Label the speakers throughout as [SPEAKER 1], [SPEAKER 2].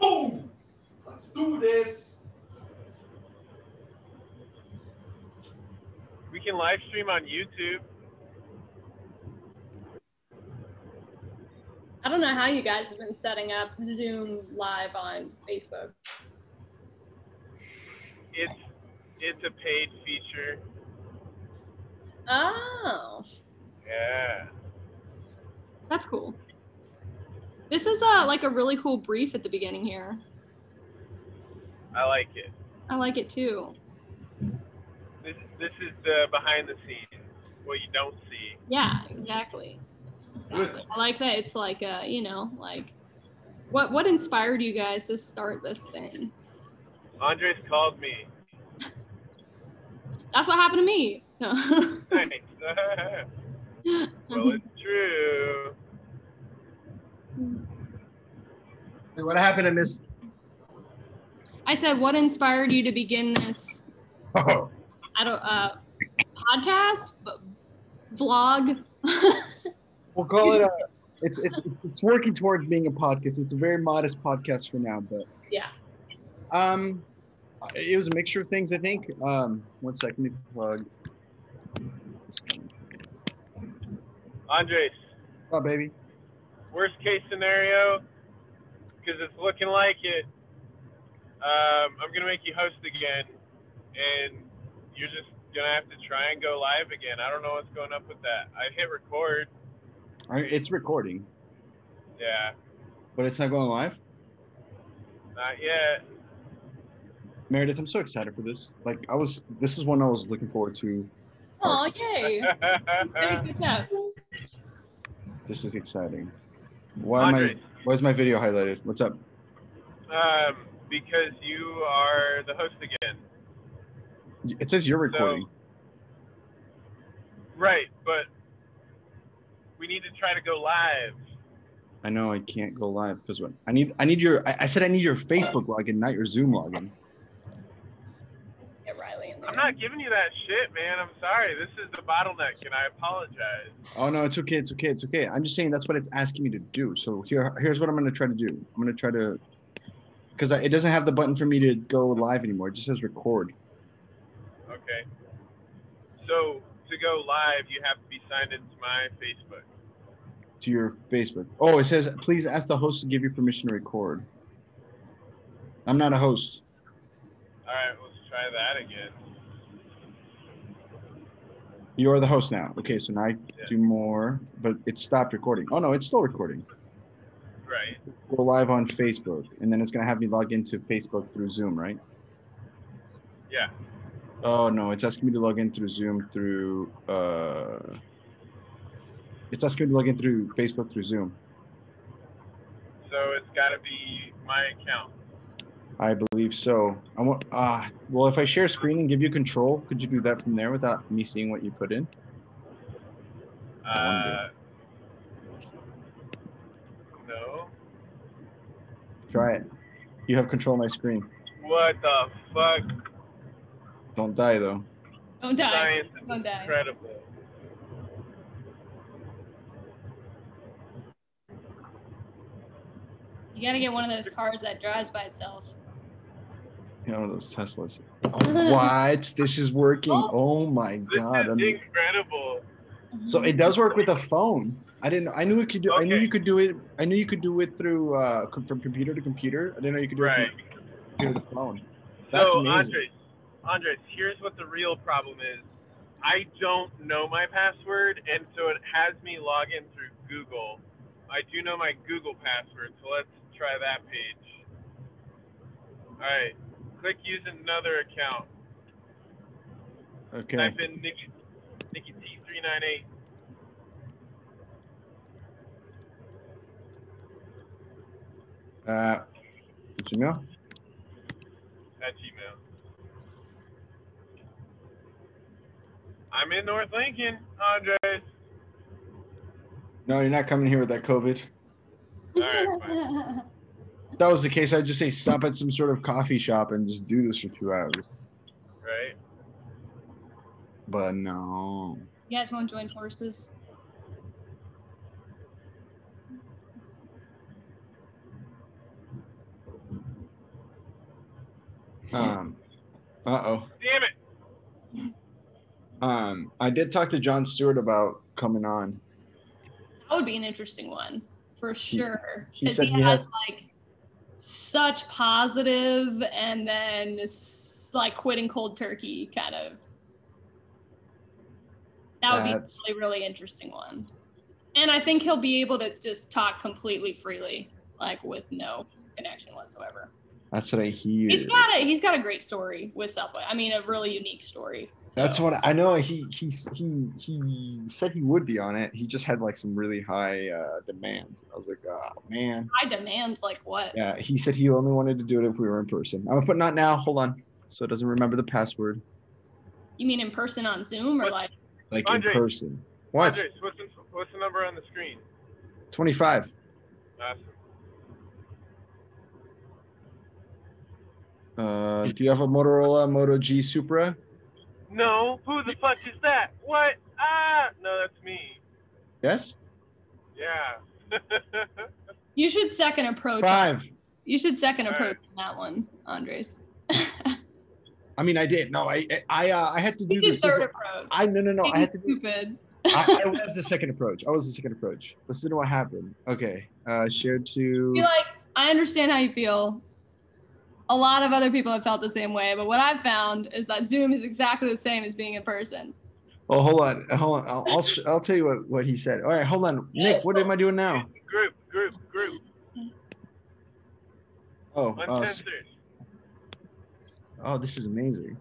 [SPEAKER 1] Boom! Let's do this.
[SPEAKER 2] We can live stream on YouTube.
[SPEAKER 3] I don't know how you guys have been setting up Zoom live on Facebook.
[SPEAKER 2] It's it's a paid feature.
[SPEAKER 3] Oh,
[SPEAKER 2] Yeah.
[SPEAKER 3] that's cool. This is uh, like a really cool brief at the beginning here.
[SPEAKER 2] I like it.
[SPEAKER 3] I like it too.
[SPEAKER 2] This this is the behind the scenes, what you don't see.
[SPEAKER 3] Yeah, exactly. I like that. It's like uh, you know, like what what inspired you guys to start this thing?
[SPEAKER 2] Andres called me.
[SPEAKER 3] That's what happened to me. No.
[SPEAKER 2] Thanks. well, it's true.
[SPEAKER 4] Wait, what happened to Miss?
[SPEAKER 3] I said, what inspired you to begin this?
[SPEAKER 4] Oh,
[SPEAKER 3] I don't uh, podcast, but vlog.
[SPEAKER 4] we'll call it a. It's, it's it's it's working towards being a podcast. It's a very modest podcast for now, but
[SPEAKER 3] yeah.
[SPEAKER 4] um, it was a mixture of things. I think. Um, one second to plug.
[SPEAKER 2] Andres,
[SPEAKER 4] Oh, baby.
[SPEAKER 2] worst case scenario, because it's looking like it. Um, I'm gonna make you host again, and you're just gonna have to try and go live again. I don't know what's going up with that. I hit record.
[SPEAKER 4] All right, it's recording,
[SPEAKER 2] Yeah,
[SPEAKER 4] but it's not going live.
[SPEAKER 2] not yet.
[SPEAKER 4] Meredith, I'm so excited for this. Like, I was. This is one I was looking forward to.
[SPEAKER 3] Oh, yay. Very good job.
[SPEAKER 4] This is exciting. Why am I? Why is my video highlighted? What's up?
[SPEAKER 2] um, because you are the host again.
[SPEAKER 4] It says you're recording.
[SPEAKER 2] Right, but we need to try to go live.
[SPEAKER 4] I know I can't go live because what? I need. I need your. I, I said I need your Facebook login, not your Zoom login.
[SPEAKER 3] Get Riley in there.
[SPEAKER 2] I'm not giving you that shit, man. I'm sorry. This is the bottleneck, and I apologize.
[SPEAKER 4] Oh no, it's okay. It's okay. It's okay. I'm just saying that's what it's asking me to do. So here, here's what I'm gonna try to do. I'm gonna try to, because it doesn't have the button for me to go live anymore. It just says record.
[SPEAKER 2] Okay. So to go live, you have to be signed into my Facebook.
[SPEAKER 4] to your Facebook. Oh, it says please ask the host to give you permission to record. I'm not a host.
[SPEAKER 2] All right, let's try that again.
[SPEAKER 4] You are the host now. Okay, so now I
[SPEAKER 2] Yeah.
[SPEAKER 4] do more, but it stopped recording. Oh no, it's still recording.
[SPEAKER 2] Right.
[SPEAKER 4] Go live on Facebook, and then it's gonna have me log into Facebook through Zoom, right?
[SPEAKER 2] Yeah.
[SPEAKER 4] Oh no, it's asking me to log in through Zoom through. uh It's asking me to log in through Facebook through Zoom.
[SPEAKER 2] So it's got to be my account.
[SPEAKER 4] I believe so. I want. Ah, well, if I share screen and give you control, could you do that from there without me seeing what you put in?
[SPEAKER 2] Uh, no.
[SPEAKER 4] Try it. You have control of my screen.
[SPEAKER 2] What the fuck?
[SPEAKER 4] Don't die though.
[SPEAKER 3] Don't die.
[SPEAKER 2] Science is
[SPEAKER 3] Don't die.
[SPEAKER 2] incredible.
[SPEAKER 3] You gotta get one of those cars that drives by itself.
[SPEAKER 4] You know those Teslas. Oh, what? This is working. Oh my God.
[SPEAKER 2] This
[SPEAKER 4] god.
[SPEAKER 2] is incredible.
[SPEAKER 4] So it does work with a phone. I didn't. I knew it could do. I knew you could do it. I knew you could do it through uh from computer to computer. I didn't know you could do
[SPEAKER 2] Right.
[SPEAKER 4] it through computer to phone. That's
[SPEAKER 2] so,
[SPEAKER 4] amazing.
[SPEAKER 2] Andres, Andres, here's what the real problem is. I don't know my password, and so it has me log in through Google. I do know my Google password, so let's try that page. All right, click use another account.
[SPEAKER 4] Okay.
[SPEAKER 2] Type in Nikki, Nikki T398.
[SPEAKER 4] Uh, Gmail.
[SPEAKER 2] at Gmail. I'm in North Lincoln, Andres.
[SPEAKER 4] No, you're not coming here with that COVID.
[SPEAKER 2] All right, fine.
[SPEAKER 4] If that was the case, I'd just say stop at some sort of coffee shop and just do this for two hours.
[SPEAKER 2] Right?
[SPEAKER 4] But no.
[SPEAKER 3] You guys won't join forces.
[SPEAKER 4] Um, uh oh.
[SPEAKER 2] Damn it!
[SPEAKER 4] Um, I did talk to John Stewart about coming on.
[SPEAKER 3] That would be an interesting one for
[SPEAKER 4] He-
[SPEAKER 3] sure.
[SPEAKER 4] he
[SPEAKER 3] 'Cause
[SPEAKER 4] said
[SPEAKER 3] he
[SPEAKER 4] he
[SPEAKER 3] has
[SPEAKER 4] has-
[SPEAKER 3] like such positive and then like quitting cold turkey kind of. That would
[SPEAKER 4] That's-
[SPEAKER 3] be a really, really interesting one. And I think he'll be able to just talk completely freely, like with no connection whatsoever.
[SPEAKER 4] That's what I hear.
[SPEAKER 3] He's got a he's got a great story with Subway. I mean, a really unique story.
[SPEAKER 4] That's what I know. He he he he said he would be on it. He just had like some really high uh, demands. I was like, oh man.
[SPEAKER 3] high demands like what?
[SPEAKER 4] Yeah, he said he only wanted to do it if we were in person. I'm gonna put not now. Hold on. So it doesn't remember the password.
[SPEAKER 3] You mean in person on Zoom or
[SPEAKER 2] What?
[SPEAKER 3] like
[SPEAKER 4] Like
[SPEAKER 2] Andre.
[SPEAKER 4] in person. What?
[SPEAKER 2] Andres, what's the, what's the number on the screen?
[SPEAKER 4] 25.
[SPEAKER 2] Awesome.
[SPEAKER 4] Uh, do you have a Motorola Moto G Supra?
[SPEAKER 2] No, who the fuck is that? What? Ah, no, that's me.
[SPEAKER 4] Yes.
[SPEAKER 2] Yeah.
[SPEAKER 3] you should second approach.
[SPEAKER 4] Five.
[SPEAKER 3] You should second
[SPEAKER 2] All
[SPEAKER 3] approach on that one, Andres.
[SPEAKER 4] I mean, I did. No, I I uh, I had to do
[SPEAKER 3] You
[SPEAKER 4] this.
[SPEAKER 3] third
[SPEAKER 4] a-
[SPEAKER 3] approach.
[SPEAKER 4] I no no no. I had to do.
[SPEAKER 3] stupid.
[SPEAKER 4] I, I was the second approach. I was the second approach. Listen to what happened. Okay. Uh, shared to.
[SPEAKER 3] Be like, I understand how you feel. A lot of other people have felt the same way, but what I've found is that Zoom is exactly the same as being in person.
[SPEAKER 4] Oh, hold on, hold on. I'll I'll, sh- I'll tell you what what he said. All right, hold on, Nick. What am I doing now?
[SPEAKER 2] group, group, group.
[SPEAKER 4] Oh, uh, oh, this is amazing.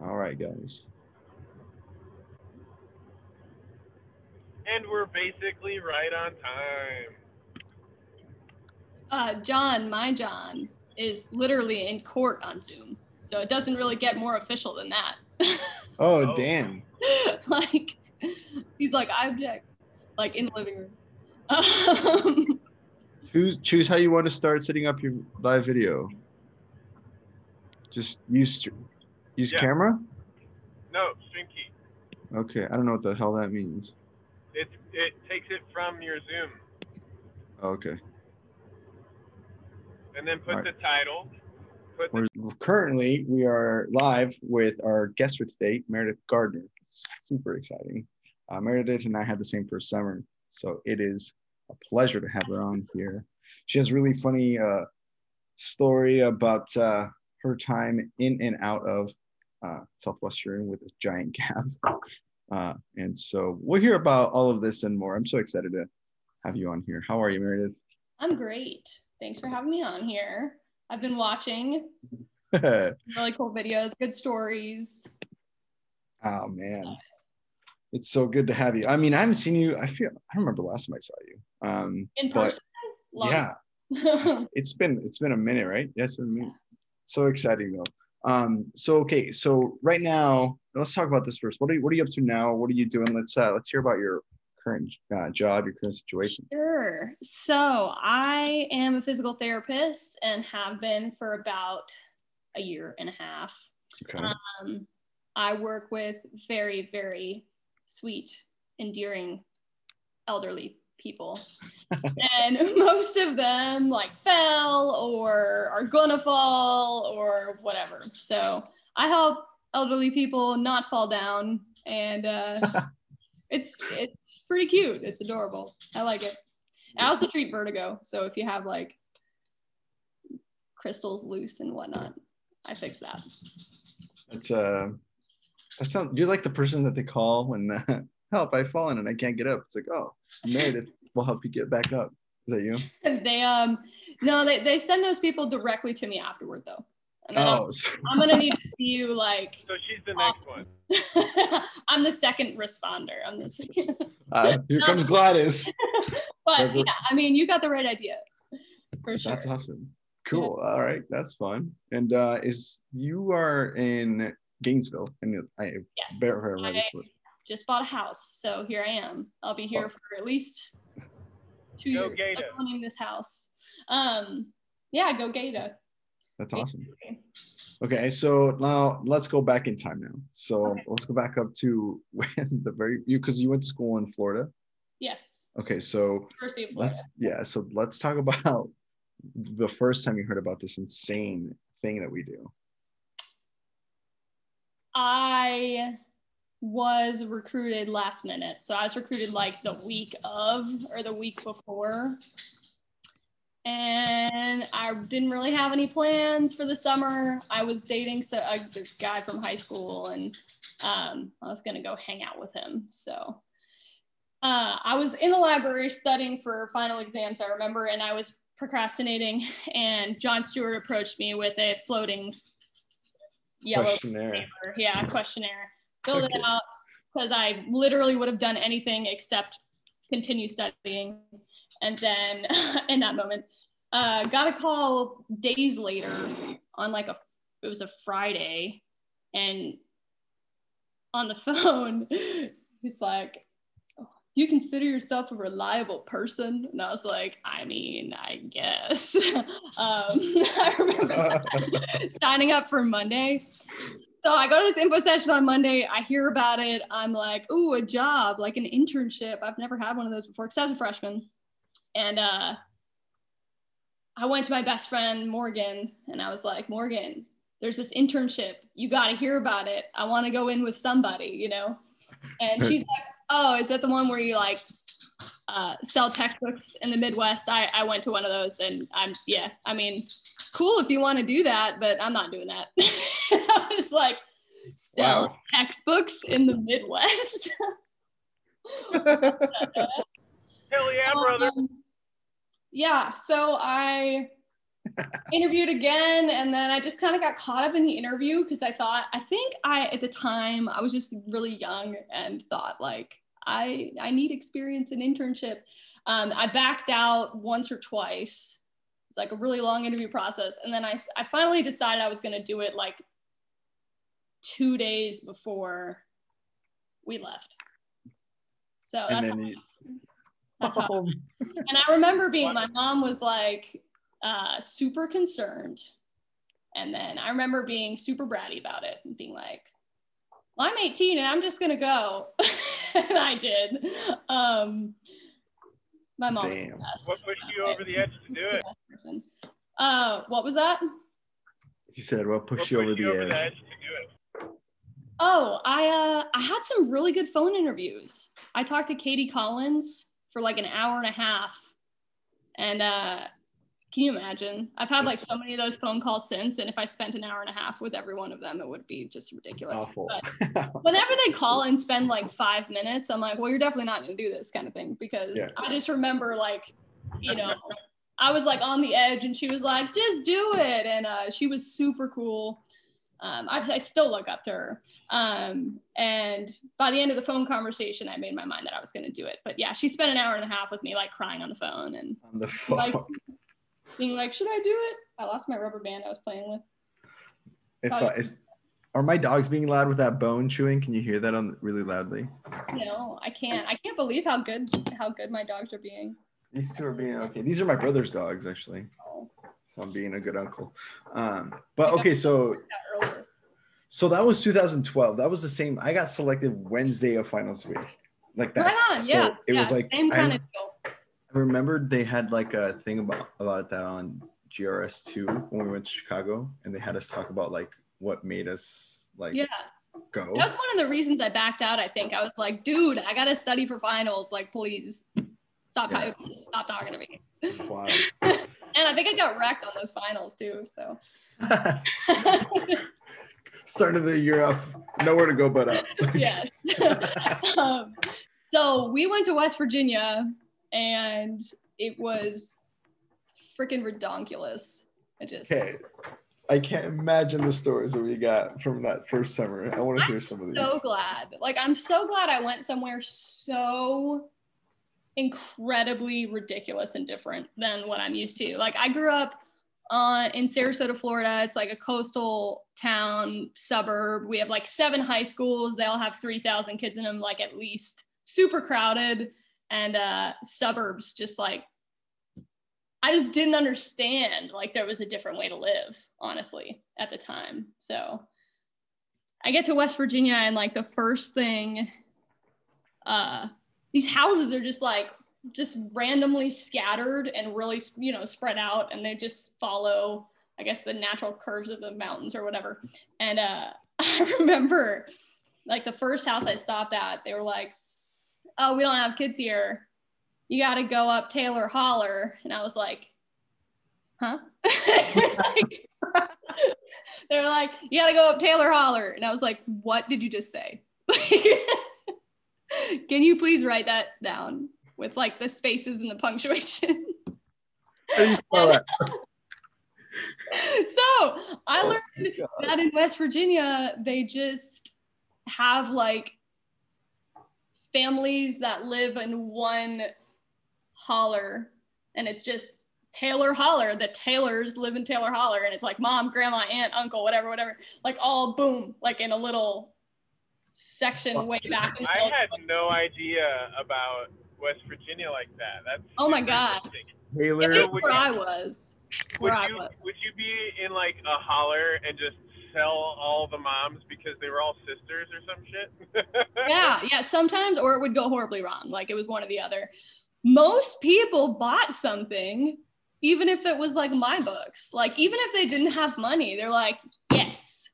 [SPEAKER 4] All right, guys.
[SPEAKER 2] and we're basically right on time.
[SPEAKER 3] Uh, John, my John, is literally in court on Zoom, so it doesn't really get more official than that.
[SPEAKER 4] Oh,
[SPEAKER 2] Oh.
[SPEAKER 4] damn.
[SPEAKER 3] like, he's like, I object, like in the living room. Um,
[SPEAKER 4] Choose choose how you want to start setting up your live video. Just use str- use
[SPEAKER 2] Yeah.
[SPEAKER 4] camera.
[SPEAKER 2] No, stream key.
[SPEAKER 4] Okay, I don't know what the hell that means.
[SPEAKER 2] It it takes it from your Zoom,
[SPEAKER 4] Okay.
[SPEAKER 2] And then put
[SPEAKER 4] Alright.
[SPEAKER 2] the title. Put the,
[SPEAKER 4] We're, currently, we are live with our guest for today, Meredith Gardner. Super exciting. Uh, Meredith and I had the same first summer, so it is a pleasure to have her on here. She has a really funny uh, story about uh, her time in and out of uh, Southwestern with a giant calf. Uh, and so we'll hear about all of this and more. I'm so excited to have you on here. How are you, Meredith?
[SPEAKER 3] I'm great. Thanks for having me on here. I've been watching really cool videos, good stories.
[SPEAKER 4] Oh man, it's so good to have you. I mean, I haven't seen you. I feel I don't remember the last time I saw you. Um,
[SPEAKER 3] In person? Long-
[SPEAKER 4] yeah, it's been it's been a minute, right? Yeah, been a minute. So exciting though. Um, so okay, so right now, let's talk about this first. What are you What are you up to now? What are you doing? Let's uh, let's hear about your current uh, job, your current situation.
[SPEAKER 3] Sure. So I am a physical therapist and have been for about a year and a half.
[SPEAKER 4] Okay.
[SPEAKER 3] Um, I work with very, very sweet, endearing elderly people. and most of them like fell or are gonna fall or whatever. So I help elderly people not fall down and uh, it's it's pretty cute. It's adorable. I like it. I also treat vertigo. So if you have like crystals loose and whatnot, I fix that.
[SPEAKER 4] That's uh, that sounds. You're like the person that they call when uh, help I've fallen and I can't get up. It's like oh, Meredith will help you get back up. Is that you?
[SPEAKER 3] they um no they, they send those people directly to me afterward though. And then
[SPEAKER 4] Oh,
[SPEAKER 3] I'm, I'm gonna need to see you like
[SPEAKER 2] so she's the next one.
[SPEAKER 3] I'm the second responder. I'm the second.
[SPEAKER 4] uh, here comes Gladys.
[SPEAKER 3] but yeah, I mean you got the right idea. For sure.
[SPEAKER 4] That's awesome. Cool. All right, that's fun. And uh, is you are in Gainesville, and I
[SPEAKER 3] Yes.
[SPEAKER 4] bear her
[SPEAKER 3] I
[SPEAKER 4] register.
[SPEAKER 3] just bought a house, so here I am. I'll be here
[SPEAKER 4] Oh.
[SPEAKER 3] for at least two
[SPEAKER 2] Go
[SPEAKER 3] years.
[SPEAKER 2] Gator.
[SPEAKER 3] Owning this house. Um, yeah, go Gata.
[SPEAKER 4] That's awesome. Okay, so now let's go back in time now. So
[SPEAKER 3] Okay.
[SPEAKER 4] let's go back up to when the very you because you went to school in Florida.
[SPEAKER 3] Yes,
[SPEAKER 4] Okay, so
[SPEAKER 3] University of Florida.
[SPEAKER 4] let's yeah, so let's talk about the first time you heard about this insane thing that we do?
[SPEAKER 3] I was recruited last minute. So I was recruited like the week of or the week before. And I didn't really have any plans for the summer. I was dating so, a guy from high school and um, I was going to go hang out with him. So uh, I was in the library studying for final exams, I remember, and I was procrastinating. And John Stewart approached me with a floating yellow
[SPEAKER 4] Questionnaire.
[SPEAKER 3] paper. Yeah, questionnaire. Filled
[SPEAKER 4] Okay.
[SPEAKER 3] it out because I literally would have done anything except continue studying. And then in that moment, uh, got a call days later on like a, it was a Friday. And on the phone, he's like, "Oh, you consider yourself a reliable person? And I was like, I mean, I guess. um, I remember signing up for Monday. So I go to this info session on Monday. I hear about it. I'm like, ooh, a job, like an internship. I've never had one of those before because I was a freshman. And uh, I went to my best friend, Morgan, and I was like, Morgan, there's this internship. You got to hear about it. I want to go in with somebody, you know? And she's like, oh, is that the one where you like uh, sell textbooks in the Midwest? I, I went to one of those and I'm, yeah, I mean, cool if you want to do that, but I'm not doing that. I was like, sell
[SPEAKER 4] Wow.
[SPEAKER 3] textbooks in the Midwest.
[SPEAKER 2] Hell yeah, brother.
[SPEAKER 3] Um, yeah, so I interviewed again and then I just kind of got caught up in the interview because I thought I think I at the time I was just really young and thought like I I need experience in internship. Um, I backed out once or twice. It's like a really long interview process and then I I finally decided I was going to do it like 2 days before we left. So
[SPEAKER 4] and
[SPEAKER 3] that's
[SPEAKER 4] then you,
[SPEAKER 3] that's how and I remember being, my mom was like uh, super concerned. And then I remember being super bratty about it and being like, well, I'm 18 and I'm just going to go. and I did. Um, my mom was the
[SPEAKER 4] Damn.
[SPEAKER 3] best
[SPEAKER 2] What pushed
[SPEAKER 3] about
[SPEAKER 2] you over
[SPEAKER 3] it.
[SPEAKER 2] the edge to do it?
[SPEAKER 3] person. Uh, what was that?
[SPEAKER 4] he said, "Well,
[SPEAKER 2] What
[SPEAKER 4] push
[SPEAKER 2] pushed
[SPEAKER 4] you over the
[SPEAKER 2] the
[SPEAKER 4] edge."
[SPEAKER 2] edge to do it?
[SPEAKER 3] Oh, I uh, I had some really good phone interviews. I talked to Katie Collins for like an hour and a half, and uh, can you imagine? I've had like so many of those phone calls since, and if I spent an hour and a half with every one of them, it would be just ridiculous. But whenever they call and spend like five minutes, I'm like, well, you're definitely not going to do this kind of thing because
[SPEAKER 4] Yeah.
[SPEAKER 3] I just remember like, you know, I was like on the edge, and she was like, just do it, and uh, she was super cool. Um, I, I still look up to her. Um, and by the end of the phone conversation, I made my mind that I was going to do it. But yeah, she spent an hour and a half with me, like crying on the phone and
[SPEAKER 4] on the phone.
[SPEAKER 3] like being like, "Should I do it?" I lost my rubber band I was playing with.
[SPEAKER 4] if uh, is, are my dogs being loud with that bone chewing? Can you hear that on really loudly?
[SPEAKER 3] No, I can't. I can't believe how good how good my dogs are being.
[SPEAKER 4] These two are being okay. These are my brother's dogs, actually.
[SPEAKER 3] Oh,
[SPEAKER 4] So I'm being a good uncle. Um, but okay, so
[SPEAKER 3] that
[SPEAKER 4] so that was 2012. That was the same. I got selected Wednesday of finals week. Like that.
[SPEAKER 3] Right on.
[SPEAKER 4] so
[SPEAKER 3] yeah.
[SPEAKER 4] it
[SPEAKER 3] yeah,
[SPEAKER 4] was like
[SPEAKER 3] same
[SPEAKER 4] I,
[SPEAKER 3] kind of deal.
[SPEAKER 4] I remembered they had like a thing about about that on GRS two when we went to Chicago, and they had us talk about like what made us like
[SPEAKER 3] Yeah.
[SPEAKER 4] go.
[SPEAKER 3] That's one of the reasons I backed out. I think I was like, dude, I gotta study for finals. Like, please stop,
[SPEAKER 4] Yeah.
[SPEAKER 3] talking- stop talking to me.
[SPEAKER 4] Wow.
[SPEAKER 3] I think I got wrecked on those finals too. So
[SPEAKER 4] Starting the year off, nowhere to go but up.
[SPEAKER 3] yes. um, so we went to West Virginia, and it was freaking redonkulous. I just.
[SPEAKER 4] Okay. I can't imagine the stories that we got from that first summer. I want to hear
[SPEAKER 3] I'm
[SPEAKER 4] some of these.
[SPEAKER 3] so glad. Like I'm so glad I went somewhere so incredibly ridiculous and different than what I'm used to. Like I grew up uh, in Sarasota, Florida. It's like a coastal town suburb. We have like seven high schools. They all have 3,000 kids in them, like at least. Super crowded and uh, suburbs just like I just didn't understand like there was a different way to live, honestly, at the time. So I get to West Virginia and like the first thing, uh, these houses are just like just randomly scattered and really you know spread out and they just follow i guess the natural curves of the mountains or whatever. And uh i remember like the first house i stopped at they were like oh we don't have kids here. You got to go up taylor holler. And i was like huh? Like, they were like you got to go up taylor holler. And i was like what did you just say can you please write that down with like the spaces and the punctuation
[SPEAKER 4] How do you spell that?
[SPEAKER 3] so I
[SPEAKER 4] Oh
[SPEAKER 3] learned that in West Virginia, they just have like families that live in one holler, and it's just Taylor Holler. The Taylors live in Taylor Holler, and it's like mom, grandma, aunt, uncle, whatever, whatever, like all boom, like in a little section way back. In
[SPEAKER 2] I had no idea about West Virginia like that. That's
[SPEAKER 3] Oh my God.
[SPEAKER 4] Taylor.
[SPEAKER 3] least where
[SPEAKER 2] you-
[SPEAKER 3] I was.
[SPEAKER 2] Would
[SPEAKER 3] Where I
[SPEAKER 2] you
[SPEAKER 3] was.
[SPEAKER 2] would you be in like a holler and just sell all the moms because they were all sisters or some shit?
[SPEAKER 3] yeah, yeah, sometimes, or it would go horribly wrong. Like it was one or the other. Most people bought something, even if it was like my books. Like even if they didn't have money, they're like, yes,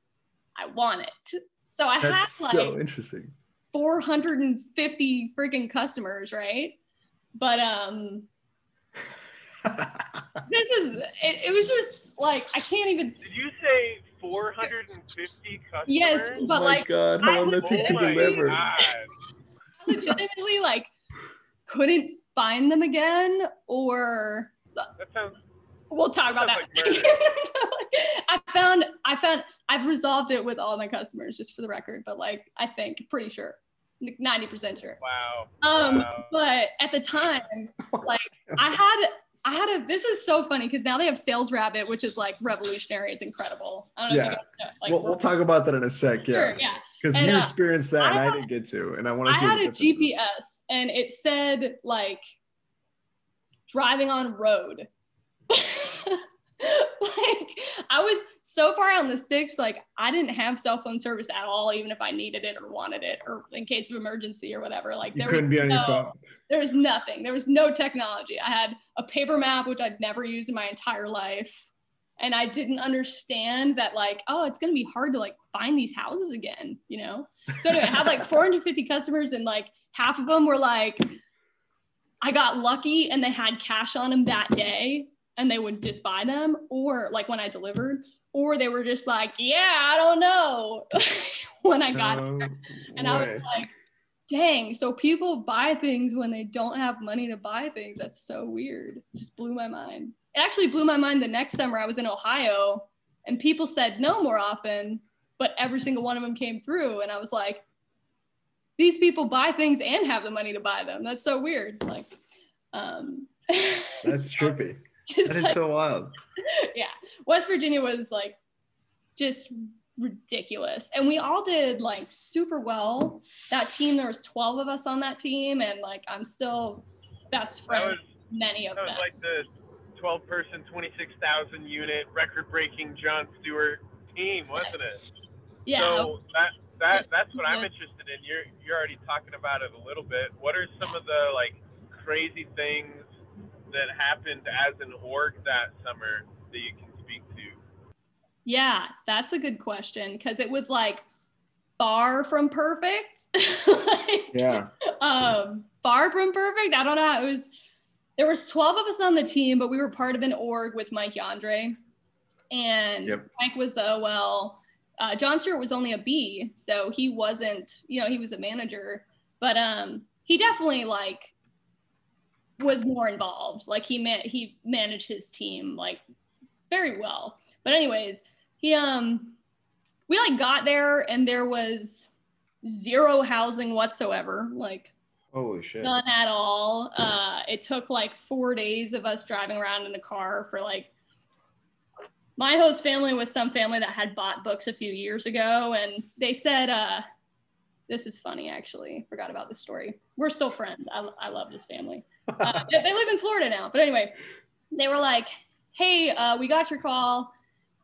[SPEAKER 3] I want it. So I
[SPEAKER 4] That's
[SPEAKER 3] had like
[SPEAKER 4] so interesting.
[SPEAKER 3] 450 freaking customers, right? But um, this is it, it was just like I can't even.
[SPEAKER 2] Did you say 450 customers?
[SPEAKER 3] Yes,
[SPEAKER 4] oh
[SPEAKER 3] but
[SPEAKER 4] my
[SPEAKER 3] like
[SPEAKER 4] God, how
[SPEAKER 3] I
[SPEAKER 4] long
[SPEAKER 3] would
[SPEAKER 4] that take to
[SPEAKER 2] oh my
[SPEAKER 4] deliver?
[SPEAKER 2] God.
[SPEAKER 3] I legitimately like couldn't find them again or
[SPEAKER 2] That sounds
[SPEAKER 3] we'll talk about that. I found I found I've resolved it with all my customers just for the record, but like I think pretty sure. 90% sure.
[SPEAKER 2] wow.
[SPEAKER 3] Um
[SPEAKER 2] Wow.
[SPEAKER 3] but at the time like I had I had a this is so funny because now they have Sales Rabbit, which is like revolutionary. It's incredible. I don't know if
[SPEAKER 4] Yeah.
[SPEAKER 3] you guys know. Like,
[SPEAKER 4] we'll, we'll talk about that in a sec.
[SPEAKER 3] sure,
[SPEAKER 4] Yeah,
[SPEAKER 3] yeah.
[SPEAKER 4] because you
[SPEAKER 3] uh,
[SPEAKER 4] experienced that,
[SPEAKER 3] I
[SPEAKER 4] and I didn't get to, and I want to
[SPEAKER 3] I
[SPEAKER 4] hear
[SPEAKER 3] had
[SPEAKER 4] the
[SPEAKER 3] a. GPS and it said like driving on road. Like I was so far on the sticks, like I didn't have cell phone service at all, even if I needed it or wanted it or in case of emergency or whatever. Like there was
[SPEAKER 4] be on your
[SPEAKER 3] no-. There was nothing. There was no technology. I had a paper map, which I'd never used in my entire life. And I didn't understand that, like, oh, it's gonna be hard to like find these houses again, you know? So anyway, I had like 450 customers, and like half of them were like, I got lucky and they had cash on them that day and they would just buy them, or like when I delivered, or they were just like, yeah, I don't know when I got
[SPEAKER 4] No
[SPEAKER 3] and I was like, dang, so people buy things when they don't have money to buy things. That's so weird. It just blew my mind. It actually blew my mind the next summer I was in Ohio and people said no more often, but every single one of them came through. And I was like, these people buy things and have the money to buy them. That's so weird. Like, um,
[SPEAKER 4] That's
[SPEAKER 3] so
[SPEAKER 4] trippy.
[SPEAKER 3] just
[SPEAKER 4] That is
[SPEAKER 3] like-
[SPEAKER 4] so wild.
[SPEAKER 3] yeah. West virginia was like just ridiculous. And we all did like super well. That team there was 12 of us on that team and like i'm still best
[SPEAKER 2] That
[SPEAKER 3] friends
[SPEAKER 2] was
[SPEAKER 3] with many of
[SPEAKER 2] that
[SPEAKER 3] them.
[SPEAKER 2] was like the 12 person, 26,000 unit record breaking John Stewart team, wasn't it?
[SPEAKER 3] yeah.
[SPEAKER 2] So that that that's what I'm interested in. You're you're already talking about it a little bit. What are some of the like crazy things that happened as an org that summer that you can speak to?
[SPEAKER 3] yeah that's a good question because it was like far from perfect like,
[SPEAKER 4] Yeah.
[SPEAKER 3] um far from perfect i don't know how it was there was 12 of us on the team but we were part of an org with mike yandre and
[SPEAKER 4] Yep.
[SPEAKER 3] mike was the ol uh, john stewart was only a b so he wasn't you know he was a manager but um he definitely like was more involved. Like he man he managed his team like very well. But anyways he um we like got there and there was zero housing whatsoever like
[SPEAKER 4] Holy shit.
[SPEAKER 3] none at all. Uh it took like four days of us driving around in the car for like my host family was some family that had bought books a few years ago and they said uh this is funny actually. Forgot about this story. We're still friends. I, I love this family uh, they live in florida now but anyway they were like hey uh, we got your call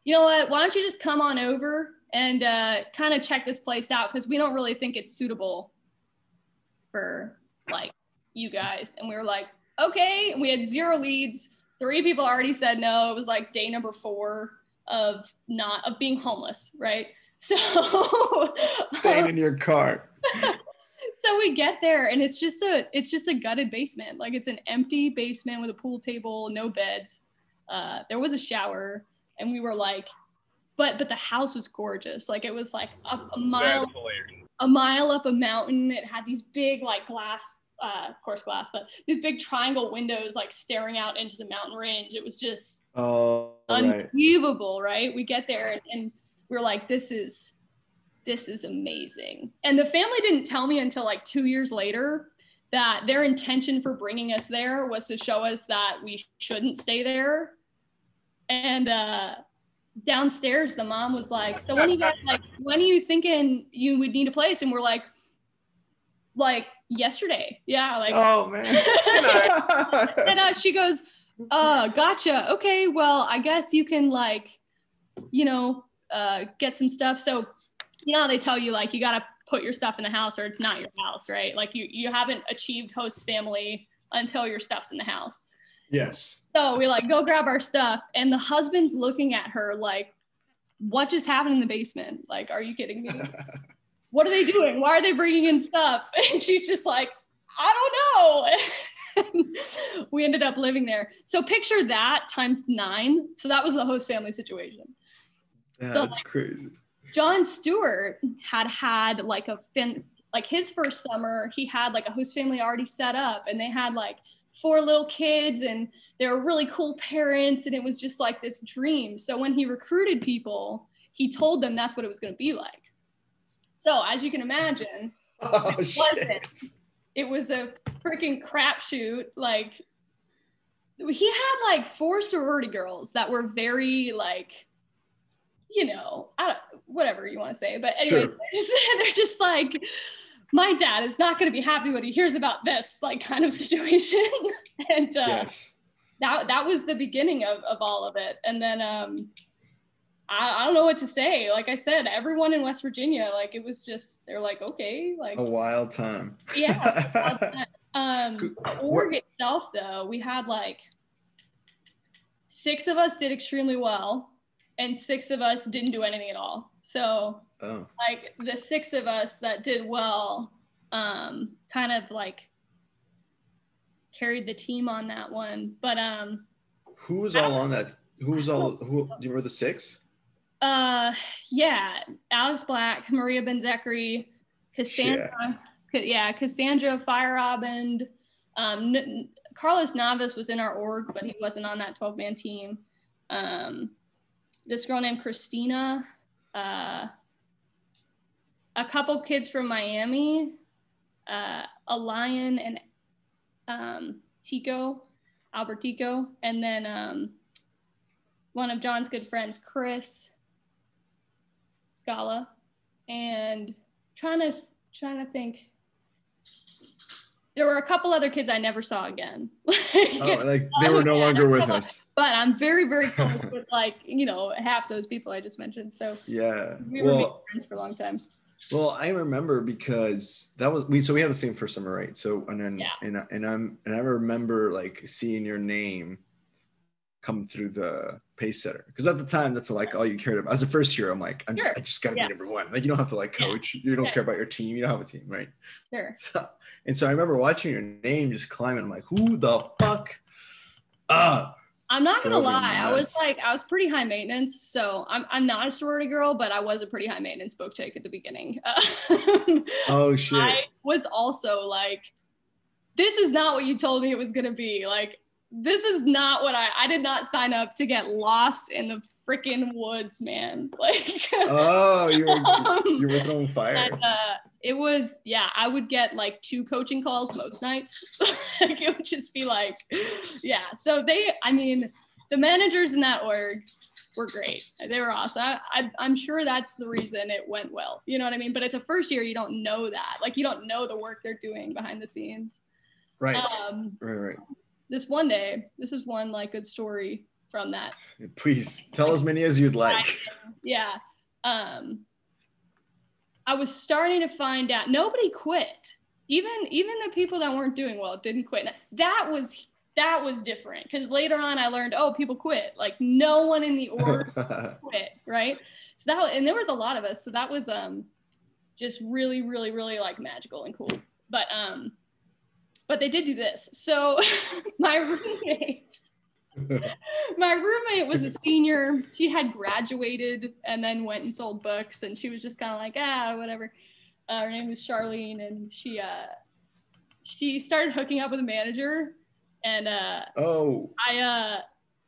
[SPEAKER 3] you know what why don't you just come on over and uh, kind of check this place out because we don't really think it's suitable for like you guys and we were like okay. We had zero leads. Three people already said no. It was like day number four of not of being homeless, right? So
[SPEAKER 4] Staying in your car.
[SPEAKER 3] so we get there and it's just a it's just a gutted basement. Like it's an empty basement with a pool table no beds. Uh, there was a shower and we were like but but the house was gorgeous. Like it was like a, a mile a mile up a mountain. It had these big like glass uh, of course glass but these big triangle windows like staring out into the mountain range. It was just
[SPEAKER 4] Oh, right.
[SPEAKER 3] unbelievable, right? We get there and, and we're like, this is this is amazing. And the family didn't tell me until like two years later that their intention for bringing us there was to show us that we shouldn't stay there. And uh, downstairs, the mom was like, "So when are you guys like, when are you thinking you would need a place?" And we're like, "Like yesterday, yeah, like."
[SPEAKER 4] Oh man.
[SPEAKER 3] and uh, she goes, uh, gotcha. Okay, well, I guess you can like, you know, uh, get some stuff. So, you know, they tell you like you gotta put your stuff in the house or it's not your house, right? Like you you haven't achieved host family until your stuff's in the house.
[SPEAKER 4] yes.
[SPEAKER 3] So we like go grab our stuff, and the husband's looking at her like, what just happened in the basement? Like, are you kidding me? what are they doing? Why are they bringing in stuff? And she's just like, I don't know. we ended up living there. So picture that times nine. So that was the host family situation.
[SPEAKER 4] Yeah,
[SPEAKER 3] So,
[SPEAKER 4] that's crazy.
[SPEAKER 3] John Stewart had had like a fin, like his first summer, he had like a host family already set up and they had like four little kids and they were really cool parents and it was just like this dream. So when he recruited people, he told them that's what it was going to be like. So as you can imagine,
[SPEAKER 4] Oh
[SPEAKER 3] it wasn't. It was a freaking crapshoot. Like he had like four sorority girls that were very like, you know, I don't whatever you want to say. But anyway,
[SPEAKER 4] Sure.
[SPEAKER 3] they're, just, they're just like, my dad is not going to be happy when he hears about this like kind of situation. and uh,
[SPEAKER 4] Yes.
[SPEAKER 3] that that was the beginning of, of all of it and then um I, I don't know what to say like i said everyone in west virginia like it was just they're like okay like
[SPEAKER 4] A wild time.
[SPEAKER 3] yeah um org itself though we had like six of us did extremely well and six of us didn't do anything at all so
[SPEAKER 4] oh.
[SPEAKER 3] like the six of us that did well um kind of like carried the team on that one but um
[SPEAKER 4] Who was all on that? Who was all? Who do you remember the six?
[SPEAKER 3] Uh, yeah, Alex Black, Maria Benzekri, Cassandra, Ca- yeah, Cassandra Firerobin, um, N- Carlos Navas was in our org, but he wasn't on that 12 man team. Um, this girl named Christina, uh, a couple kids from Miami, uh, a lion and um, Tico, Albert Tico, and then um, one of John's good friends, Chris Scala, and trying to trying to think. There were a couple other kids I never saw again.
[SPEAKER 4] Oh, like they were no longer with us.
[SPEAKER 3] but I'm very, very close with like, you know, half those people I just mentioned. So
[SPEAKER 4] Yeah.
[SPEAKER 3] we were big friends for a long time.
[SPEAKER 4] well, I remember because that was we. So we had the same first summer, right? So and then
[SPEAKER 3] Yeah.
[SPEAKER 4] and I- and I'm and I remember like seeing your name come through the pace setter because at the time that's like all you cared about. As a first year, I'm like, I'm just, I just gotta
[SPEAKER 3] Yeah.
[SPEAKER 4] be number one. Like you don't have to like
[SPEAKER 3] Yeah.
[SPEAKER 4] coach. You don't
[SPEAKER 3] Yeah.
[SPEAKER 4] care about your team. You don't have a team, right?
[SPEAKER 3] Sure.
[SPEAKER 4] So, and so I remember watching your name just climbing. I'm like, who the fuck? Ah,
[SPEAKER 3] I'm not gonna lie. I was like, I was pretty high maintenance. So I'm, I'm not a sorority girl, but I was a pretty high maintenance book chick at the beginning.
[SPEAKER 4] Oh shit.
[SPEAKER 3] I was also like, this is not what you told me it was gonna be. Like, this is not what I I did not sign up to get lost in the freaking woods, man. Like
[SPEAKER 4] oh, you were
[SPEAKER 3] um,
[SPEAKER 4] you were throwing fire.
[SPEAKER 3] and, uh, it was yeah, I would get like two coaching calls most nights. like it would just be like, yeah. So they I mean, the managers in that org were great. They were awesome. I, I'm sure that's the reason it went well. You know what I mean? But it's a first year, you don't know that. Like you don't know the work they're doing behind the scenes.
[SPEAKER 4] right.
[SPEAKER 3] Um,
[SPEAKER 4] right. Right.
[SPEAKER 3] this one day, this is one like good story from that.
[SPEAKER 4] Please tell as many as you'd like.
[SPEAKER 3] Yeah. Um, I was starting to find out nobody quit. even even the people that weren't doing well didn't quit. That was that was different because later on I learned, oh, people quit. Like no one in the org quit, right? So that and there was a lot of us. So that was um just really, really, really like magical and cool. But um, but they did do this. So my roommate, my roommate was a senior. She had graduated and then went and sold books, and she was just kind of like ah whatever. Uh, her name was Charlene, and she uh she started hooking up with a manager, and uh
[SPEAKER 4] oh,
[SPEAKER 3] I uh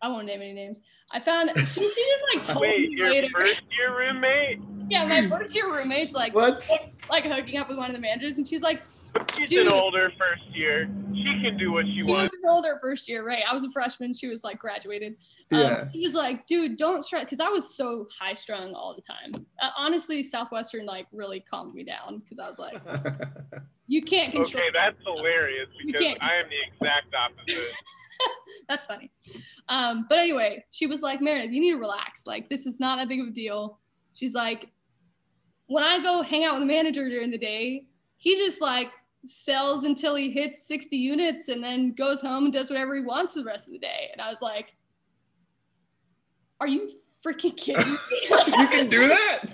[SPEAKER 3] I won't name any names. I found she, she just like told
[SPEAKER 2] Wait,
[SPEAKER 3] me
[SPEAKER 2] your
[SPEAKER 3] later.
[SPEAKER 2] first year roommate?
[SPEAKER 3] Yeah, my first year roommate's like
[SPEAKER 4] what?
[SPEAKER 3] like hooking up with one of the managers, and she's like,
[SPEAKER 2] She's
[SPEAKER 3] Dude.
[SPEAKER 2] an older first year. She can do what she
[SPEAKER 3] she
[SPEAKER 2] wants.
[SPEAKER 3] was an older first year, right? I was a freshman. She was like graduated. Um,
[SPEAKER 4] Yeah.
[SPEAKER 3] He was like, dude, don't stress, because I was so high strung all the time. Uh, honestly, Southwestern like really calmed me down because I was like, you can't control.
[SPEAKER 2] Okay, that's hilarious
[SPEAKER 3] You
[SPEAKER 2] because
[SPEAKER 3] can't-
[SPEAKER 2] I am the exact opposite.
[SPEAKER 3] That's funny. Um, but anyway, she was like, Meredith, you need to relax. Like, this is not that big of a deal. She's like, when I go hang out with the manager during the day, he just like sells until he hits 60 units and then goes home and does whatever he wants for the rest of the day. And I was like, are you freaking kidding me?
[SPEAKER 4] you can do that?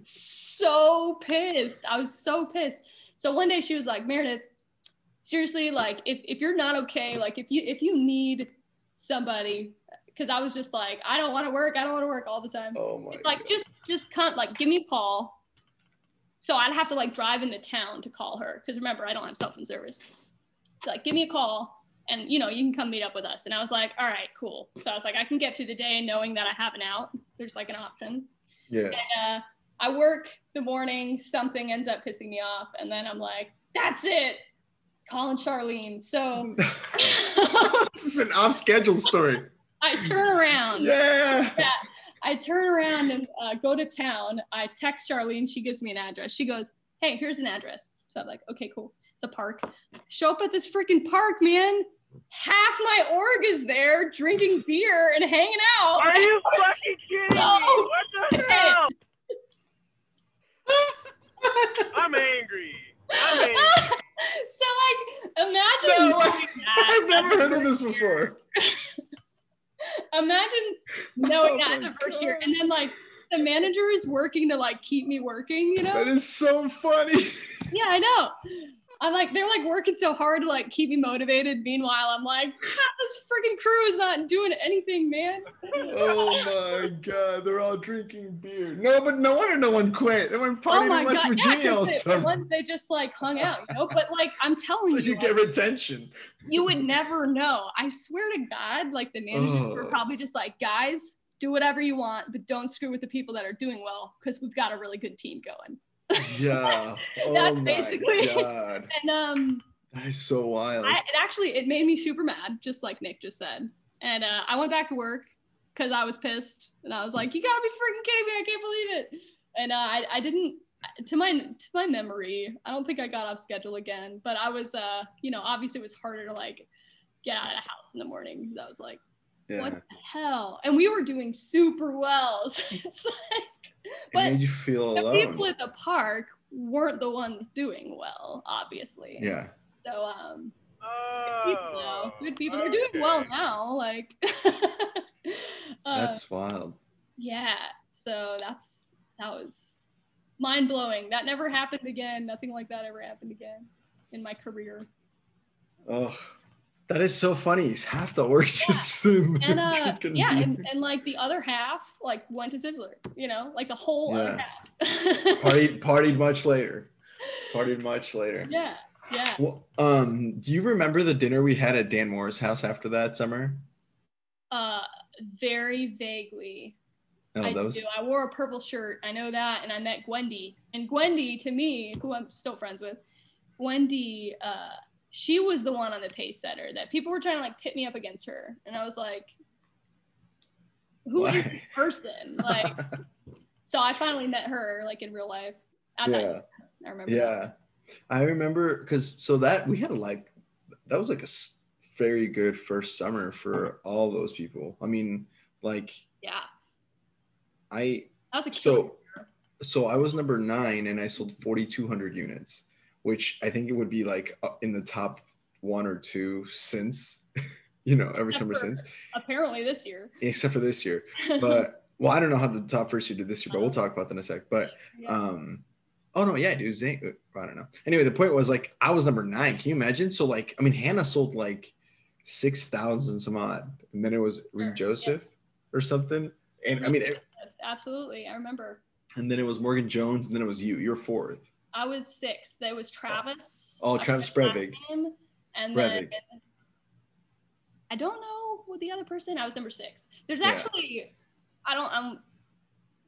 [SPEAKER 3] so pissed. I was so pissed. So one day she was like, Meredith, seriously, like if if you're not okay, like if you if you need somebody, because I was just like, I don't want to work, I don't want to work all the time.
[SPEAKER 4] Oh my.
[SPEAKER 3] Like
[SPEAKER 4] God.
[SPEAKER 3] just just come like give me a call. So I'd have to like drive into town to call her because remember I don't have cell phone service. So like give me a call and you know you can come meet up with us. And I was like, all right, cool. So I was like, I can get through the day knowing that I have an out. There's like an option
[SPEAKER 4] yeah.
[SPEAKER 3] and uh, I work the morning, something ends up pissing me off, and then I'm like, that's it, calling Charlene. So
[SPEAKER 4] this is an off schedule story.
[SPEAKER 3] I turn around.
[SPEAKER 4] Yeah.
[SPEAKER 3] I turn around and uh, go to town. I text Charlene. She gives me an address. She goes, hey, here's an address. So I'm like, okay, cool. It's a park. Show up at this freaking park, man. Half my org is there drinking beer and hanging out.
[SPEAKER 2] Are you fucking kidding me?
[SPEAKER 3] So
[SPEAKER 2] What the hell? I'm angry. I'm angry.
[SPEAKER 3] so like imagine
[SPEAKER 4] No,
[SPEAKER 3] knowing that
[SPEAKER 4] I've never heard of this before.
[SPEAKER 3] Imagine knowing
[SPEAKER 4] Oh
[SPEAKER 3] that as a first year and then like the manager is working to like keep me working you know?
[SPEAKER 4] That is so funny.
[SPEAKER 3] yeah i know i'm like they're like working so hard to like keep me motivated meanwhile i'm like ah, this freaking crew is not doing anything man
[SPEAKER 4] Oh my god, they're all drinking beer. No, but no wonder no one quit. They went
[SPEAKER 3] oh
[SPEAKER 4] partying
[SPEAKER 3] my
[SPEAKER 4] in West
[SPEAKER 3] god
[SPEAKER 4] Virginia
[SPEAKER 3] yeah,
[SPEAKER 4] all
[SPEAKER 3] they,
[SPEAKER 4] summer.
[SPEAKER 3] they just like hung out you know but like i'm telling
[SPEAKER 4] So
[SPEAKER 3] you
[SPEAKER 4] you get retention.
[SPEAKER 3] you would never know. I swear to God, like the managers were
[SPEAKER 4] Oh.
[SPEAKER 3] probably just like, guys, do whatever you want, but don't screw with the people that are doing well because we've got a really good team going.
[SPEAKER 4] Yeah. Oh
[SPEAKER 3] That's
[SPEAKER 4] my
[SPEAKER 3] basically-
[SPEAKER 4] god.
[SPEAKER 3] And um,
[SPEAKER 4] That is so wild.
[SPEAKER 3] I, it actually it made me super mad, just like Nick just said. And uh, I went back to work because I was pissed, and I was like, "You gotta be freaking kidding me! I can't believe it!" And uh, I I didn't. To my to my memory, I don't think I got off schedule again. But I was uh, you know, obviously it was harder to like get out of the house in the morning. I was like.
[SPEAKER 4] yeah.
[SPEAKER 3] what the hell? And we were doing super well. So it's like,
[SPEAKER 4] it
[SPEAKER 3] but
[SPEAKER 4] made you feel
[SPEAKER 3] the
[SPEAKER 4] alone.
[SPEAKER 3] people at the park weren't the ones doing well, obviously.
[SPEAKER 4] yeah.
[SPEAKER 3] So um,
[SPEAKER 2] Oh,
[SPEAKER 3] good people though, good people. They're doing well now. Like, uh,
[SPEAKER 4] That's wild.
[SPEAKER 3] yeah. So that's that was mind blowing. That never happened again. Nothing like that ever happened again in my career.
[SPEAKER 4] Oh, that is so funny. He's half the just sitting there
[SPEAKER 3] And uh, yeah, and, and like the other half like went to Sizzler. You know, like the whole other half.
[SPEAKER 4] partied partied much later. Partied much later.
[SPEAKER 3] Yeah, yeah.
[SPEAKER 4] Well, um, do you remember the dinner we had at Dan Moore's house after that summer?
[SPEAKER 3] Uh, very vaguely.
[SPEAKER 4] No,
[SPEAKER 3] I
[SPEAKER 4] was
[SPEAKER 3] do. I wore a purple shirt. I know that, and I met Gwendy. And Gwendy, to me, who I'm still friends with, Gwendy, uh, she was the one on the pace setter that people were trying to like pit me up against her, and I was like, "Who is this person?" Like, so I finally met her like in real life. At
[SPEAKER 4] yeah,
[SPEAKER 3] that, I remember. that.
[SPEAKER 4] yeah. I remember because so that we had a like that was like a very good first summer for all those people. I mean, like
[SPEAKER 3] Yeah,
[SPEAKER 4] I
[SPEAKER 3] that was a
[SPEAKER 4] so so I was number nine and I sold 4,200 units, which I think it would be like uh, in the top one or two since, you know, ever
[SPEAKER 3] Except
[SPEAKER 4] summer
[SPEAKER 3] for-
[SPEAKER 4] since,
[SPEAKER 3] Apparently this year.
[SPEAKER 4] except for this year. But well, I don't know how the top first year did this year, but we'll talk about that in a sec. But
[SPEAKER 3] Yeah.
[SPEAKER 4] um, oh no, yeah, dude, Zane, I don't know. Anyway, the point was like I was number nine. Can you imagine? So like, I mean, Hannah sold like six thousand some odd, and then it was
[SPEAKER 3] Sure,
[SPEAKER 4] Reed
[SPEAKER 3] yeah.
[SPEAKER 4] Joseph or something. And I mean, it-
[SPEAKER 3] Absolutely. I remember.
[SPEAKER 4] and then it was Morgan Jones, and then it was you. You're fourth.
[SPEAKER 3] I was six. There was Travis.
[SPEAKER 4] Oh, Travis Brevig.
[SPEAKER 3] And
[SPEAKER 4] Brevig.
[SPEAKER 3] then I don't know who the other person. I was number six. There's
[SPEAKER 4] Yeah.
[SPEAKER 3] actually, I don't. I'm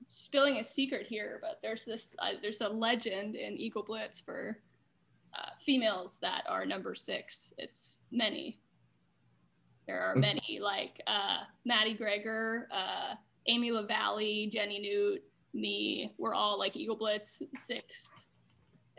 [SPEAKER 3] spilling a secret here, but there's this. Uh, there's a legend in Eagle Blitz for uh, females that are number six. It's many. There are many like uh, Maddie Greger, uh, Amy LaValle, Jenny Newt, me. We're all like Eagle Blitz sixth.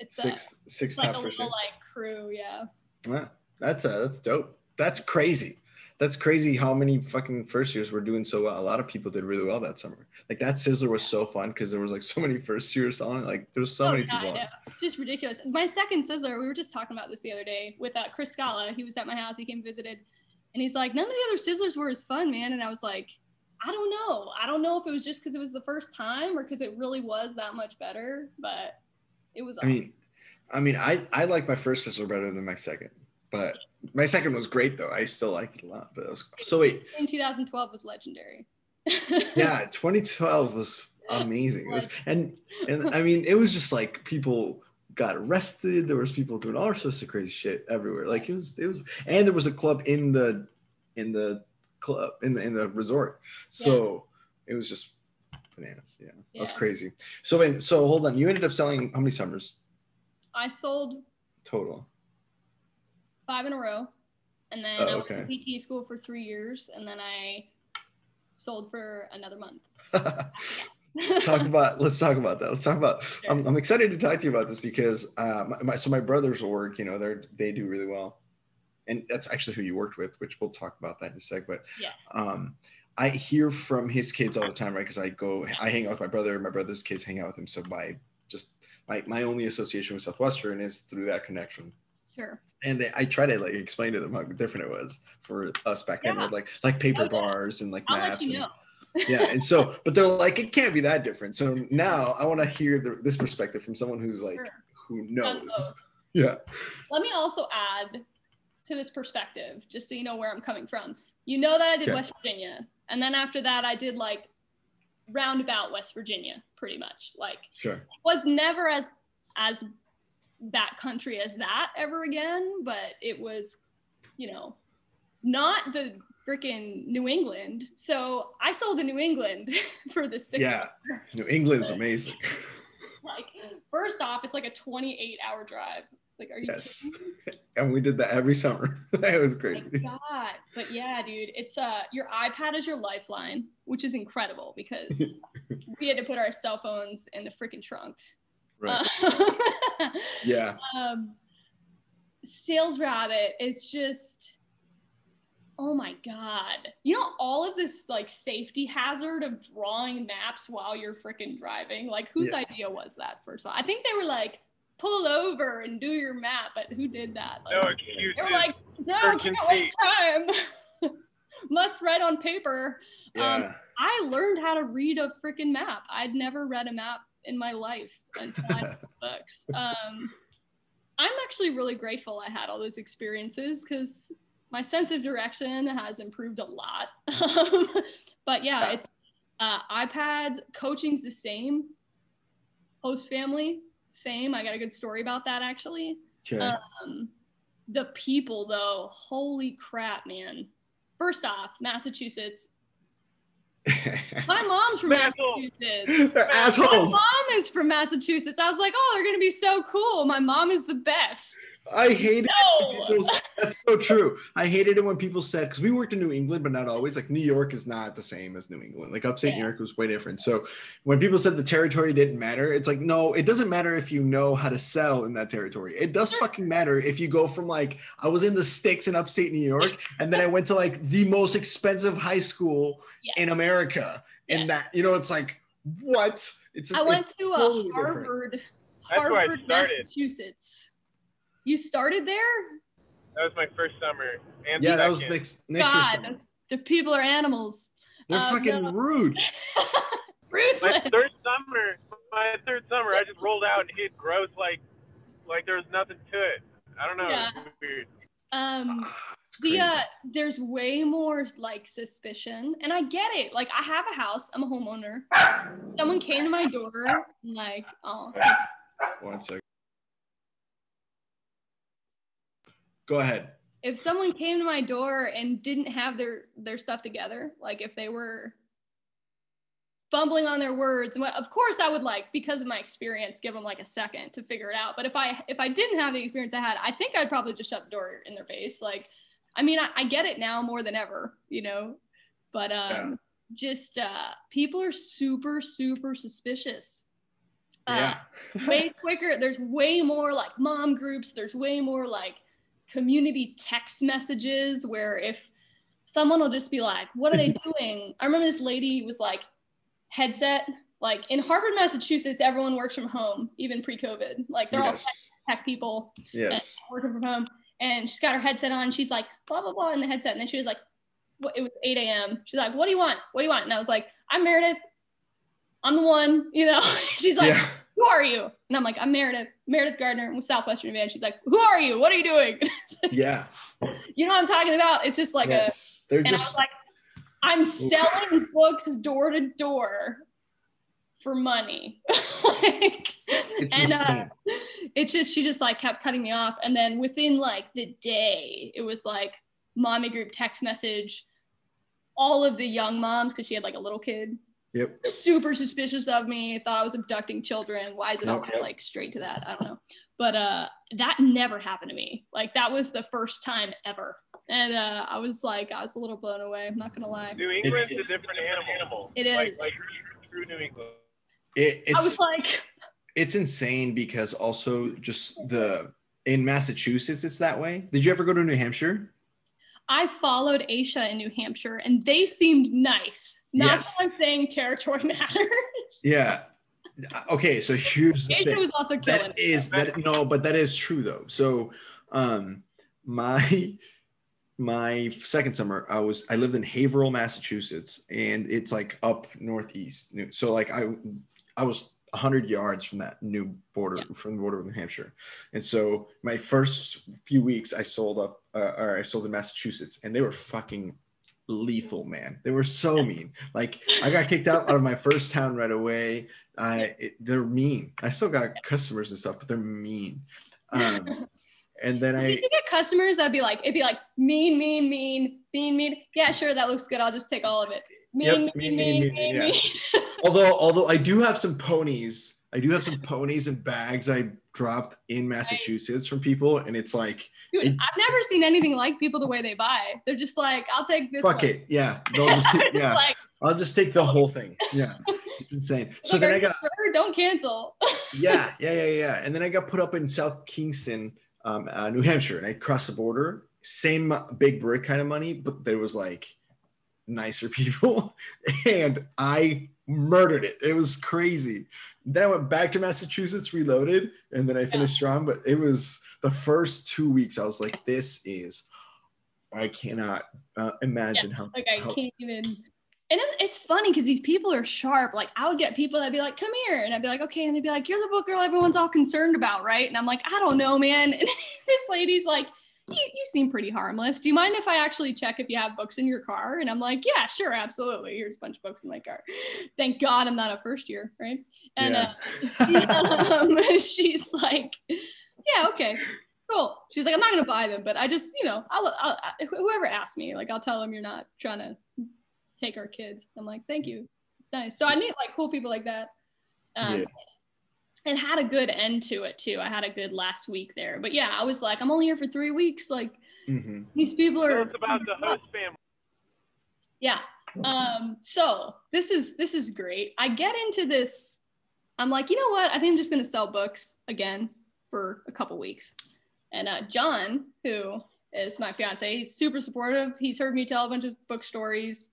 [SPEAKER 3] It's a-
[SPEAKER 4] Sixth, sixth
[SPEAKER 3] it's like
[SPEAKER 4] top
[SPEAKER 3] a little like crew, yeah.
[SPEAKER 4] Yeah, that's uh, that's dope. That's crazy. That's crazy how many fucking first years were doing so well. A lot of people did really well that summer. Like that Sizzler was so fun because there was like so many first years on. Like there's so
[SPEAKER 3] Oh,
[SPEAKER 4] many
[SPEAKER 3] yeah,
[SPEAKER 4] people. On.
[SPEAKER 3] It's just ridiculous. My second Sizzler, we were just talking about this the other day with uh, Chris Scala. He was at my house. He came visited, and he's like, "None of the other Sizzlers were as fun, man." And I was like, "I don't know. I don't know if it was just because it was the first time or because it really was that much better, but it was
[SPEAKER 4] I mean, I mean, I I like my first Sizzler better than my second, but my second was great though. I still liked it a lot. But it was so wait,
[SPEAKER 3] in 2012 was legendary.
[SPEAKER 4] yeah, 2012 was amazing. It was and and I mean, it was just like people got arrested. There was people doing all sorts of crazy shit everywhere. Like it was it was, and there was a club in the in the club in the in the resort. So it was just bananas. Yeah,
[SPEAKER 3] Yeah.
[SPEAKER 4] crazy. So wait, so hold on. You ended up selling how many summers
[SPEAKER 3] I sold
[SPEAKER 4] total?
[SPEAKER 3] five in a row, and then
[SPEAKER 4] Oh,
[SPEAKER 3] I went
[SPEAKER 4] okay.
[SPEAKER 3] to PT school for three years, and then I sold for another month.
[SPEAKER 4] talk about let's talk about that let's talk about I'm, I'm excited to talk to you about this because uh my, my so my brother's work you know they're they do really well and that's actually who you worked with which we'll talk about that in a sec but
[SPEAKER 3] yes.
[SPEAKER 4] um i hear from his kids all the time right? Because i go i hang out with my brother my brother's kids hang out with him. So my just my, my only association with southwestern is through that connection.
[SPEAKER 3] Sure.
[SPEAKER 4] and they, i try to like explain to them how different it was for us back then with like like paper bars and like
[SPEAKER 3] I'll
[SPEAKER 4] maps and yeah and so but they're like it can't be that different. So now i want to hear the, this perspective from someone who's like
[SPEAKER 3] Sure.
[SPEAKER 4] who knows. Yeah.
[SPEAKER 3] Let me also add to this perspective, just so you know where I'm coming from. You know that I did
[SPEAKER 4] Okay.
[SPEAKER 3] West Virginia, and then after that, I did like roundabout West Virginia, pretty much. Like,
[SPEAKER 4] sure
[SPEAKER 3] was never as as that country as that ever again, but it was, you know, not the freaking New England. So I sold in New England for the six.
[SPEAKER 4] yeah new england's amazing
[SPEAKER 3] Like, first off, it's like a 28 hour drive. Like, are you
[SPEAKER 4] yes and we did that every summer it was crazy
[SPEAKER 3] My God. But yeah, dude, it's uh your iPad is your lifeline, which is incredible because we had to put our cell phones in the freaking trunk.
[SPEAKER 4] right
[SPEAKER 3] Uh,
[SPEAKER 4] yeah
[SPEAKER 3] um, Sales Rabbit is just, oh my God. You know, all of this like safety hazard of drawing maps while you're freaking driving. Like, whose
[SPEAKER 4] Yeah.
[SPEAKER 3] idea was that first of all? I think they were like, pull over and do your map, but who did that? Like,
[SPEAKER 2] No excuses.
[SPEAKER 3] they were like, no, can't waste time. Must write on paper.
[SPEAKER 4] yeah
[SPEAKER 3] Um, I learned how to read a freaking map. I'd never read a map in my life until I read books. Um, I'm actually really grateful I had all those experiences because my sense of direction has improved a lot. Um, but yeah, it's uh, iPads, coaching's the same. Host family, same. I got a good story about that actually.
[SPEAKER 4] okay
[SPEAKER 3] Um, the people, though, holy crap, man. First off, Massachusetts. My mom's from
[SPEAKER 2] Asshole.
[SPEAKER 3] Massachusetts.
[SPEAKER 4] they're assholes.
[SPEAKER 3] My mom is from Massachusetts. I was like, oh, they're gonna be so cool. My mom is the best.
[SPEAKER 4] I hated
[SPEAKER 3] No.
[SPEAKER 4] people said- that's so true. I hated it when people said because we worked in New England, but not always. Like New York is not the same as New England. Like upstate New York was way different. So when people said the territory didn't matter, it's like no, it doesn't matter if you know how to sell in that territory. It does fucking matter if you go from like I was in the sticks in upstate New York, and then I went to like the most expensive high school
[SPEAKER 3] Yes.
[SPEAKER 4] in America, and
[SPEAKER 3] Yes.
[SPEAKER 4] that you know, it's like what? It's
[SPEAKER 3] I went to uh,
[SPEAKER 4] totally different.
[SPEAKER 3] Harvard,
[SPEAKER 2] That's where I
[SPEAKER 3] Harvard. Massachusetts. You started there?
[SPEAKER 2] That was my first summer. And
[SPEAKER 4] Yeah, that was
[SPEAKER 2] second.
[SPEAKER 4] next next year's
[SPEAKER 3] God, the people are animals.
[SPEAKER 4] They're
[SPEAKER 3] uh,
[SPEAKER 4] fucking
[SPEAKER 3] no.
[SPEAKER 4] rude.
[SPEAKER 2] My third summer, my third summer, I just rolled out and hit growth like, like there was nothing to it. I don't know.
[SPEAKER 3] Yeah.
[SPEAKER 2] It was weird.
[SPEAKER 3] Um,
[SPEAKER 4] It's
[SPEAKER 3] the uh, there's way more like suspicion, and I get it. Like I have a house, I'm a homeowner. Someone came to my door, I'm like, oh,
[SPEAKER 4] One second. Go ahead.
[SPEAKER 3] if someone came to my door and didn't have their their stuff together, like if they were fumbling on their words, and of course I would like because of my experience give them like a second to figure it out. But if I if I didn't have the experience I had, I think I'd probably just shut the door in their face. Like, I mean, I, I get it now more than ever, you know, but um,
[SPEAKER 4] Yeah.
[SPEAKER 3] just uh, people are super super suspicious. Uh,
[SPEAKER 4] Yeah.
[SPEAKER 3] way quicker. There's way more like mom groups. There's way more like community text messages where if someone will just be like, "What are they doing?" I remember this lady was like, headset. Like in Harvard, Massachusetts, everyone works from home, even pre-COVID. Like they're all
[SPEAKER 4] yes.
[SPEAKER 3] tech people
[SPEAKER 4] Yes.
[SPEAKER 3] working from home. And she's got her headset on. She's like, blah, blah, blah in the headset. And then she was like, what, it was 8 a.m. She's like, what do you want? What do you want? And I was like, I'm Meredith. I'm the one, you know? she's like,
[SPEAKER 4] yeah.
[SPEAKER 3] Who are you? And I'm like, I'm Meredith, Meredith Gardner with Southwestern Advantage. She's like, who are you? What are you doing?
[SPEAKER 4] Yeah.
[SPEAKER 3] you know what I'm talking about? It's just like a,
[SPEAKER 4] yes. They're
[SPEAKER 3] and I was
[SPEAKER 4] just
[SPEAKER 3] like, I'm selling books door to door for money. like,
[SPEAKER 4] it's
[SPEAKER 3] and uh, it's just she just like kept cutting me off and then within like the day it was like mommy group text message all of the young moms because she had like a little kid
[SPEAKER 4] Yep.
[SPEAKER 3] super suspicious of me thought i was abducting children why is it
[SPEAKER 4] Yep.
[SPEAKER 3] always like straight to that i don't know but uh that never happened to me like that was the first time ever and uh i was like i was a little blown away i'm not gonna lie
[SPEAKER 2] New England's
[SPEAKER 4] It's-
[SPEAKER 2] a different animal.
[SPEAKER 3] It
[SPEAKER 2] Like,
[SPEAKER 3] is.
[SPEAKER 2] like true New England.
[SPEAKER 4] It,
[SPEAKER 3] i was
[SPEAKER 4] it's
[SPEAKER 3] like
[SPEAKER 4] it's insane because also just the in Massachusetts it's that way. Did you ever go to New Hampshire?
[SPEAKER 3] I followed Aisha in New Hampshire and they seemed nice. Not
[SPEAKER 4] Yes.
[SPEAKER 3] that I'm saying territory matters.
[SPEAKER 4] Yeah. Okay, so here's the
[SPEAKER 3] Aisha
[SPEAKER 4] thing.
[SPEAKER 3] was also killing.
[SPEAKER 4] that is that no but that is true though so um my my second summer i was i lived in haverhill massachusetts and it's like up northeast so like i i was 100 yards from that new border
[SPEAKER 3] Yeah.
[SPEAKER 4] from the border of new hampshire and so my first few weeks i sold up uh, or i sold in massachusetts and they were fucking lethal man they were so mean like i got kicked out, out of my first town right away I it, they're mean. I still got customers and stuff, but they're mean. Um, and then
[SPEAKER 3] If
[SPEAKER 4] I
[SPEAKER 3] you get customers, that'd be like, it'd be like mean, mean, mean, mean, mean. Yeah, sure, that looks good. I'll just take all of it. Mean,
[SPEAKER 4] Yep,
[SPEAKER 3] mean,
[SPEAKER 4] mean,
[SPEAKER 3] mean,
[SPEAKER 4] mean,
[SPEAKER 3] mean,
[SPEAKER 4] mean,
[SPEAKER 3] mean.
[SPEAKER 4] yeah. although although I do have some ponies. I do have some ponies and bags I dropped in Massachusetts from people, and it's like
[SPEAKER 3] Dude,
[SPEAKER 4] It-
[SPEAKER 3] I've never seen anything like people the way they buy. They're just like, I'll take this.
[SPEAKER 4] fuck
[SPEAKER 3] one.
[SPEAKER 4] it, yeah. They'll just
[SPEAKER 3] It's
[SPEAKER 4] yeah.
[SPEAKER 3] like,
[SPEAKER 4] I'll just take the whole thing. Yeah, it's insane. So
[SPEAKER 3] like,
[SPEAKER 4] then I got
[SPEAKER 3] sure? don't cancel.
[SPEAKER 4] yeah, yeah, yeah, yeah. And then I got put up in South Kingston, um, uh, New Hampshire, and I crossed the border. Same big brick kind of money, but there was like nicer people, and I murdered it. It was crazy. Then I went back to Massachusetts, reloaded, and then I finished strong. But it was the first two weeks. I was like, "This is." I cannot uh, imagine how.
[SPEAKER 3] Like I
[SPEAKER 4] how-
[SPEAKER 3] can't even. And it's funny because these people are sharp. Like I would get people that'd be like, "Come here," and I'd be like, "Okay," and they'd be like, "You're the book girl everyone's all concerned about, right?" And I'm like, "I don't know, man." And this lady's like, you, "You seem pretty harmless. Do you mind if I actually check if you have books in your car?" And I'm like, "Yeah, sure, absolutely. Here's a bunch of books in my car. Thank God I'm not a first year, right?" And
[SPEAKER 4] Yeah.
[SPEAKER 3] uh, um, she's like, "Yeah, okay." Cool. She's like, I'm not gonna buy them, but I just, you know, I'll, I'll whoever asks me, like, I'll tell them you're not trying to take our kids. I'm like, thank you. It's nice. So I meet like cool people like that. Um,
[SPEAKER 4] Yeah.
[SPEAKER 3] And had a good end to it too. I had a good last week there. But yeah, I was like, I'm only here for three weeks. Like
[SPEAKER 4] Mhm.
[SPEAKER 3] these people
[SPEAKER 2] Tell
[SPEAKER 3] are.
[SPEAKER 2] us about the host family.
[SPEAKER 3] Yeah. Um, so this is this is great. I get into this. I'm like, you know what? I think I'm just gonna sell books again for a couple weeks. And uh, John, who is my fiance, he's super supportive. He's heard me tell a bunch of book stories.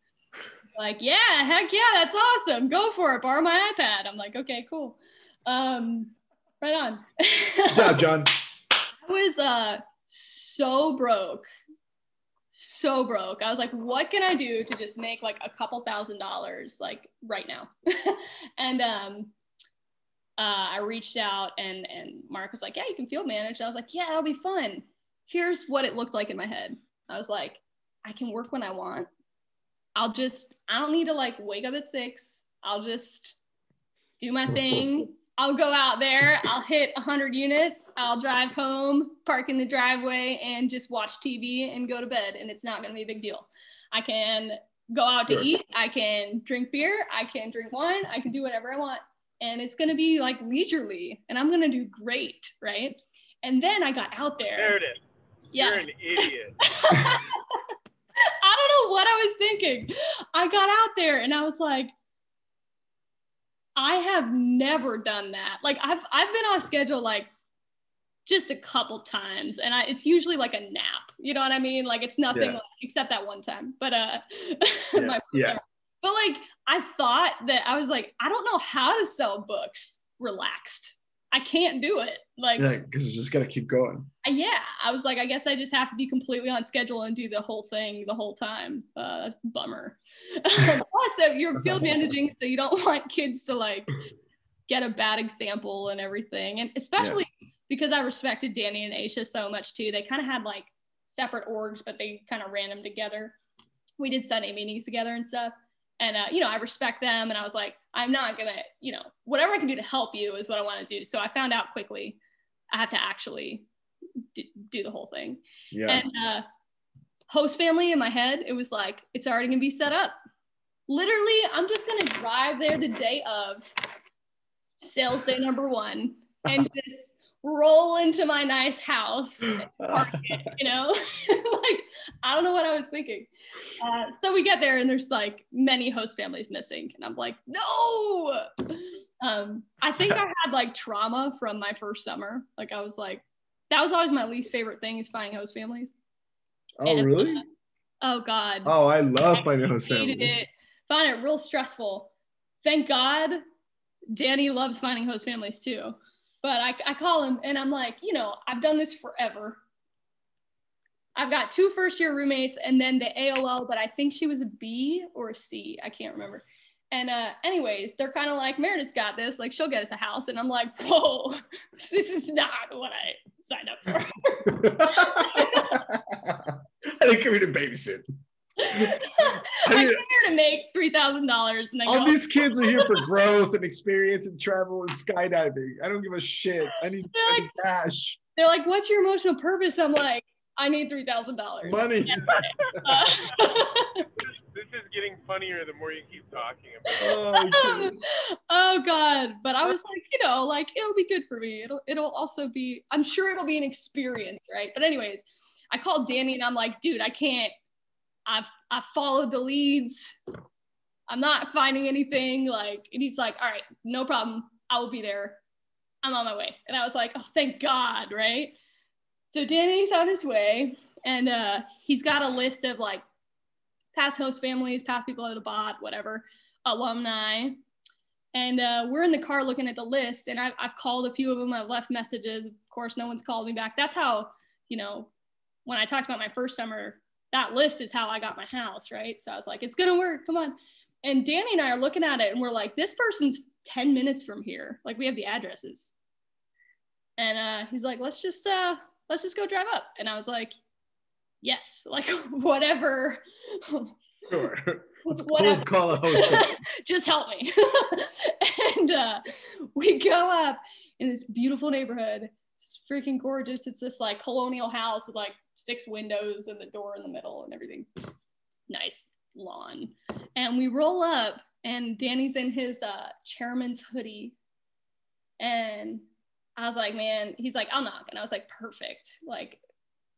[SPEAKER 3] Like, yeah, heck yeah, that's awesome. Go for it. Borrow my iPad. I'm like, okay, cool. Um, right on.
[SPEAKER 4] Good job, John.
[SPEAKER 3] I was uh so broke. So broke. I was like, what can I do to just make like a couple thousand dollars like right now? and um uh, I reached out and and Mark was like, yeah, you can field manage. I was like, yeah, that'll be fun. Here's what it looked like in my head. I was like, I can work when I want. I'll just, I don't need to like wake up at six. I'll just do my thing. I'll go out there, I'll hit 100 units, I'll drive home, park in the driveway, and just watch TV and go to bed. And it's not going to be a big deal. I can go out to
[SPEAKER 5] Sure.
[SPEAKER 3] eat, I can drink beer, I can drink wine, I can do whatever I want. And it's going to be like leisurely, and I'm going to do great. Right. And then I got out there.
[SPEAKER 2] Meredith,
[SPEAKER 3] Yes.
[SPEAKER 2] you're an idiot.
[SPEAKER 3] I don't know what I was thinking. I got out there and I was like, I have never done that. Like I've I've been on schedule like just a couple times and I it's usually like a nap. You know what I mean? Like it's nothing
[SPEAKER 5] Yeah.
[SPEAKER 3] like, except that one time. But uh
[SPEAKER 5] Yeah,
[SPEAKER 3] my
[SPEAKER 5] yeah.
[SPEAKER 3] but like I thought that I was like, I don't know how to sell books relaxed. I can't do it. Like
[SPEAKER 5] Yeah, because you just gotta keep going.
[SPEAKER 3] yeah, I was like, I guess I just have to be completely on schedule and do the whole thing the whole time. Uh, bummer. Plus, uh, you're field managing, so you don't want kids to like get a bad example and everything. And especially because I respected Danny and Aisha so much too. They kind of had like separate orgs, but they kind of ran them together. We did Sunday meetings together and stuff. And uh, you know, I respect them, and I was like, I'm not gonna, you know, whatever I can do to help you is what I want to do. So I found out quickly I have to actually do, do the whole thing.
[SPEAKER 5] Yeah.
[SPEAKER 3] And uh, host family in my head, it was like, it's already gonna be set up. Literally, I'm just gonna drive there the day of sales day number one and just roll into my nice house, it, you know? like, I don't know what I was thinking. Uh, so we get there and there's like many host families missing. And I'm like, no. Um, I think I had like trauma from my first summer. Like, I was like, that was always my least favorite thing is finding host families.
[SPEAKER 5] oh,
[SPEAKER 3] And,
[SPEAKER 5] really?
[SPEAKER 3] uh, oh God.
[SPEAKER 5] Oh, I love finding host families.
[SPEAKER 3] it. Found it real stressful. Thank God Danny loves finding host families too. But I, I call him and I'm like, you know, I've done this forever. I've got two first year roommates and then the AOL, but I think she was a B or a C. I can't remember. And uh, anyways, they're kind of like, Meredith's got this. Like, she'll get us a house. And I'm like, whoa, this is not what I signed up for.
[SPEAKER 5] I didn't come here to babysit.
[SPEAKER 3] I
[SPEAKER 5] I
[SPEAKER 3] came here to make $3,000
[SPEAKER 5] all
[SPEAKER 3] go,
[SPEAKER 5] these kids are here for growth and experience and travel and skydiving. I don't give a shit. I need,
[SPEAKER 3] They're
[SPEAKER 5] I need cash,
[SPEAKER 3] they're like, what's your emotional purpose? I'm like, I need $3,000.
[SPEAKER 5] money.
[SPEAKER 3] Uh,
[SPEAKER 2] This is getting funnier the more you keep talking about. it.
[SPEAKER 5] Oh,
[SPEAKER 3] oh God. But I was like, you know, like it'll be good for me. It'll it'll also be, I'm sure it'll be an experience, right? But anyways, I called Danny and I'm like, dude, I can't. I've I followed the leads. I'm not finding anything. Like, and he's like, all right, no problem. I will be there. I'm on my way. And I was like, oh, thank God, right? So Danny's on his way, and uh, he's got a list of like past host families, past people at the bot, whatever, alumni. And uh, we're in the car looking at the list, and I've, I've called a few of them. I've left messages. Of course, no one's called me back. That's how, you know, when I talked about my first summer, that list is how I got my house, right? So I was like, it's gonna work. Come on. And Danny and I are looking at it, and we're like, this person's 10 minutes from here. Like we have the addresses. And uh, he's like, let's just uh, let's just go drive up. And I was like, yes, like whatever.
[SPEAKER 5] Sure. Let's
[SPEAKER 3] whatever
[SPEAKER 5] call a host.
[SPEAKER 3] just help me. and uh, we go up in this beautiful neighborhood. It's freaking gorgeous. It's this like colonial house with like six windows and the door in the middle and everything. Nice lawn. And we roll up, and Danny's in his uh, chairman's hoodie. And I was like, man, he's like, I'll knock. And I was like, perfect. Like,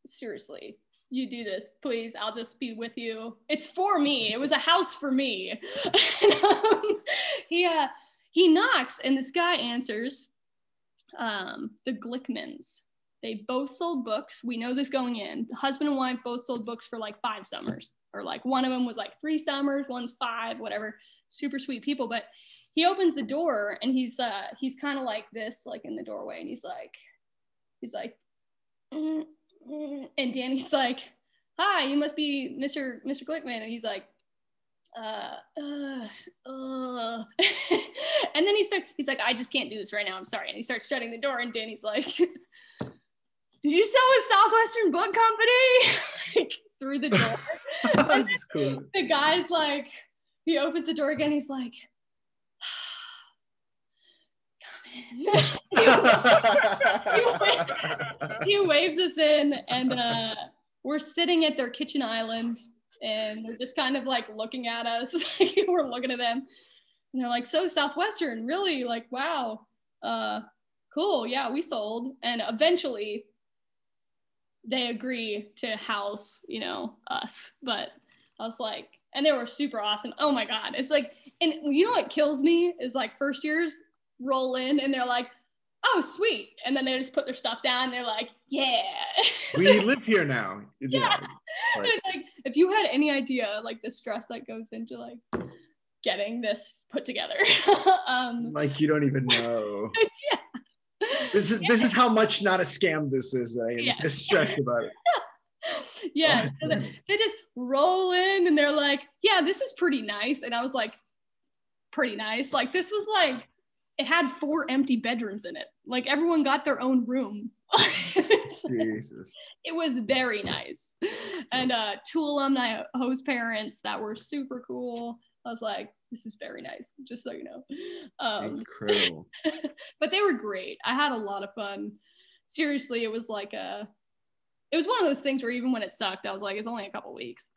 [SPEAKER 3] seriously, you do this, please. I'll just be with you. It's for me. It was a house for me. and, um, he uh, he knocks, and this guy answers. Um, the Glickmans. They both sold books. We know this going in. The husband and wife both sold books for like five summers, or like one of them was like three summers, one's five, whatever. Super sweet people. But he opens the door and he's uh he's kind of like this, like in the doorway, and he's like, he's like, "Mm, mm," and Danny's like, "Hi, you must be Mr. Mr. Glickman," and he's like, "Uh, uh, uh," and then he starts. He's like, "I just can't do this right now. I'm sorry," and he starts shutting the door, and Danny's like. Did you sell a Southwestern Book Company? like through the door.
[SPEAKER 6] cool.
[SPEAKER 3] the guy's like, he opens the door again. He's like, he waves us in, and uh, we're sitting at their kitchen island, and they're just kind of like looking at us. we're looking at them, and they're like, "So Southwestern, really? Like, wow, uh, cool. Yeah, we sold." And eventually, they agree to house, you know, us. But I was like, and they were super awesome. Oh my god, it's like, and you know what kills me is like first years roll in and they're like, oh sweet, and then they just put their stuff down. They're like, yeah.
[SPEAKER 4] we live here now.
[SPEAKER 3] Yeah.
[SPEAKER 4] Right.
[SPEAKER 3] And it's like if you had any idea like the stress that goes into like getting this put together. um
[SPEAKER 4] Like you don't even know.
[SPEAKER 3] yeah.
[SPEAKER 4] This is this is how much not a scam this is. That I am stressed about it.
[SPEAKER 3] yeah.
[SPEAKER 4] Oh,
[SPEAKER 3] So they, they just roll in and they're like, yeah, this is pretty nice. And I was like, pretty nice. Like this was like it had four empty bedrooms in it. Like everyone got their own room.
[SPEAKER 4] Jesus.
[SPEAKER 3] it was very nice. And uh, two alumni host parents that were super cool. I was like, this is very nice, just so you know. Um,
[SPEAKER 4] Incredible.
[SPEAKER 3] but they were great. I had a lot of fun. Seriously, it was like a, it was one of those things where even when it sucked, I was like, it's only a couple weeks.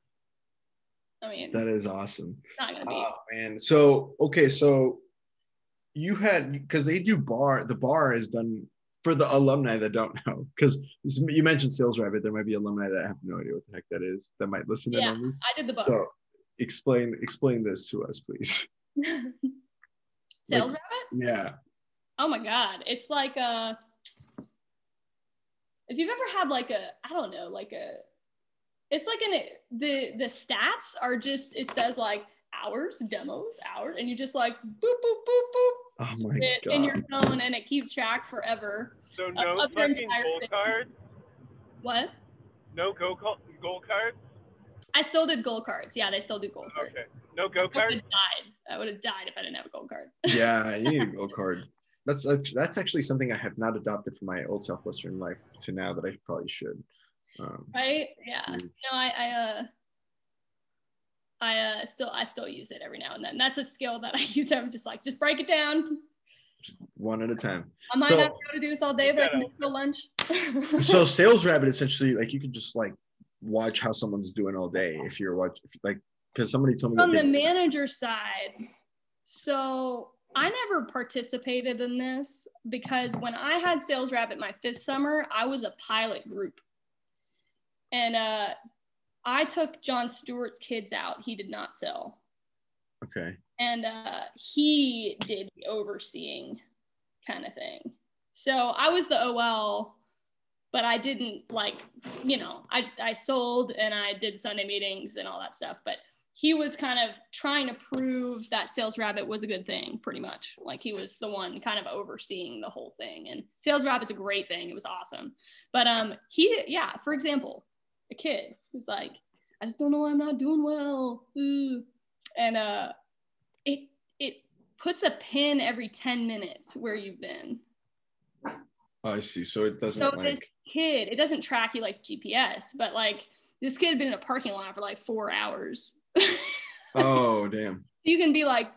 [SPEAKER 3] I mean,
[SPEAKER 4] That is awesome.
[SPEAKER 3] not gonna be.
[SPEAKER 4] Oh man. So okay, so you had because they do bar. The bar is done for the alumni that don't know. Because you mentioned Sales Rabbit, there might be alumni that have no idea what the heck that is that might listen in
[SPEAKER 3] Yeah.
[SPEAKER 4] on this.
[SPEAKER 3] I did the book.
[SPEAKER 4] So explain explain this to us, please.
[SPEAKER 3] Sales
[SPEAKER 4] like-
[SPEAKER 3] rabbit?
[SPEAKER 4] Yeah.
[SPEAKER 3] Oh my god, it's like a. If you've ever had like a, I don't know, like a, it's like an the the stats are just it says like hours demos hours and you just like boop boop boop boop
[SPEAKER 4] Oh my
[SPEAKER 3] it in your phone and it keeps track forever.
[SPEAKER 2] So no
[SPEAKER 3] of
[SPEAKER 2] fucking
[SPEAKER 3] entire
[SPEAKER 2] gold
[SPEAKER 3] thing.
[SPEAKER 2] cards?
[SPEAKER 3] What?
[SPEAKER 2] No go call, gold cards?
[SPEAKER 3] I still did gold cards. Yeah, they still do gold cards.
[SPEAKER 2] Okay. No go card.
[SPEAKER 3] I would
[SPEAKER 2] cards?
[SPEAKER 3] have died. I would have died if I didn't have a gold card.
[SPEAKER 4] Yeah, you need a gold card. That's act- that's actually something I have not adopted from my old Southwestern life to now that I probably should. Um,
[SPEAKER 3] right? Yeah.
[SPEAKER 4] Huge.
[SPEAKER 3] No, I, I, uh, I uh, still, I still use it every now and then. That's a skill that I use. I'm just like, just break it down.
[SPEAKER 4] just one at a time.
[SPEAKER 3] I might
[SPEAKER 4] So-
[SPEAKER 3] not be able to do this all day, but I can
[SPEAKER 2] Yeah.
[SPEAKER 3] do it till lunch.
[SPEAKER 4] so sales rabbit essentially like you can just like watch how someone's doing all day if you're watch if, like because somebody told me
[SPEAKER 3] From the
[SPEAKER 4] they-
[SPEAKER 3] manager side, so I never participated in this because when I had Sales Rabbit my fifth summer, I was a pilot group. And uh, I took John Stewart's kids out. He did not sell.
[SPEAKER 4] okay
[SPEAKER 3] and uh, he did the overseeing kind of thing. So I was the OL, but I didn't like, you know, I, I sold and I did Sunday meetings and all that stuff. But he was kind of trying to prove that Sales Rabbit was a good thing, pretty much. Like he was the one kind of overseeing the whole thing. And Sales Rabbit's a great thing. It was awesome. But um, he, yeah, for example, a kid who's like, I just don't know why I'm not doing well. Ooh. And uh, it it puts a pin every 10 minutes where you've been.
[SPEAKER 4] oh, i see so it doesn't
[SPEAKER 3] So
[SPEAKER 4] like
[SPEAKER 3] this kid, it doesn't track you like GPS, but like this kid had been in a parking lot for like four hours.
[SPEAKER 4] oh damn
[SPEAKER 3] you can be like,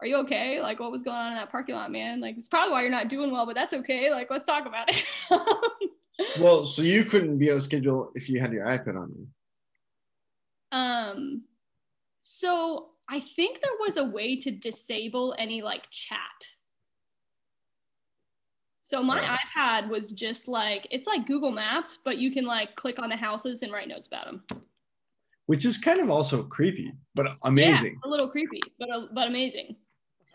[SPEAKER 3] Are you okay? Like, what was going on in that parking lot, man? Like, it's probably why you're not doing well, but that's okay. Like, let's talk about it.
[SPEAKER 4] well so you couldn't be on schedule if you had your ipad on you
[SPEAKER 3] um, so I think there was a way to disable any like chat. So my iPad was just like it's like Google Maps, but you can like click on the houses and write notes about them.
[SPEAKER 4] which is kind of also creepy but amazing
[SPEAKER 3] Yeah, a little creepy, but uh, but amazing.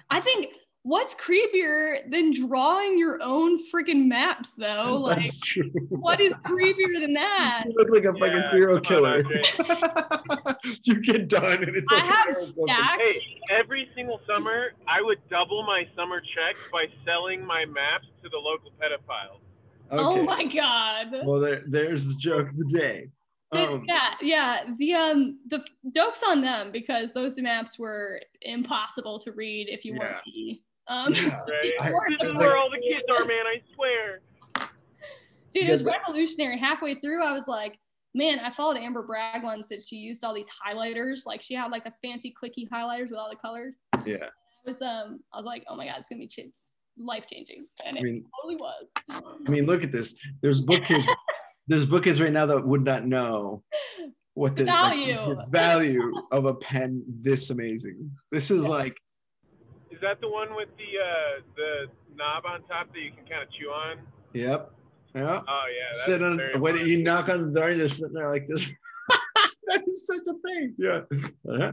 [SPEAKER 3] I think what's creepier than drawing your own freaking maps though? Like
[SPEAKER 4] that's true
[SPEAKER 3] what is creepier than that?
[SPEAKER 4] you look like a fucking serial
[SPEAKER 2] come on,
[SPEAKER 4] killer you get done and it's
[SPEAKER 3] I
[SPEAKER 4] like
[SPEAKER 3] have
[SPEAKER 4] oh,
[SPEAKER 3] stacks.
[SPEAKER 2] Hey, every single summer, I would double my summer checks by selling my maps to the local pedophiles.
[SPEAKER 3] Oh my god.
[SPEAKER 4] Well, there, there's the joke of the day.
[SPEAKER 3] The-
[SPEAKER 4] Um,
[SPEAKER 3] yeah, yeah. The um the jokes on them because those maps were impossible to read if you weren't me. Um,
[SPEAKER 4] yeah.
[SPEAKER 2] Right?
[SPEAKER 4] I-
[SPEAKER 2] this
[SPEAKER 4] I
[SPEAKER 2] is where
[SPEAKER 4] like-
[SPEAKER 2] all the kids are, man. I swear.
[SPEAKER 3] dude, it was revolutionary. Halfway through, I was like, man, I followed Amber Bragg once and she used all these highlighters. Like she had like the fancy clicky highlighters with all the colors.
[SPEAKER 4] Yeah.
[SPEAKER 3] I was um I was like, oh my god, it's gonna be ch- life changing, and
[SPEAKER 4] I
[SPEAKER 3] it
[SPEAKER 4] mean,
[SPEAKER 3] totally was.
[SPEAKER 4] I mean, look at this. There's book kids. there's book kids right now that would not know what the,
[SPEAKER 3] The
[SPEAKER 4] like,
[SPEAKER 3] value.
[SPEAKER 4] the value of a pen this amazing. This is like
[SPEAKER 2] Is that the one with the uh, the knob on top that you can kind of chew on?
[SPEAKER 4] yep. Yeah.
[SPEAKER 2] Oh yeah. That's
[SPEAKER 4] Sit on
[SPEAKER 2] very
[SPEAKER 4] when
[SPEAKER 2] fun.
[SPEAKER 4] you knock on the door you're just sitting there like this. that is such a thing. Yeah. Uh-huh.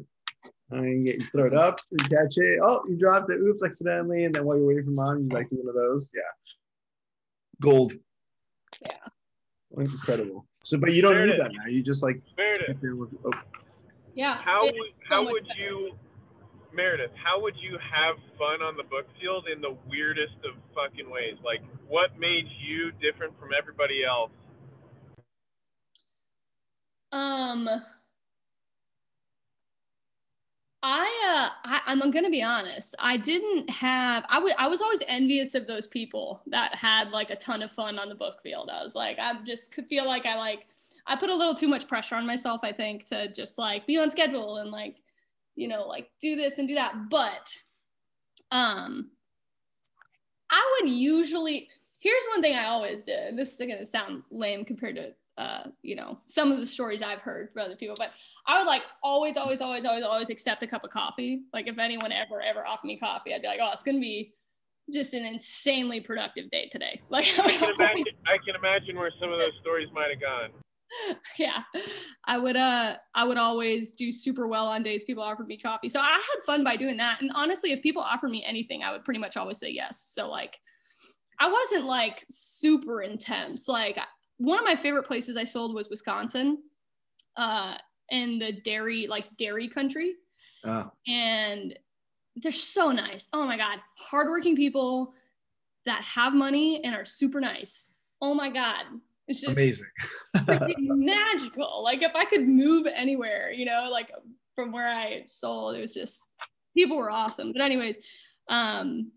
[SPEAKER 4] And you, get, you throw it up, you catch it. Oh, you dropped it. Oops, accidentally. And then while you're waiting for mom, you like do one of those. Yeah. Gold.
[SPEAKER 3] Yeah.
[SPEAKER 4] That's incredible. So, but you don't
[SPEAKER 2] There
[SPEAKER 4] need that now. You just like
[SPEAKER 2] Meredith,
[SPEAKER 4] sit there with, oh,
[SPEAKER 3] Yeah.
[SPEAKER 2] how would how
[SPEAKER 3] much
[SPEAKER 2] would
[SPEAKER 3] better.
[SPEAKER 2] you, Meredith? How would you have fun on the book field in the weirdest of fucking ways? Like, what made you different from everybody else?
[SPEAKER 3] Um, I uh, I, I'm gonna be honest. I didn't have. I. I was always envious of those people that had like a ton of fun on the book field. I was like, I just could feel like I like. I put a little too much pressure on myself. I think to just like be on schedule and like, you know, like do this and do that. But, um, I would usually. Here's one thing I always did. This is gonna sound lame compared to uh, you know, some of the stories I've heard from other people, but I would like always, always, always, always, always accept a cup of coffee. Like if anyone ever, ever offered me coffee, I'd be like, oh, it's gonna be just an insanely productive day today. Like, I
[SPEAKER 2] I can imagine. I can imagine where some of those stories might have gone.
[SPEAKER 3] yeah, I would, uh, I would always do super well on days people offered me coffee. So I had fun by doing that. And honestly, if people offered me anything, I would pretty much always say yes. So like, I wasn't like super intense. Like one of my favorite places I sold was Wisconsin, uh, in the dairy, like dairy country.
[SPEAKER 4] oh,
[SPEAKER 3] And they're so nice. Oh my God. Hardworking people that have money and are super nice. Oh my God. It's just
[SPEAKER 4] amazing.
[SPEAKER 3] magical. Like if I could move anywhere, you know, like from where I sold, it was just people were awesome. But anyways, um,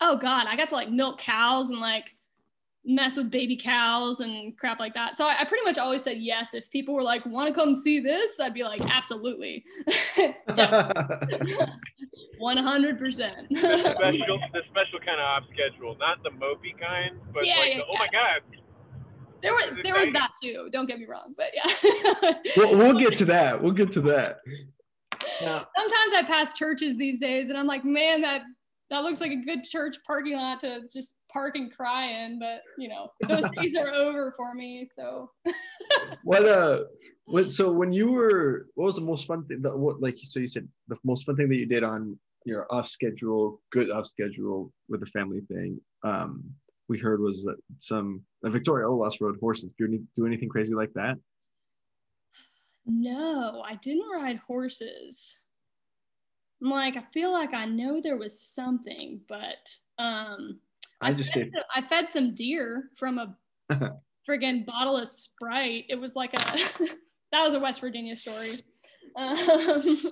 [SPEAKER 3] oh god, I got to like milk cows and like mess with baby cows and crap like that. So I, I pretty much always said yes. If people were like, want to come see this, I'd be like, absolutely, one hundred percent.
[SPEAKER 2] The special, the special kind of off schedule, not the mopey kind, but
[SPEAKER 3] Yeah,
[SPEAKER 2] like,
[SPEAKER 3] yeah,
[SPEAKER 2] the, oh my god,
[SPEAKER 3] There was there was that too. Don't get me wrong, but yeah.
[SPEAKER 4] we'll, we'll get to that. We'll get to that. Now,
[SPEAKER 3] sometimes I pass churches these days and I'm like, man, that that looks like a good church parking lot to just park and cry in. But you know, those days are over for me. So
[SPEAKER 4] what uh what so when you were what was the most fun thing that what like so you said the most fun thing that you did on your off schedule good off schedule with the family thing um we heard was that some uh, victoria Olas rode horses do you do anything crazy like that
[SPEAKER 3] no, I didn't ride horses. I'm like, I feel like I know there was something, but um
[SPEAKER 4] i just
[SPEAKER 3] fed I fed some deer from a friggin' bottle of Sprite. It was like a that was a West Virginia story. Um,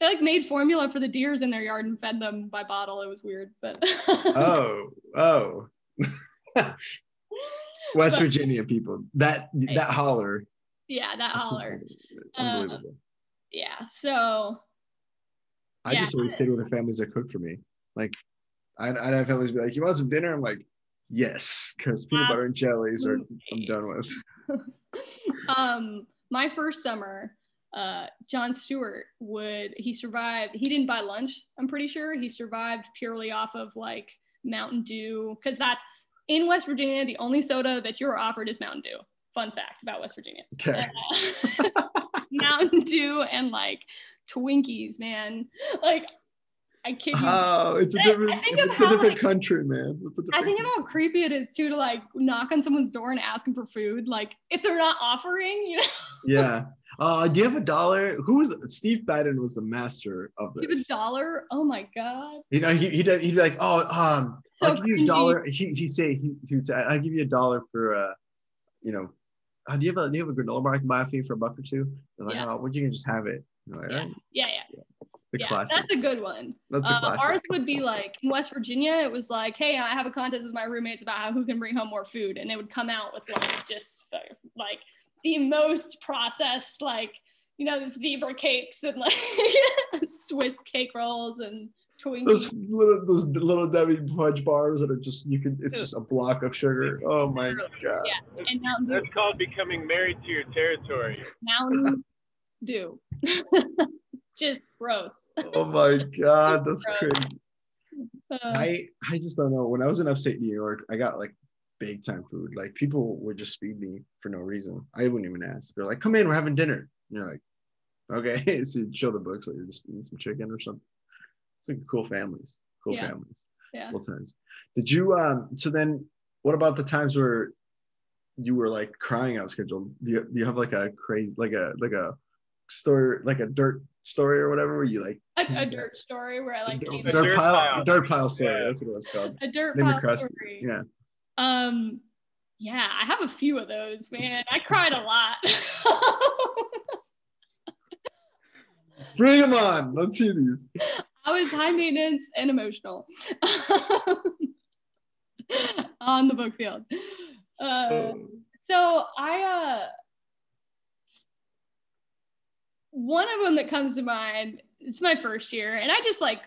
[SPEAKER 3] they like made formula for the deers in their yard and fed them by bottle. It was weird, but
[SPEAKER 4] oh oh west
[SPEAKER 3] But-
[SPEAKER 4] virginia people that that holler
[SPEAKER 3] yeah, that holler. Uh,
[SPEAKER 4] unbelievable
[SPEAKER 3] Yeah, so
[SPEAKER 4] I
[SPEAKER 3] Yeah.
[SPEAKER 4] just always say to the families that cook for me, like, I'd, I'd have families be like, "You want some dinner?" I'm like, "Yes," because peanut butter and jellies are I'm done with.
[SPEAKER 3] um my first summer uh john stewart would he survived he didn't buy lunch i'm pretty sure he survived purely off of like mountain dew because that's in west virginia the only soda that you're offered is mountain dew fun fact about west virginia
[SPEAKER 4] Okay.
[SPEAKER 3] Uh, mountain dew and like twinkies man like i kid you
[SPEAKER 4] Oh, it's a different.
[SPEAKER 3] I think of
[SPEAKER 4] it's a different
[SPEAKER 3] like-
[SPEAKER 4] country, man. It's a different.
[SPEAKER 3] I think of how creepy it is too to like knock on someone's door and ask them for food. Like if they're not offering, you know.
[SPEAKER 4] yeah, Uh, do you have a dollar? Who was Steve Bannon was the master of
[SPEAKER 3] Give a
[SPEAKER 4] this.
[SPEAKER 3] dollar. Oh my god.
[SPEAKER 4] You know, he, he'd, he'd be like, oh, um,
[SPEAKER 3] So
[SPEAKER 4] I'll give you a
[SPEAKER 3] cringy.
[SPEAKER 4] dollar. He, he'd say, he, he would say, I'll give you a dollar for, uh, you know, uh, do you have a, do you have a granola bar I can buy for you for a buck or two? They're like,
[SPEAKER 3] Yeah.
[SPEAKER 4] oh, well, you can just have it. Like,
[SPEAKER 3] Yeah.
[SPEAKER 4] "All right."
[SPEAKER 3] Yeah, yeah.
[SPEAKER 4] The
[SPEAKER 3] yeah,
[SPEAKER 4] classic.
[SPEAKER 3] that's a good one.
[SPEAKER 4] That's a
[SPEAKER 3] Uh,
[SPEAKER 4] classic.
[SPEAKER 3] ours would be like in West Virginia, it was like, hey, I have a contest with my roommates about how, who can bring home more food. And they would come out with like just like the most processed, like, you know, the zebra cakes and like Swiss cake rolls and Twinkies.
[SPEAKER 4] those little those little Debbie fudge bars that are just you can it's just a block of sugar. Oh my god.
[SPEAKER 3] Yeah. and Mountain Dew.
[SPEAKER 2] That's called becoming married to your territory.
[SPEAKER 3] Mountain Dew. just gross.
[SPEAKER 4] Oh my god, that's crazy.
[SPEAKER 3] Uh,
[SPEAKER 4] I I just don't know. When I was in upstate New York, I got like big time food. Like people would just feed me for no reason. I wouldn't even ask. They're like, "Come in, we're having dinner." And you're like, "Okay." so you show the books, like you're just eating some chicken or something. It's like cool families, cool
[SPEAKER 3] Yeah.
[SPEAKER 4] families,
[SPEAKER 3] yeah.
[SPEAKER 4] cool times. Did you? Um. So then, what about the times where you were like crying out schedule? Do you, do you have like a crazy, like a like a story, like a dirt story or whatever, where you like
[SPEAKER 3] A, a dirt story where I like
[SPEAKER 4] dirt,
[SPEAKER 3] came
[SPEAKER 2] A
[SPEAKER 4] dirt
[SPEAKER 2] dirt
[SPEAKER 4] pile,
[SPEAKER 2] pile.
[SPEAKER 4] dirt pile story?
[SPEAKER 2] Yeah.
[SPEAKER 4] That's what it was called.
[SPEAKER 3] a dirt
[SPEAKER 4] Name
[SPEAKER 3] pile
[SPEAKER 4] your crust.
[SPEAKER 3] story.
[SPEAKER 4] Yeah.
[SPEAKER 3] Um, yeah, I have a few of those, man. I cried a lot.
[SPEAKER 4] Bring them on. Let's hear these.
[SPEAKER 3] I was high maintenance and emotional on the book field. Uh,
[SPEAKER 4] Oh.
[SPEAKER 3] so I, uh, one of them that comes to mind, it's my first year, and I just like,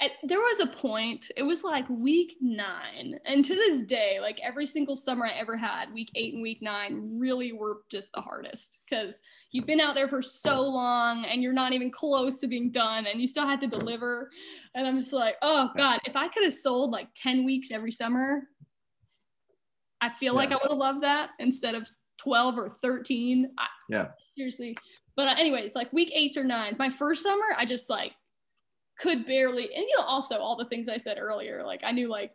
[SPEAKER 3] at, there was a point, it was like week nine, and to this day, like every single summer I ever had, week eight and week nine really were just the hardest because you've been out there for so long and you're not even close to being done, and you still had to deliver. And I'm just like, oh God, if I could have sold like 10 weeks every summer, I feel like I would have loved that instead of 12 or 13. I,
[SPEAKER 4] Yeah.
[SPEAKER 3] Seriously. But uh, anyways, like week eights or nines, my first summer, I just like could barely, and you know, also all the things I said earlier, like I knew like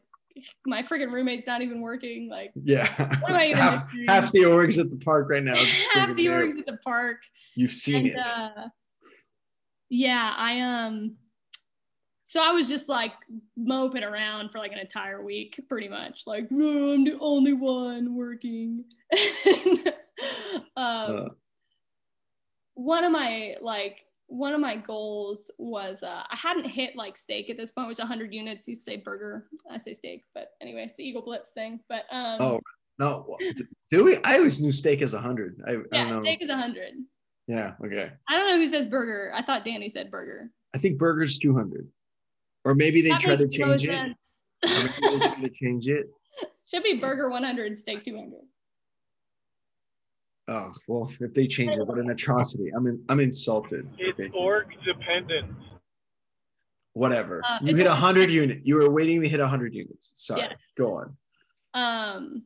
[SPEAKER 3] my friggin' roommate's not even working, like
[SPEAKER 4] Yeah.
[SPEAKER 3] What am I gonna
[SPEAKER 4] half, half the orgs at the park right now.
[SPEAKER 3] half the orgs at the park.
[SPEAKER 4] You've seen
[SPEAKER 3] and
[SPEAKER 4] it.
[SPEAKER 3] uh, yeah, I um so I was just like moping around for like an entire week, pretty much. Like, "Oh, I'm the only one working. um,
[SPEAKER 4] Uh.
[SPEAKER 3] one of my like one of my goals was uh, I hadn't hit like steak at this point, which 100 units. You say burger, I say steak, but anyway, it's the Eagle Blitz thing. But um,
[SPEAKER 4] Oh, no. Do we? I always knew steak is 100. I, I
[SPEAKER 3] yeah,
[SPEAKER 4] don't know.
[SPEAKER 3] steak is 100.
[SPEAKER 4] Yeah. Okay.
[SPEAKER 3] I don't know who says burger. I thought Danny said burger.
[SPEAKER 4] I think burger's 200. Or maybe they
[SPEAKER 3] That
[SPEAKER 4] try to
[SPEAKER 3] no
[SPEAKER 4] change it.
[SPEAKER 3] sense.
[SPEAKER 4] Or maybe they try to change it.
[SPEAKER 3] Should be burger 100, steak 200.
[SPEAKER 4] Oh, well, if they change it, what an atrocity. I'm in, I'm insulted.
[SPEAKER 2] It's org dependent.
[SPEAKER 4] Whatever.
[SPEAKER 3] Uh,
[SPEAKER 4] you hit
[SPEAKER 3] a-
[SPEAKER 4] 100 unit. You were waiting to hit a 100 units. Sorry.
[SPEAKER 3] Yes.
[SPEAKER 4] Go on.
[SPEAKER 3] Um,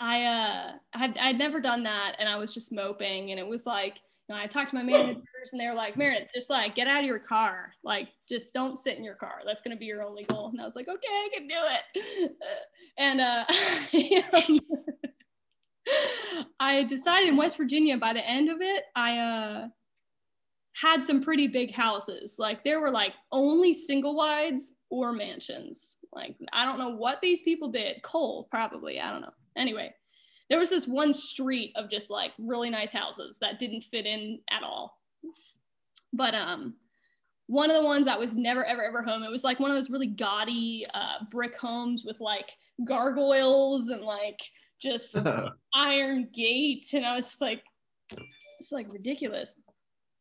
[SPEAKER 3] I uh, had I'd never done that, and I was just moping, and it was like, you know, I talked to my managers, and they were like, Meredith, just like get out of your car, like just don't sit in your car. That's gonna be your only goal. And I was like, okay, I can do it. and uh, I decided in West Virginia by the end of it, I uh had some pretty big houses. Like there were like only single wides or mansions. Like I don't know what these people did. Coal probably. I don't know. Anyway, there was this one street of just like really nice houses that didn't fit in at all. But um one of the ones that was never ever ever home it was like one of those really gaudy uh, brick homes with like gargoyles and like just iron gates and i was just like it's like ridiculous.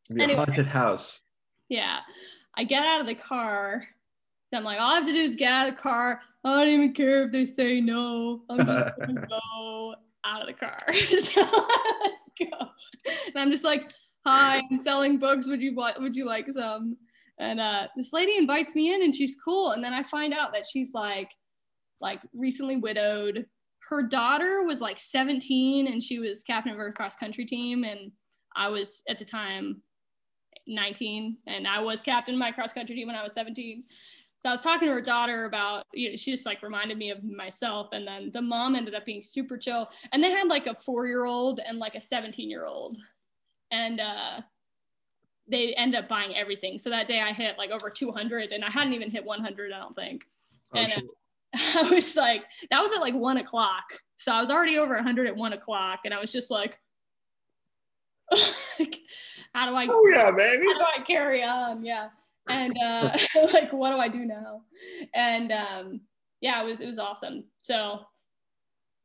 [SPEAKER 4] Be a
[SPEAKER 3] Anyway.
[SPEAKER 4] haunted house.
[SPEAKER 3] yeah. I get out of the car. So i'm like all i have to do is get out of the car. I don't even care if they say no. I'm just gonna go out of the car. So go. and i'm just like hi i'm selling books. Would you want would you like some? And uh, this lady invites me in and she's cool. And then i find out that she's like like recently widowed her daughter was like 17 and she was captain of her cross country team and i was at the time 19 and i was captain of my cross country team when i was 17 so i was talking to her daughter about you know she just like reminded me of myself and then the mom ended up being super chill and they had like a four year old and like a 17 year old and uh, they ended up buying everything. So that day I hit like over 200, and I hadn't even hit 100, I don't think.
[SPEAKER 4] Oh,
[SPEAKER 3] and uh,
[SPEAKER 4] shit.
[SPEAKER 3] I was like, that was at like one o'clock. So I was already over 100 at one o'clock, and I was just like, like, how do I
[SPEAKER 4] oh yeah, baby.
[SPEAKER 3] how do I carry on? Yeah. And uh, like, what do I do now? And um, yeah, it was it was awesome. So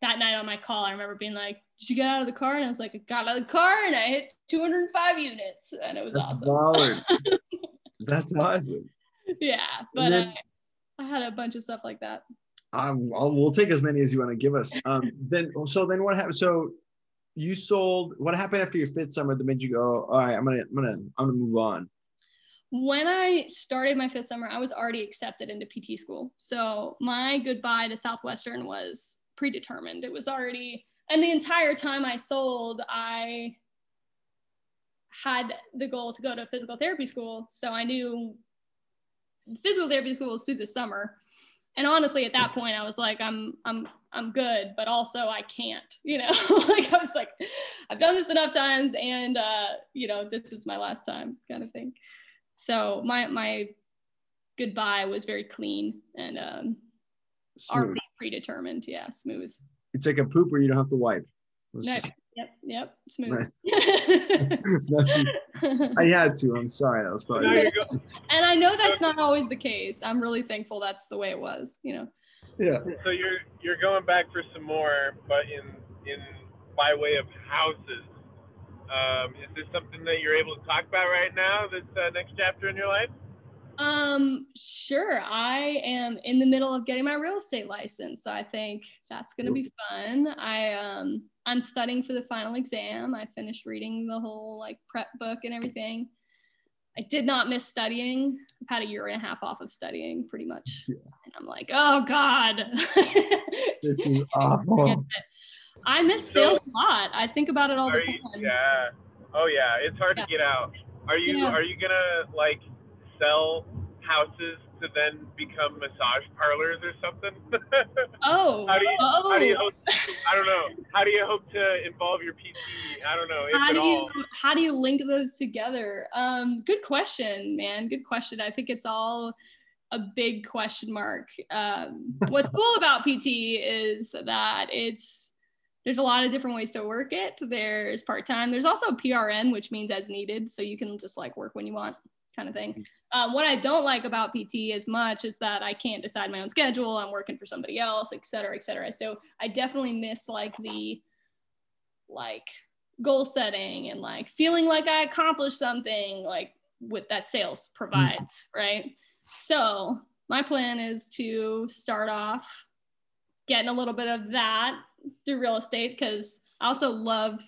[SPEAKER 3] that night on my call, I remember being like, "Did you get out of the car?" And I was like, "I got out of the car and I hit 205 units, and it was
[SPEAKER 4] That's
[SPEAKER 3] awesome."
[SPEAKER 4] That's awesome.
[SPEAKER 3] Yeah, but
[SPEAKER 4] then-
[SPEAKER 3] I, I had a bunch of stuff like that.
[SPEAKER 4] Um, I'll, we'll take as many as you want to give us. Um, then so then what happened? So you sold. What happened after your fifth summer that made you go? All right, I'm gonna I'm gonna I'm gonna move on.
[SPEAKER 3] When I started my fifth summer, I was already accepted into PT school. So my goodbye to Southwestern was predetermined. It was already, and the entire time I sold, I had the goal to go to physical therapy school. So I knew physical therapy school was through the summer. And honestly, at that point, I was like, I'm, I'm, I'm good, but also I can't, you know, like I was like, I've done this enough times and, uh, you know, this is my last time kind of thing. So my, my goodbye was very clean and, um,
[SPEAKER 4] Smooth.
[SPEAKER 3] already predetermined. Yeah. Smooth.
[SPEAKER 4] It's like a poop where you don't have to wipe.
[SPEAKER 3] Nice.
[SPEAKER 4] just-
[SPEAKER 3] Yep. Yep. Smooth.
[SPEAKER 4] Nice. I had to. I'm sorry. That was
[SPEAKER 2] Now
[SPEAKER 4] probably.
[SPEAKER 2] you're go-
[SPEAKER 3] and I know that's not always the case. I'm really thankful that's the way it was, you know.
[SPEAKER 4] Yeah.
[SPEAKER 2] so you're you're going back for some more, but in in by way of houses. Um, is this something that you're able to talk about right now? This uh, next chapter in your life?
[SPEAKER 3] Um, sure. I am in the middle of getting my real estate license, so I think that's gonna be fun. I um I'm studying for the final exam. I finished reading the whole like prep book and everything. I did not miss studying. I've had a year and a half off of studying pretty much.
[SPEAKER 4] Yeah.
[SPEAKER 3] And I'm like, oh God.
[SPEAKER 4] This is awful.
[SPEAKER 3] I miss
[SPEAKER 2] So-
[SPEAKER 3] sales a lot. I think about it all the
[SPEAKER 2] Are you,
[SPEAKER 3] time.
[SPEAKER 2] yeah. Oh yeah, it's hard
[SPEAKER 3] Yeah.
[SPEAKER 2] to get out. Are you
[SPEAKER 3] Yeah.
[SPEAKER 2] are you gonna like sell houses to then become massage parlors or something?
[SPEAKER 3] Oh,
[SPEAKER 2] How do you-
[SPEAKER 3] oh.
[SPEAKER 2] How do you hope? I don't know. How do you hope to involve your PT? I don't know.
[SPEAKER 3] How do you how do you link those together um good question man good question i think it's all a big question mark um what's cool about pt is that it's there's a lot of different ways to work it there's part-time there's also prn which means as needed so you can just like work when you want kind of thing. Um, what i don't like about pt as much is that i can't decide my own schedule i'm working for somebody else et cetera et cetera. So i definitely miss like the like goal setting and like feeling like I accomplished something like with that sales provides, right? So my plan is to start off getting a little bit of that through real estate because I also love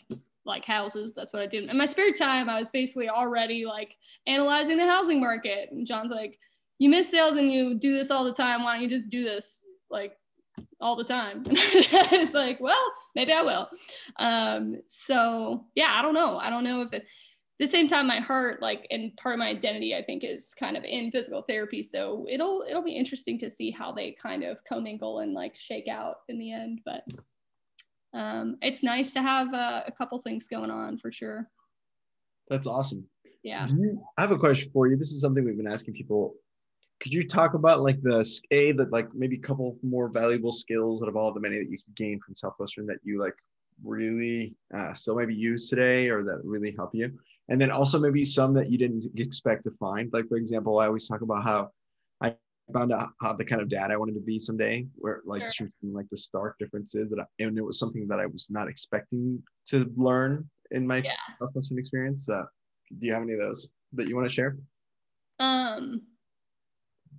[SPEAKER 3] like houses. That's what I did. In my spare time, I was basically already like analyzing the housing market. And John's like, you miss sales and you do this all the time. Why don't you just do this like all the time? I was like, well, maybe I will. Um, so yeah, I don't know. I don't know if it, at the same time, my heart, like, and part of my identity, I think, is kind of in physical therapy. So it'll it'll be interesting to see how they kind of commingle and like shake out in the end. But um, it's nice to have uh, a couple things going on for sure.
[SPEAKER 4] That's awesome.
[SPEAKER 3] Yeah.
[SPEAKER 4] You, I have a question for you. This is something we've been asking people. Could you talk about like the a that like maybe a couple more valuable skills out of all the many that you could gain from Southwestern that you like really uh, still maybe use today or that really help you? And then also maybe some that you didn't expect to find. Like for example, I always talk about how found out how the kind of dad I wanted to be someday, where like
[SPEAKER 3] Sure.
[SPEAKER 4] like the stark differences that I, and it was something that I was not expecting to learn in my
[SPEAKER 3] Yeah.
[SPEAKER 4] Southwestern experience. Uh, do you have any of those that you want to share?
[SPEAKER 3] Um,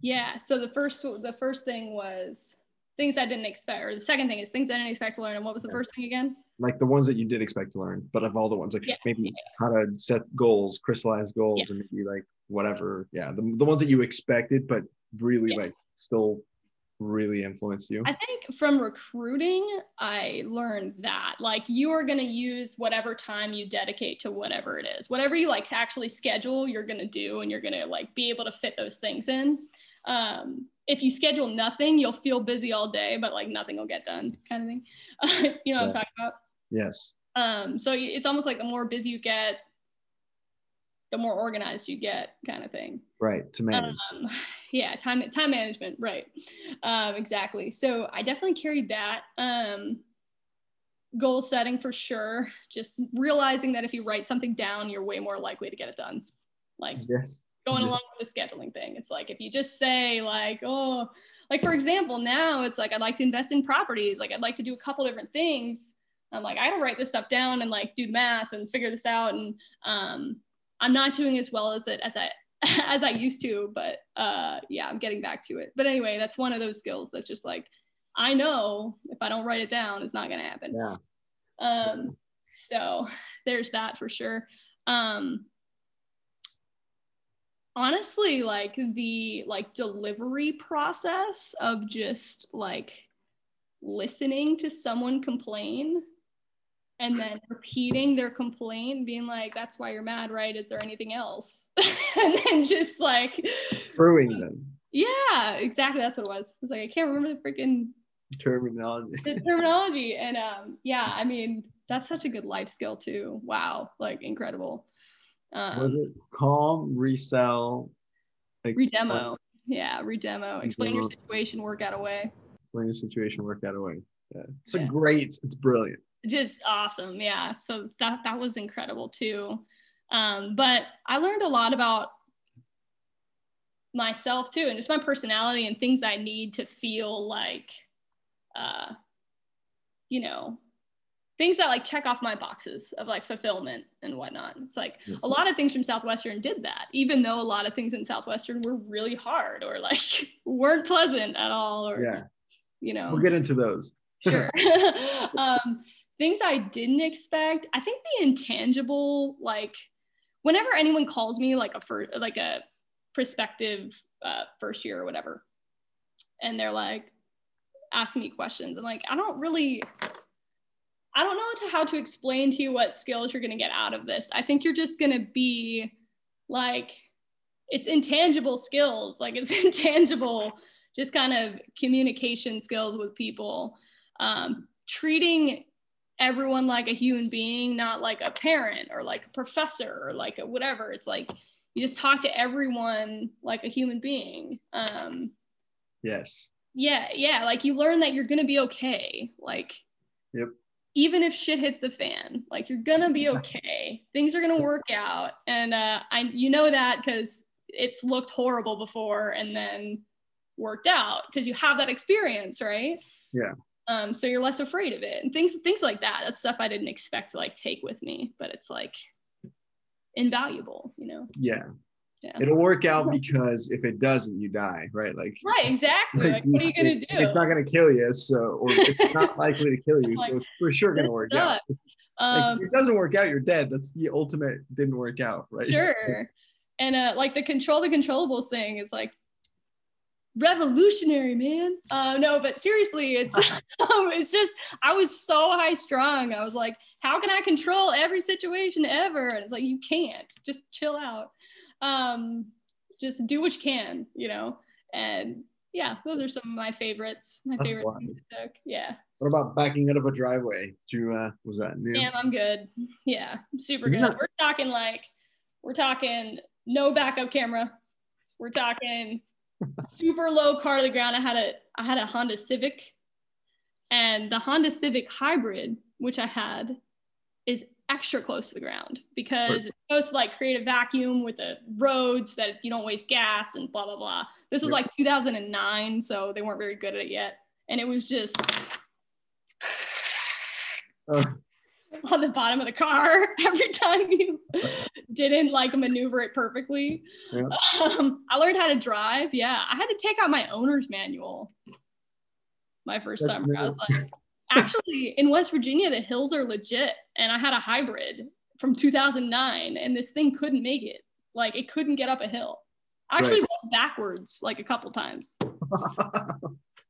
[SPEAKER 3] yeah. So the first the first thing was things I didn't expect, or the second thing is things I didn't expect to learn. And what was the
[SPEAKER 4] Yeah.
[SPEAKER 3] first thing again?
[SPEAKER 4] Like the ones that you did expect to learn, but of all the ones, like
[SPEAKER 3] Yeah,
[SPEAKER 4] maybe how to set goals, crystallize goals,
[SPEAKER 3] Yeah.
[SPEAKER 4] and maybe like whatever. Yeah, the, the ones that you expected, but really
[SPEAKER 3] Yeah.
[SPEAKER 4] like still really influenced you.
[SPEAKER 3] I think from recruiting, I learned that like you are going to use whatever time you dedicate to whatever it is, whatever you like to actually schedule, you're going to do, and you're going to like be able to fit those things in. Um, if you schedule nothing, you'll feel busy all day, but like nothing will get done, kind of thing. you know what I'm talking about?
[SPEAKER 4] yes.
[SPEAKER 3] Um, so it's almost like the more busy you get, the more organized you get, kind of thing.
[SPEAKER 4] Right. To manage.
[SPEAKER 3] Um, yeah, time time management, right? Um, exactly. So I definitely carried that. Um, goal setting for sure. Just realizing that if you write something down, you're way more likely to get it done. Like
[SPEAKER 4] yes.
[SPEAKER 3] going along with the scheduling thing. It's like if you just say like, oh, like for example, now it's like I'd like to invest in properties. Like I'd like to do a couple different things. I'm like I gotta write this stuff down and like do the math and figure this out. And um, I'm not doing as well as it as I as I used to. But uh, yeah, I'm getting back to it. But anyway, that's one of those skills that's just like I know if I don't write it down, it's not gonna happen.
[SPEAKER 4] Yeah.
[SPEAKER 3] Um, so there's that for sure. Um, honestly, like the like delivery process of just like listening to someone complain and then repeating their complaint, being like, "That's why you're mad, right? Is there anything else?" and then just like,
[SPEAKER 4] Brewing them.
[SPEAKER 3] yeah, exactly. That's what it was. It's like I can't remember the freaking
[SPEAKER 4] Terminology.
[SPEAKER 3] the terminology and um yeah i mean that's such a good life skill too wow like incredible
[SPEAKER 4] Was
[SPEAKER 3] um
[SPEAKER 4] it calm, resell, explain-
[SPEAKER 3] redemo yeah redemo explain your situation work out a way
[SPEAKER 4] explain your situation, work out a way. Yeah. It's
[SPEAKER 3] Yeah.
[SPEAKER 4] a great, it's brilliant.
[SPEAKER 3] Just awesome. Yeah. So that that was incredible too. Um but i learned a lot about myself too and just my personality and things i need to feel like uh you know things that like check off my boxes of like fulfillment and whatnot. It's like a lot of things from southwestern did that even though a lot of things in southwestern were really hard or like weren't pleasant at all or
[SPEAKER 4] Yeah.
[SPEAKER 3] you know.
[SPEAKER 4] We'll get into those.
[SPEAKER 3] sure. Um things i didn't expect. I think the intangible like whenever anyone calls me like a fir- like a prospective uh, first year or whatever and they're like asking me questions and like i don't really i don't know how to explain to you what skills you're to get out of this. I think you're just to be like it's intangible skills like it's intangible just kind of communication skills with people. Um, treating everyone like a human being, not like a parent or like a professor or like a whatever. It's like you just talk to everyone like a human being. Um,
[SPEAKER 4] Yes.
[SPEAKER 3] yeah, yeah, like you learn that you're gonna be okay. Like,
[SPEAKER 4] Yep.
[SPEAKER 3] even if shit hits the fan, like you're gonna be okay. Things are gonna work out, and uh, I you know that because it's looked horrible before and then worked out because you have that experience, right?
[SPEAKER 4] Yeah.
[SPEAKER 3] Um, so you're less afraid of it and things things like that. That's stuff I didn't expect to like take with me, but it's like invaluable, you know.
[SPEAKER 4] Yeah.
[SPEAKER 3] Yeah.
[SPEAKER 4] It'll work out because if it doesn't, you die, right? Like,
[SPEAKER 3] Right, exactly. Like, what are you gonna do?
[SPEAKER 4] It's not gonna kill you, so or it's not likely to kill you, so it's for sure gonna work out. Like,
[SPEAKER 3] um,
[SPEAKER 4] if it doesn't work out, you're dead. That's the ultimate didn't work out, right?
[SPEAKER 3] sure and uh like the control the controllables thing is like revolutionary man uh no but seriously it's um, it's just i was so high strung i was like how can i control every situation ever and it's like you can't just chill out um just do what you can you know and yeah those are some of my favorites my
[SPEAKER 4] That's
[SPEAKER 3] favorite
[SPEAKER 4] wild.
[SPEAKER 3] things I took. yeah
[SPEAKER 4] What about backing out of a driveway? You uh was that new?
[SPEAKER 3] Damn, I'm good. Yeah, I'm super good.
[SPEAKER 4] not-
[SPEAKER 3] We're talking like, we're talking no backup camera. We're talking super low car to the ground. I had a I had a Honda Civic, and the Honda Civic Hybrid, which I had, is extra close to the ground because it's supposed to like create a vacuum with the roads that you don't waste gas and blah blah blah. This was
[SPEAKER 4] Yeah.
[SPEAKER 3] like 2009, so they weren't very good at it yet, and it was just
[SPEAKER 4] Oh,
[SPEAKER 3] on the bottom of the car every time you didn't like maneuver it perfectly.
[SPEAKER 4] Yeah.
[SPEAKER 3] Um, I learned how to drive. Yeah, I had to take out my owner's manual my first
[SPEAKER 4] That's
[SPEAKER 3] summer. I was like, actually, in West Virginia, the hills are legit, and I had a hybrid from 2009, and this thing couldn't make it. Like, it couldn't get up a hill. I actually
[SPEAKER 4] Right.
[SPEAKER 3] went backwards like a couple times.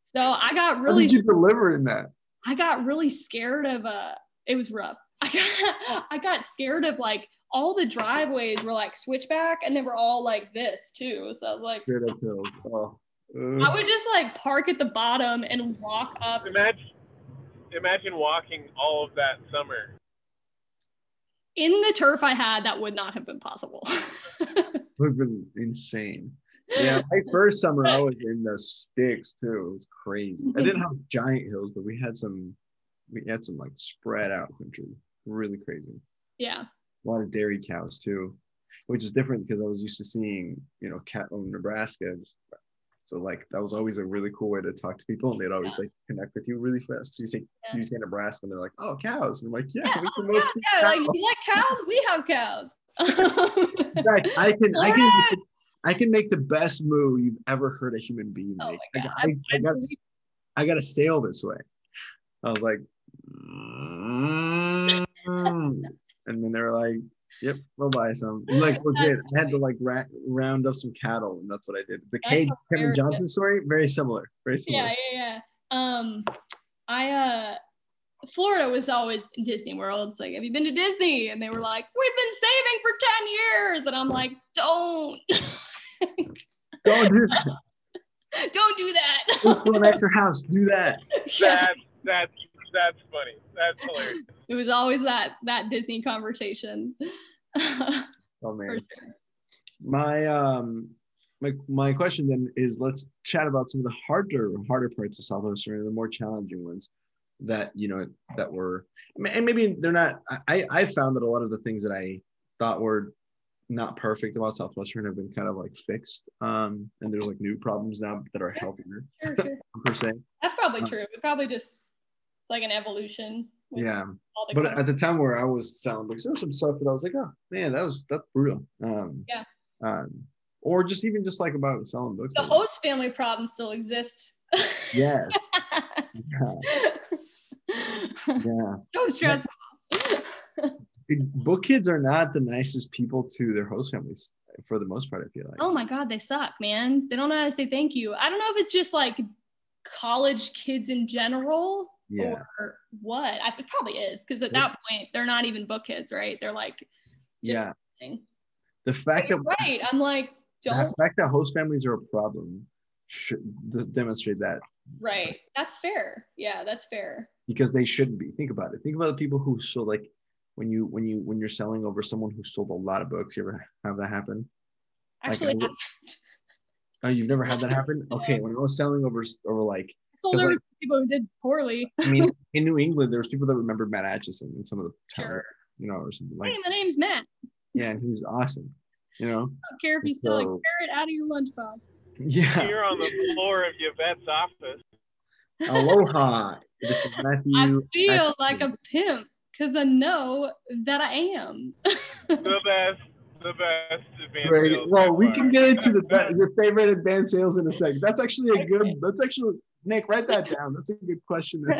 [SPEAKER 3] So I got
[SPEAKER 4] How
[SPEAKER 3] really
[SPEAKER 4] did you deliver in that?
[SPEAKER 3] I got really scared of uh it was rough. I got I got scared of like all the driveways were like switchback and they were all like this too. So I was like
[SPEAKER 4] Straight up hills. Oh.
[SPEAKER 3] I would just like park at the bottom and walk up.
[SPEAKER 2] Imagine, imagine walking all of that summer.
[SPEAKER 3] in the turf I had, that would not have been possible.
[SPEAKER 4] would have been insane. Yeah, my first summer I was in the sticks too. It was crazy. I didn't have giant hills, but we had some. We had some like spread out country. Really crazy.
[SPEAKER 3] yeah.
[SPEAKER 4] A lot of dairy cows too, which is different because I was used to seeing you know cattle in Nebraska. So like that was always a really cool way to talk to people, and they'd always like connect with you really fast. So you say
[SPEAKER 3] Yeah.
[SPEAKER 4] you say Nebraska, and they're like, "Oh, cows," and I'm like, "Yeah,
[SPEAKER 3] Yeah,
[SPEAKER 4] we
[SPEAKER 3] oh,
[SPEAKER 4] can
[SPEAKER 3] yeah, yeah, like you like cows? We have cows.
[SPEAKER 4] Fact, I can I can make, I can make the best moo you've ever heard a human being
[SPEAKER 3] Oh
[SPEAKER 4] make.
[SPEAKER 3] my
[SPEAKER 4] I, I, I got I got to sail this way. I was like, "Mm." and then they were like, "Yep, we'll buy some." Like legit, I had to like ra- round up some cattle, and that's what I did. The
[SPEAKER 3] That's
[SPEAKER 4] Kate Kevin. Johnson story, very similar, very similar.
[SPEAKER 3] yeah, yeah, yeah. Um, I uh, Florida was always Disney World. It's like, have you been to Disney? And they were like, we've been saving for ten years, and I'm like, don't,
[SPEAKER 4] Don't do that.
[SPEAKER 3] don't do that.
[SPEAKER 4] Go to an extra house. Do that.
[SPEAKER 3] yeah.
[SPEAKER 2] That's that's that's funny. That's hilarious.
[SPEAKER 3] It was always that that Disney conversation.
[SPEAKER 4] Oh man.
[SPEAKER 3] sure.
[SPEAKER 4] my um my my question then is let's chat about some of the harder harder parts of Southwestern, the more challenging ones that you know that were and maybe they're not I I found that a lot of the things that I thought were not perfect about Southwestern have been kind of like fixed. Um and there's like new problems now that are healthier
[SPEAKER 3] Sure, sure.
[SPEAKER 4] per se.
[SPEAKER 3] That's probably
[SPEAKER 4] Uh,
[SPEAKER 3] true. It probably just it's like an evolution.
[SPEAKER 4] Yeah. But at the time where I was selling books, there was some stuff that I was like, oh man, that was that's brutal. Um
[SPEAKER 3] Yeah.
[SPEAKER 4] um or just even just like about selling books.
[SPEAKER 3] the host family problem still exists.
[SPEAKER 4] Yes. Yeah. Yeah.
[SPEAKER 3] so stressful.
[SPEAKER 4] Book kids are not the nicest people to their host families for the most part, I feel like.
[SPEAKER 3] oh my god, they suck, man. They don't know how to say thank you. I don't know if it's just like college kids in general
[SPEAKER 4] yeah.
[SPEAKER 3] or what. I, it probably is because at that point they're not even book kids, right? They're like, just
[SPEAKER 4] Yeah.
[SPEAKER 3] kidding.
[SPEAKER 4] The fact that
[SPEAKER 3] right. I'm like, don't.
[SPEAKER 4] The fact that host families are a problem should demonstrate that
[SPEAKER 3] Right. That's fair. Yeah, that's fair.
[SPEAKER 4] because they shouldn't be. Think about it. Think about the people who sold like when you when you when you're selling over someone who sold a lot of books. You ever have that happen? Like,
[SPEAKER 3] Actually,
[SPEAKER 4] I Oh, you've never had that happen? Okay, when I was selling over over like
[SPEAKER 3] I sold
[SPEAKER 4] 'cause,
[SPEAKER 3] there
[SPEAKER 4] like-
[SPEAKER 3] people who did poorly.
[SPEAKER 4] I mean in New England, there was people that remembered Matt Atchison and some of the towns,
[SPEAKER 3] Sure.
[SPEAKER 4] you know, or something like
[SPEAKER 3] Hey, my name's Matt.
[SPEAKER 4] yeah, and he was awesome. You know?
[SPEAKER 3] I don't care if you sell a
[SPEAKER 4] So-
[SPEAKER 3] carrot out of your lunchbox.
[SPEAKER 4] Yeah.
[SPEAKER 2] Here on the floor of Yvette's office.
[SPEAKER 4] Aloha. This is Matthew.
[SPEAKER 3] I feel
[SPEAKER 4] Atchison.
[SPEAKER 3] like a pimp because I know that I am.
[SPEAKER 2] The best, the best advanced
[SPEAKER 4] Great.
[SPEAKER 2] sales
[SPEAKER 4] Well, we
[SPEAKER 2] so
[SPEAKER 4] can get into the be- your favorite advanced sales in a second. That's actually a good. That's actually Nick. Write that down. That's a good question.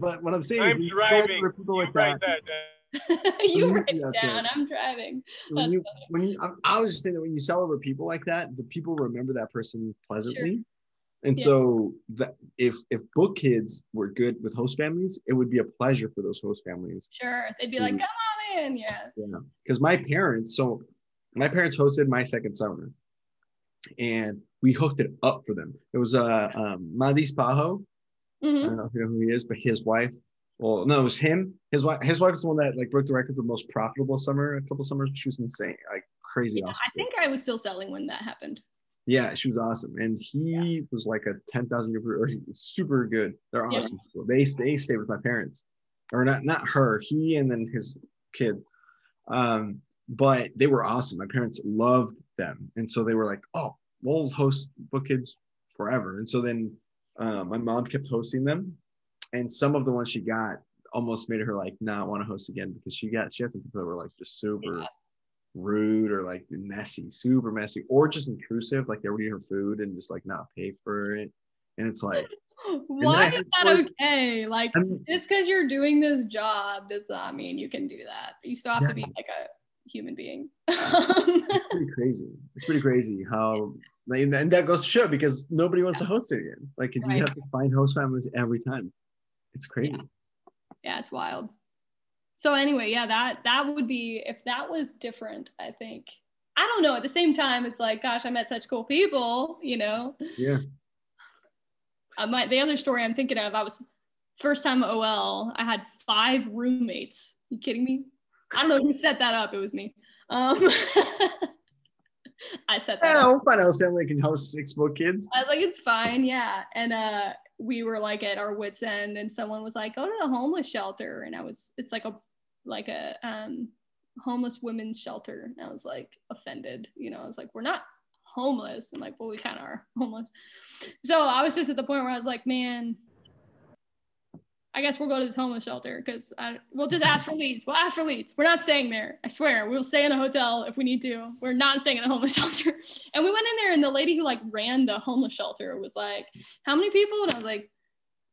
[SPEAKER 4] But what I'm saying is,
[SPEAKER 2] I'm
[SPEAKER 4] we go
[SPEAKER 2] driving.
[SPEAKER 4] people
[SPEAKER 2] You
[SPEAKER 4] like
[SPEAKER 2] write
[SPEAKER 4] that.
[SPEAKER 2] that down.
[SPEAKER 3] you
[SPEAKER 4] Yeah,
[SPEAKER 3] write it down.
[SPEAKER 4] it.
[SPEAKER 3] I'm driving.
[SPEAKER 4] When you, when you, I, I was just saying that when you sell over people like that, the people remember that person pleasantly. And
[SPEAKER 3] Yeah.
[SPEAKER 4] so that if if book kids were good with host families, it would be a pleasure for those host families
[SPEAKER 3] Sure. They'd be like, come on in. Yeah.
[SPEAKER 4] Yeah, because my parents, so my parents hosted my second summer, and we hooked it up for them. It was uh, um, Madis Pajo. I
[SPEAKER 3] Mhm.
[SPEAKER 4] don't know if you know who he is, but his wife. Well, no, it was him. His wife. His wife is the one that like broke the record for most profitable summer. A couple summers, she was insane, like crazy
[SPEAKER 3] Yeah,
[SPEAKER 4] awesome.
[SPEAKER 3] I think I was still selling when that happened.
[SPEAKER 4] Yeah, she was awesome, and he was like a ten thousand year, or he was super good. They're
[SPEAKER 3] Yeah.
[SPEAKER 4] awesome. people. They they stayed with my parents, or not not her. He and then his kid, um, but they were awesome. My parents loved them, and so they were like, "Oh, we'll host book kids forever." And so then uh, my mom kept hosting them, and some of the ones she got almost made her like not want to host again because she got she had some people that were like just super
[SPEAKER 3] Yeah.
[SPEAKER 4] rude or like messy, super messy, or just intrusive, like they were eating her food and just like not pay for it. And it's like,
[SPEAKER 3] Why is that
[SPEAKER 4] like-
[SPEAKER 3] okay? Like,
[SPEAKER 4] I mean,
[SPEAKER 3] just because you're doing this job does not mean you can do that. You still have to be like a human being.
[SPEAKER 4] it's pretty crazy. It's pretty crazy how, and that goes to show because nobody wants to host it again. Like, you have to find host families every time. It's crazy.
[SPEAKER 3] yeah, it's wild. So anyway, yeah, that that would be if that was different. I think I don't know. At the same time, it's like, gosh, I met such cool people. You know,
[SPEAKER 4] Yeah.
[SPEAKER 3] uh, my, the other story I'm thinking of, I was first time OL, I had five roommates. You kidding me? I don't know who set that up. It was me. Um, I set that
[SPEAKER 4] Yeah,
[SPEAKER 3] up.
[SPEAKER 4] we'll find out family can host six more kids.
[SPEAKER 3] I was like, it's fine, yeah. And uh, we were like at our wits end, and someone was like, go to the homeless shelter, and I was, it's like a, like a um, homeless women's shelter, and I was like offended, you know. I was like, we're not homeless, and like, well, we kind of are homeless. So I was just at the point where I was like, man, I guess we'll go to this homeless shelter because we'll just ask for leads. We'll ask for leads. We're not staying there. I swear. We'll stay in a hotel if we need to. We're not staying in a homeless shelter. And we went in there, and the lady who like ran the homeless shelter was like, "How many people?" And I was like,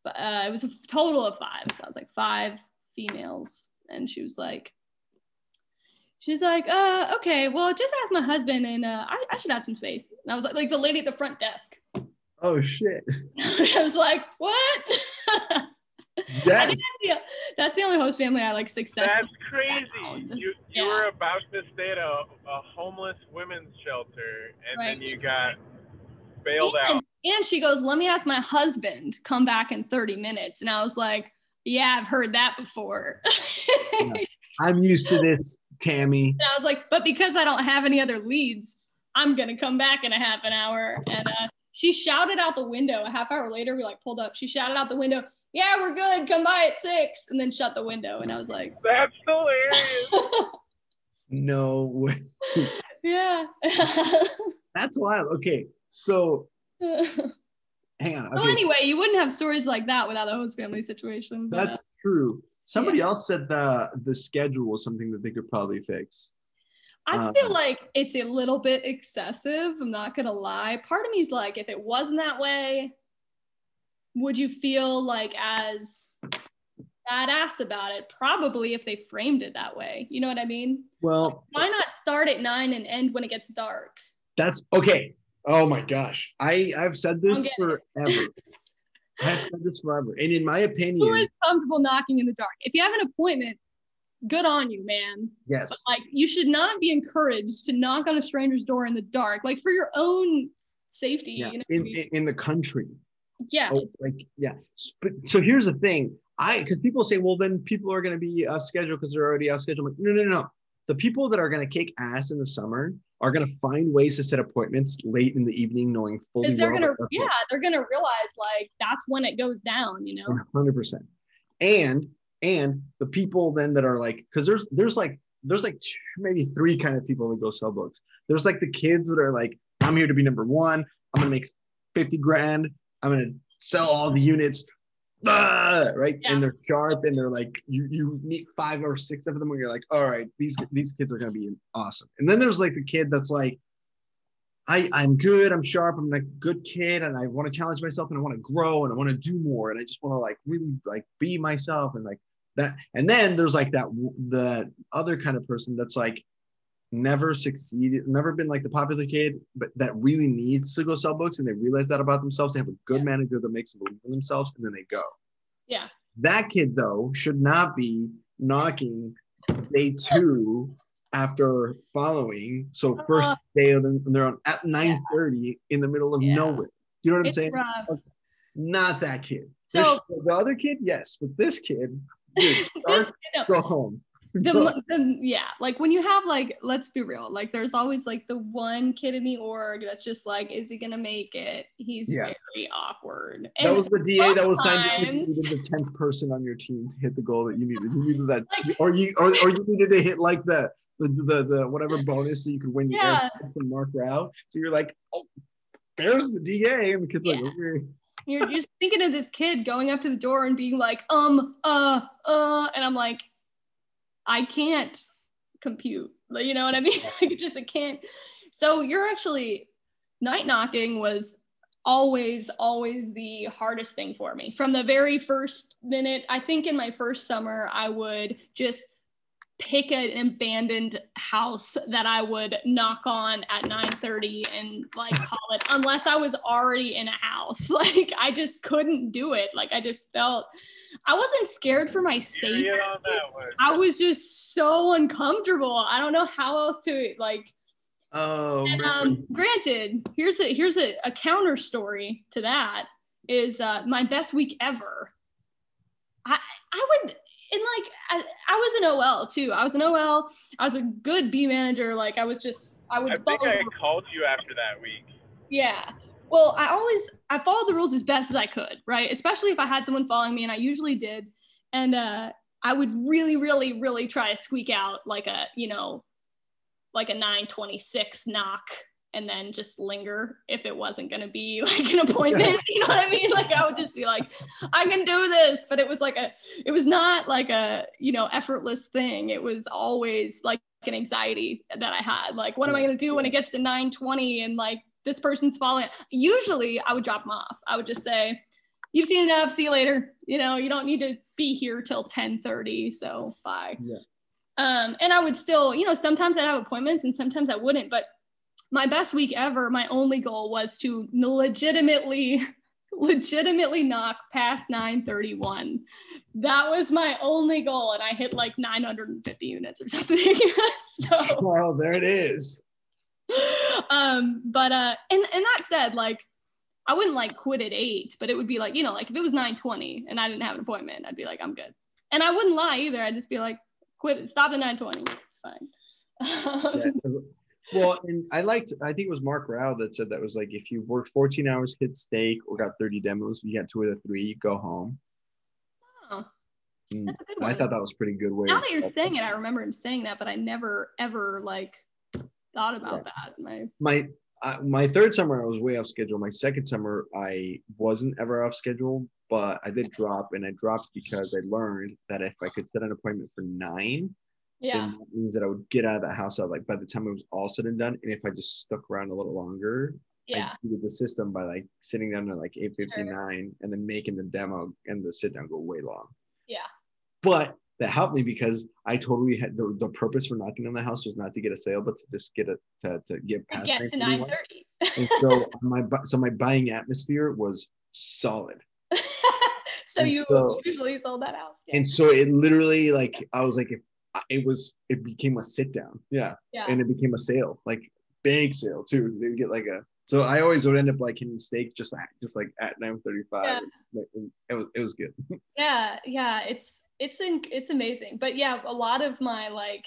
[SPEAKER 3] uh, "It was a total of five. So I was like, five females." And she was like, "She's like, uh, okay, well, just ask my husband, and uh, I, I should have some space." And I was like, like the lady at the front desk.
[SPEAKER 4] Oh shit.
[SPEAKER 3] I was like, "What?" I think
[SPEAKER 4] That's
[SPEAKER 3] that's the, that's the only host family I like
[SPEAKER 2] That's crazy.
[SPEAKER 3] found.
[SPEAKER 2] You you
[SPEAKER 3] Yeah.
[SPEAKER 2] were about to stay at a, a homeless women's shelter, and
[SPEAKER 3] Right.
[SPEAKER 2] then you got bailed
[SPEAKER 3] and,
[SPEAKER 2] out.
[SPEAKER 3] and she goes, "Let me ask my husband. Come back in 30 minutes." And I was like, "Yeah, I've heard that before." and
[SPEAKER 4] I'm used to this, Tammy.
[SPEAKER 3] And I was like, "But because I don't have any other leads, I'm gonna come back in a half an hour." And uh, she shouted out the window. A half hour later, we like pulled up. She shouted out the window, "Yeah, we're good. Come by at six. And then shut the window. And I was like,
[SPEAKER 2] That's hilarious.
[SPEAKER 4] No way.
[SPEAKER 3] "Yeah."
[SPEAKER 4] That's wild. Okay, so hang on.
[SPEAKER 3] Well, anyway, you wouldn't have stories like that without a host family situation. But, uh,
[SPEAKER 4] that's true. Somebody else said the the schedule was something that they could probably fix.
[SPEAKER 3] I feel
[SPEAKER 4] Um,
[SPEAKER 3] like it's a little bit excessive. I'm not gonna lie. Part of me is like, if it wasn't that way, would you feel like as badass about it? Probably if they framed it that way. You know what I mean?
[SPEAKER 4] Well,
[SPEAKER 3] Why not start at nine and end when it gets dark?
[SPEAKER 4] that's okay. Oh my gosh, I I've said this forever. I've said this forever, and in my
[SPEAKER 3] Who
[SPEAKER 4] opinion,
[SPEAKER 3] is comfortable knocking in the dark? If you have an appointment, good on you, man.
[SPEAKER 4] yes,
[SPEAKER 3] But like, you should not be encouraged to knock on a stranger's door in the dark, like for your own safety.
[SPEAKER 4] yeah,
[SPEAKER 3] You know?
[SPEAKER 4] in, in in the country.
[SPEAKER 3] Yeah.
[SPEAKER 4] Oh, like yeah. But so here's the thing. I because people say, well, then people are going to be off schedule because they're already off schedule. I'm like, no, no, no, no. The people that are going to kick ass in the summer are going to find ways to set appointments late in the evening, knowing fully
[SPEAKER 3] they're
[SPEAKER 4] well that that's
[SPEAKER 3] yeah they're gonna realize like that's when it goes down you know
[SPEAKER 4] One hundred percent. And and the people then that are like, because there's there's like there's like two, maybe three kind of people that go sell books. There's like the kids that are like, I'm here to be number one. I'm gonna make fifty grand. I'm gonna sell all the units. Ah, right,
[SPEAKER 3] Yeah.
[SPEAKER 4] and they're sharp, and they're like, you you meet five or six of them, where you're like, all right, these these kids are gonna be awesome. And then there's like the kid that's like, I, I'm good, I'm sharp, I'm a good kid, and I want to challenge myself and I want to grow and I want to do more and I just want to like really like be myself and like that. And then there's like that the other kind of person that's like never succeeded, never been like the popular kid, but that really needs to go sell books and they realize that about themselves. They have a good
[SPEAKER 3] Yeah.
[SPEAKER 4] manager that makes them believe in themselves and then they go.
[SPEAKER 3] yeah
[SPEAKER 4] That kid though should not be knocking day two after following. So first
[SPEAKER 3] Uh,
[SPEAKER 4] day of them, they're on at 9:30 in the middle of
[SPEAKER 3] Yeah.
[SPEAKER 4] nowhere. You know what I'm
[SPEAKER 3] it's
[SPEAKER 4] saying?
[SPEAKER 3] rough
[SPEAKER 4] Not that kid.
[SPEAKER 3] so
[SPEAKER 4] This- the other kid, yes, but this kid, dude, start,
[SPEAKER 3] no,
[SPEAKER 4] go home.
[SPEAKER 3] The, the yeah like when you have like let's be real like there's always like the one kid in the org that's just like is he gonna make it he's
[SPEAKER 4] Yeah.
[SPEAKER 3] very awkward
[SPEAKER 4] that was the DA that was signed. You
[SPEAKER 3] sometimes-
[SPEAKER 4] needed the tenth person on your team to hit the goal that you needed. You needed that,
[SPEAKER 3] Like-
[SPEAKER 4] or you, or, or you needed to hit like the the the, the whatever bonus so you could win the
[SPEAKER 3] Yeah.
[SPEAKER 4] from Mark Rao. So you're like, oh, there's the DA, and the kid's like, okay.
[SPEAKER 3] you're just thinking of this kid going up to the door and being like um uh uh and i'm like i can't compute you know what i mean? It just i can't. So you're actually night knocking was always always the hardest thing for me. From the very first minute i think in my first summer i would just pick an abandoned house that I would knock on at 9:30 and like call it unless I was already in a house. Like I just couldn't do it. Like I just felt I wasn't scared for my safety.
[SPEAKER 2] Period on that one.
[SPEAKER 3] I was just so uncomfortable. I don't know how else to like
[SPEAKER 4] Oh
[SPEAKER 3] and um, granted, here's a here's a, a counter story to that is uh, my best week ever I I would and like I, I was an OL too. I was an OL. I was a good B manager. Like I was just I would
[SPEAKER 2] I think I called you after that week.
[SPEAKER 3] yeah. Well, I always I followed the rules as best as I could, right? Especially if I had someone following me, and I usually did. And uh, I would really, really, really try to squeak out like a you know, like a 926 knock, and then just linger if it wasn't gonna be like an appointment. you know what I mean? Like I would just be like, I can do this, but it was like a, it was not like a you know effortless thing. It was always like an anxiety that I had. Like, what am I gonna do when it gets to 920 and like this person's falling Usually, I would drop them off. I would just say, "You've seen enough. See you later." You know, you don't need to be here till 10:30. So bye.
[SPEAKER 4] Yeah.
[SPEAKER 3] Um, and I would still, you know, sometimes I'd have appointments and sometimes I wouldn't. But my best week ever, my only goal was to legitimately, legitimately knock past 931. That was my only goal. And I hit like 950 units or something. so
[SPEAKER 4] Well, there it is.
[SPEAKER 3] um but uh and and that said like i wouldn't like quit at eight but it would be like you know like if it was 920 and i didn't have an appointment i'd be like i'm good and i wouldn't lie either i'd just be like quit stop at 920 it's fine
[SPEAKER 4] Yeah, 'cause- well, and I liked. I think it was Mark Rao that said that was like if you worked 14 hours, hit stake, or got 30 demos, you got two of the three, you go home.
[SPEAKER 3] Oh, that's a good one.
[SPEAKER 4] I thought that was a pretty good way.
[SPEAKER 3] now that you're saying it i remember him saying that but i never ever like thought about that my
[SPEAKER 4] my uh, my third summer I was way off schedule. My second summer I wasn't ever off schedule, but I did drop, and I dropped because I learned that if I could set an appointment for nine,
[SPEAKER 3] yeah
[SPEAKER 4] then that means that I would get out of the house at like by the time it was all said and done. And if I just stuck around a little longer,
[SPEAKER 3] yeah
[SPEAKER 4] I beat the system by like sitting down at like eight fifty nine and then making the demo and the sit down go way long.
[SPEAKER 3] Yeah.
[SPEAKER 4] But that helped me because I totally had the, the purpose for knocking on the house was not to get a sale, but to just get it to, to get past
[SPEAKER 3] get to 930
[SPEAKER 4] And so my so my buying atmosphere was solid.
[SPEAKER 3] so
[SPEAKER 4] And
[SPEAKER 3] you
[SPEAKER 4] so-
[SPEAKER 3] usually sold that house yeah,
[SPEAKER 4] And so it literally like I was like if it was it became a sit down. Yeah.
[SPEAKER 3] yeah.
[SPEAKER 4] And it became a sale, like big sale too. They would get like a so I always would end up like hitting stake just like just like at 935.
[SPEAKER 3] Yeah.
[SPEAKER 4] Like, It was it was good.
[SPEAKER 3] yeah yeah it's it's in, it's amazing but yeah a lot of my like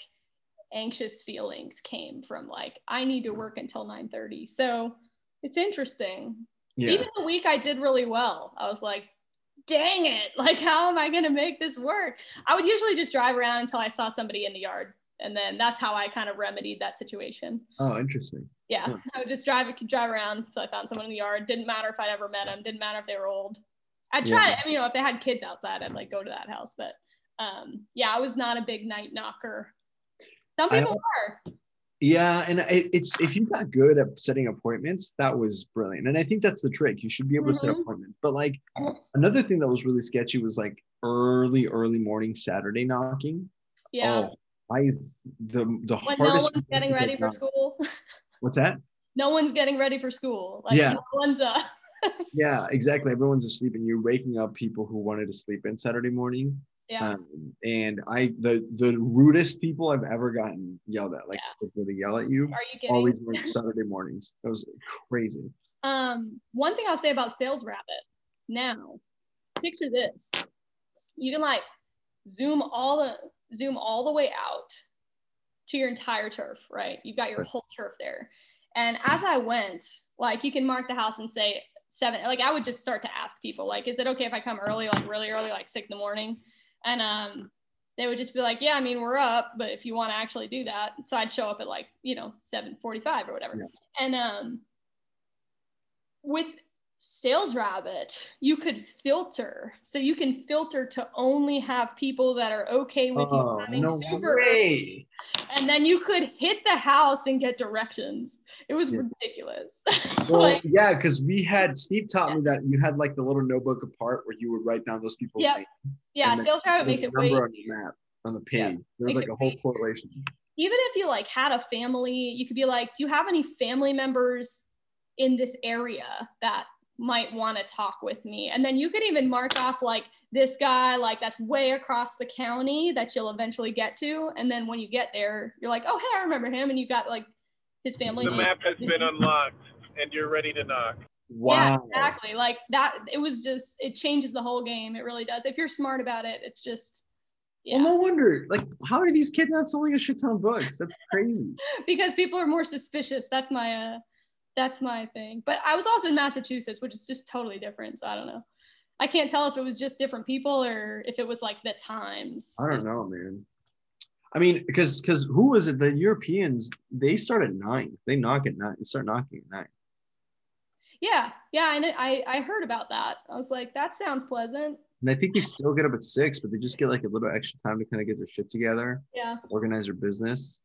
[SPEAKER 3] anxious feelings came from like i need to work until 9:30 so it's interesting
[SPEAKER 4] Yeah.
[SPEAKER 3] even the week i did really well i was like dang it like how am i going to make this work? I would usually just drive around until i saw somebody in the yard and then that's how i kind of remedied that situation.
[SPEAKER 4] Oh, interesting.
[SPEAKER 3] yeah
[SPEAKER 4] Yeah.
[SPEAKER 3] i would just drive drive around until i found someone in the yard. Didn't matter if i'd ever met them didn't matter if they were old. I'd try
[SPEAKER 4] Yeah.
[SPEAKER 3] i mean you know if they had kids outside i'd like go to that house but um yeah i was not a big night knocker. Some
[SPEAKER 4] I-
[SPEAKER 3] people are
[SPEAKER 4] Yeah, and it, it's if you got good at setting appointments, that was brilliant. And I think that's the trick. You should be able to set
[SPEAKER 3] Mhm.
[SPEAKER 4] appointments. But like another thing that was really sketchy was like early, early morning Saturday knocking.
[SPEAKER 3] yeah
[SPEAKER 4] Oh, I the the
[SPEAKER 3] when no
[SPEAKER 4] hardest.
[SPEAKER 3] one's getting ready for school
[SPEAKER 4] What's that?
[SPEAKER 3] no one's getting ready for school like
[SPEAKER 4] Yeah.
[SPEAKER 3] no one's uh
[SPEAKER 4] Yeah, exactly. Everyone's asleep, and you're waking up people who wanted to sleep in Saturday morning.
[SPEAKER 3] Yeah
[SPEAKER 4] Um, and I the the rudest people I've ever gotten yelled at, like where they yell at you,
[SPEAKER 3] are you kidding
[SPEAKER 4] always were Saturday mornings. It was crazy.
[SPEAKER 3] Um, one thing I'll say about Sales Rabbit now, picture this. You can like zoom all the zoom all the way out to your entire turf, right? You've got your
[SPEAKER 4] Right.
[SPEAKER 3] whole turf there. And as I went, like you can mark the house and say seven, like I would just start to ask people, like, is it okay if I come early, like really early, like six in the morning? And um they would just be like, yeah, I mean, we're up, but if you want to actually do that. So I'd show up at like, you know, 745 or whatever.
[SPEAKER 4] Yeah.
[SPEAKER 3] And um with sales rabbit you could filter so you can filter to only have people that are okay with you
[SPEAKER 4] Oh,
[SPEAKER 3] coming
[SPEAKER 4] no
[SPEAKER 3] super
[SPEAKER 4] way.
[SPEAKER 3] and then you could hit the house and get directions it was
[SPEAKER 4] Yeah.
[SPEAKER 3] ridiculous
[SPEAKER 4] Well,
[SPEAKER 3] like
[SPEAKER 4] yeah, because we had Steve taught me that you had like the little notebook apart where you would write down those people
[SPEAKER 3] Yep. yeah sales rabbit makes it way
[SPEAKER 4] on the map on the page.
[SPEAKER 3] Yeah.
[SPEAKER 4] There's
[SPEAKER 3] Makes
[SPEAKER 4] like a whole
[SPEAKER 3] way-
[SPEAKER 4] correlation.
[SPEAKER 3] even if you like had a family you could be like do you have any family members in this area that might want to talk with me and then you could even mark off like this guy like that's way across the county that you'll eventually get to and then when you get there you're like oh hey i remember him and you got like his family
[SPEAKER 2] The
[SPEAKER 3] name.
[SPEAKER 2] map has been unlocked, and you're ready to knock.
[SPEAKER 4] Wow.
[SPEAKER 3] Yeah, exactly. Like that. It was just. It changes the whole game. It really does. If you're smart about it, it's just. Yeah.
[SPEAKER 4] Well, no wonder. Like, how are these kids not selling a shit ton of books? That's crazy.
[SPEAKER 3] because people are more suspicious. That's my. uh That's my thing. But I was also in Massachusetts, which is just totally different. So I don't know. I can't tell if it was just different people or if it was like the times.
[SPEAKER 4] I don't know, man. I mean, because because who was it? The Europeans they start at nine. They knock at nine. They start knocking at nine.
[SPEAKER 3] Yeah, yeah, I, know, I I heard about that. I was like, that sounds pleasant.
[SPEAKER 4] And I think they still get up at six, but they just get like a little extra time to kind of get their shit together,
[SPEAKER 3] Yeah,
[SPEAKER 4] organize their business.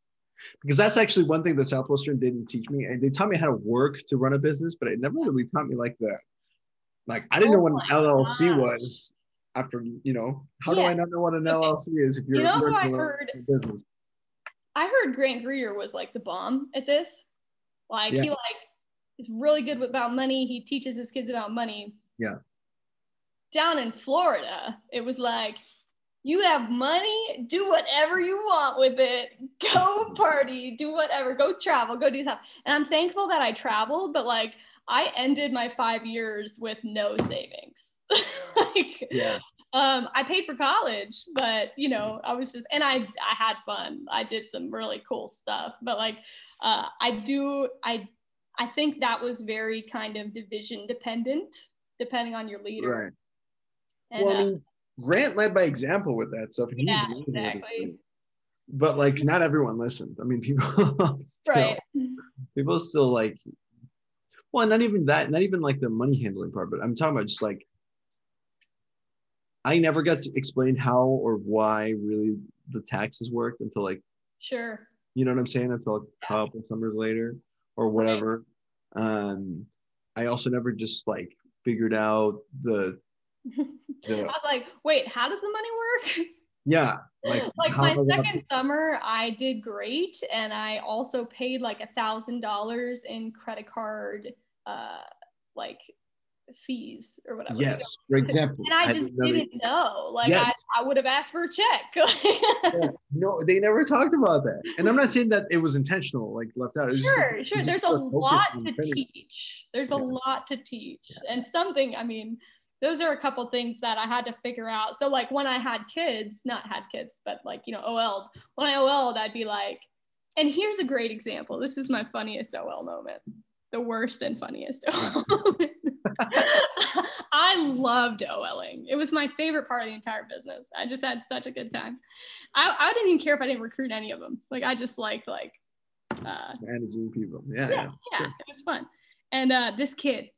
[SPEAKER 4] Because that's actually one thing that Southwestern didn't teach me. And they taught me how to work to run a business, but it never really taught me like that. Like I didn't know
[SPEAKER 3] Oh
[SPEAKER 4] what an LLC
[SPEAKER 3] gosh.
[SPEAKER 4] was after, you know, how do I not know what an
[SPEAKER 3] Okay.
[SPEAKER 4] LLC is if you're
[SPEAKER 3] You know who I heard-
[SPEAKER 4] a business?
[SPEAKER 3] I heard Grant Greer was like the bomb at this. Like
[SPEAKER 4] Yeah.
[SPEAKER 3] he like is really good about money. He teaches his kids about money.
[SPEAKER 4] Yeah.
[SPEAKER 3] Down in Florida, it was like, you have money, do whatever you want with it. Go party, do whatever, go travel, go do stuff. And I'm thankful that I traveled, but like I ended my five years with no savings. like
[SPEAKER 4] Yeah.
[SPEAKER 3] um i paid for college but you know i was just and i i had fun i did some really cool stuff but like uh i do i i think that was very kind of division dependent depending on your leader
[SPEAKER 4] Right.
[SPEAKER 3] and
[SPEAKER 4] well, I
[SPEAKER 3] uh,
[SPEAKER 4] mean, Grant led by example with that stuff. And he
[SPEAKER 3] Yeah, exactly.
[SPEAKER 4] But like, not everyone listened. I mean, people, still-
[SPEAKER 3] right
[SPEAKER 4] people still like, well, not even that, not even like the money handling part, but I'm talking about just like, I never got to explain how or why really the taxes worked until like,
[SPEAKER 3] sure
[SPEAKER 4] you know what I'm saying? Until a couple summers later or whatever. Um, I also never just like figured out the,
[SPEAKER 3] i was like wait how does the money work
[SPEAKER 4] yeah, like,
[SPEAKER 3] like my
[SPEAKER 4] I
[SPEAKER 3] second summer i did great and i also paid like a thousand dollars in credit card uh like fees or whatever
[SPEAKER 4] Yes, for example.
[SPEAKER 3] and I
[SPEAKER 4] had
[SPEAKER 3] just didn't know. Like
[SPEAKER 4] Yes.
[SPEAKER 3] I, I would have asked for a check.
[SPEAKER 4] Yeah, no, they never talked about that. And I'm not saying that it was intentional, like left out. Was just,
[SPEAKER 3] sure, sure. There's a lot to teach. There's a lot to teach. And something, I mean, those are a couple things that I had to figure out. So like when I had kids, not had kids, but like, you know, OL'd, when I OL'd, I'd be like, and here's a great example. This is my funniest OL moment. The worst and funniest OL moment. I loved OLing. It was my favorite part of the entire business. I just had such a good time. I, I didn't even care if I didn't recruit any of them. Like I just liked like uh
[SPEAKER 4] managing people. Yeah,
[SPEAKER 3] yeah,
[SPEAKER 4] yeah.
[SPEAKER 3] yeah,
[SPEAKER 4] sure.
[SPEAKER 3] it was fun. And uh this kid,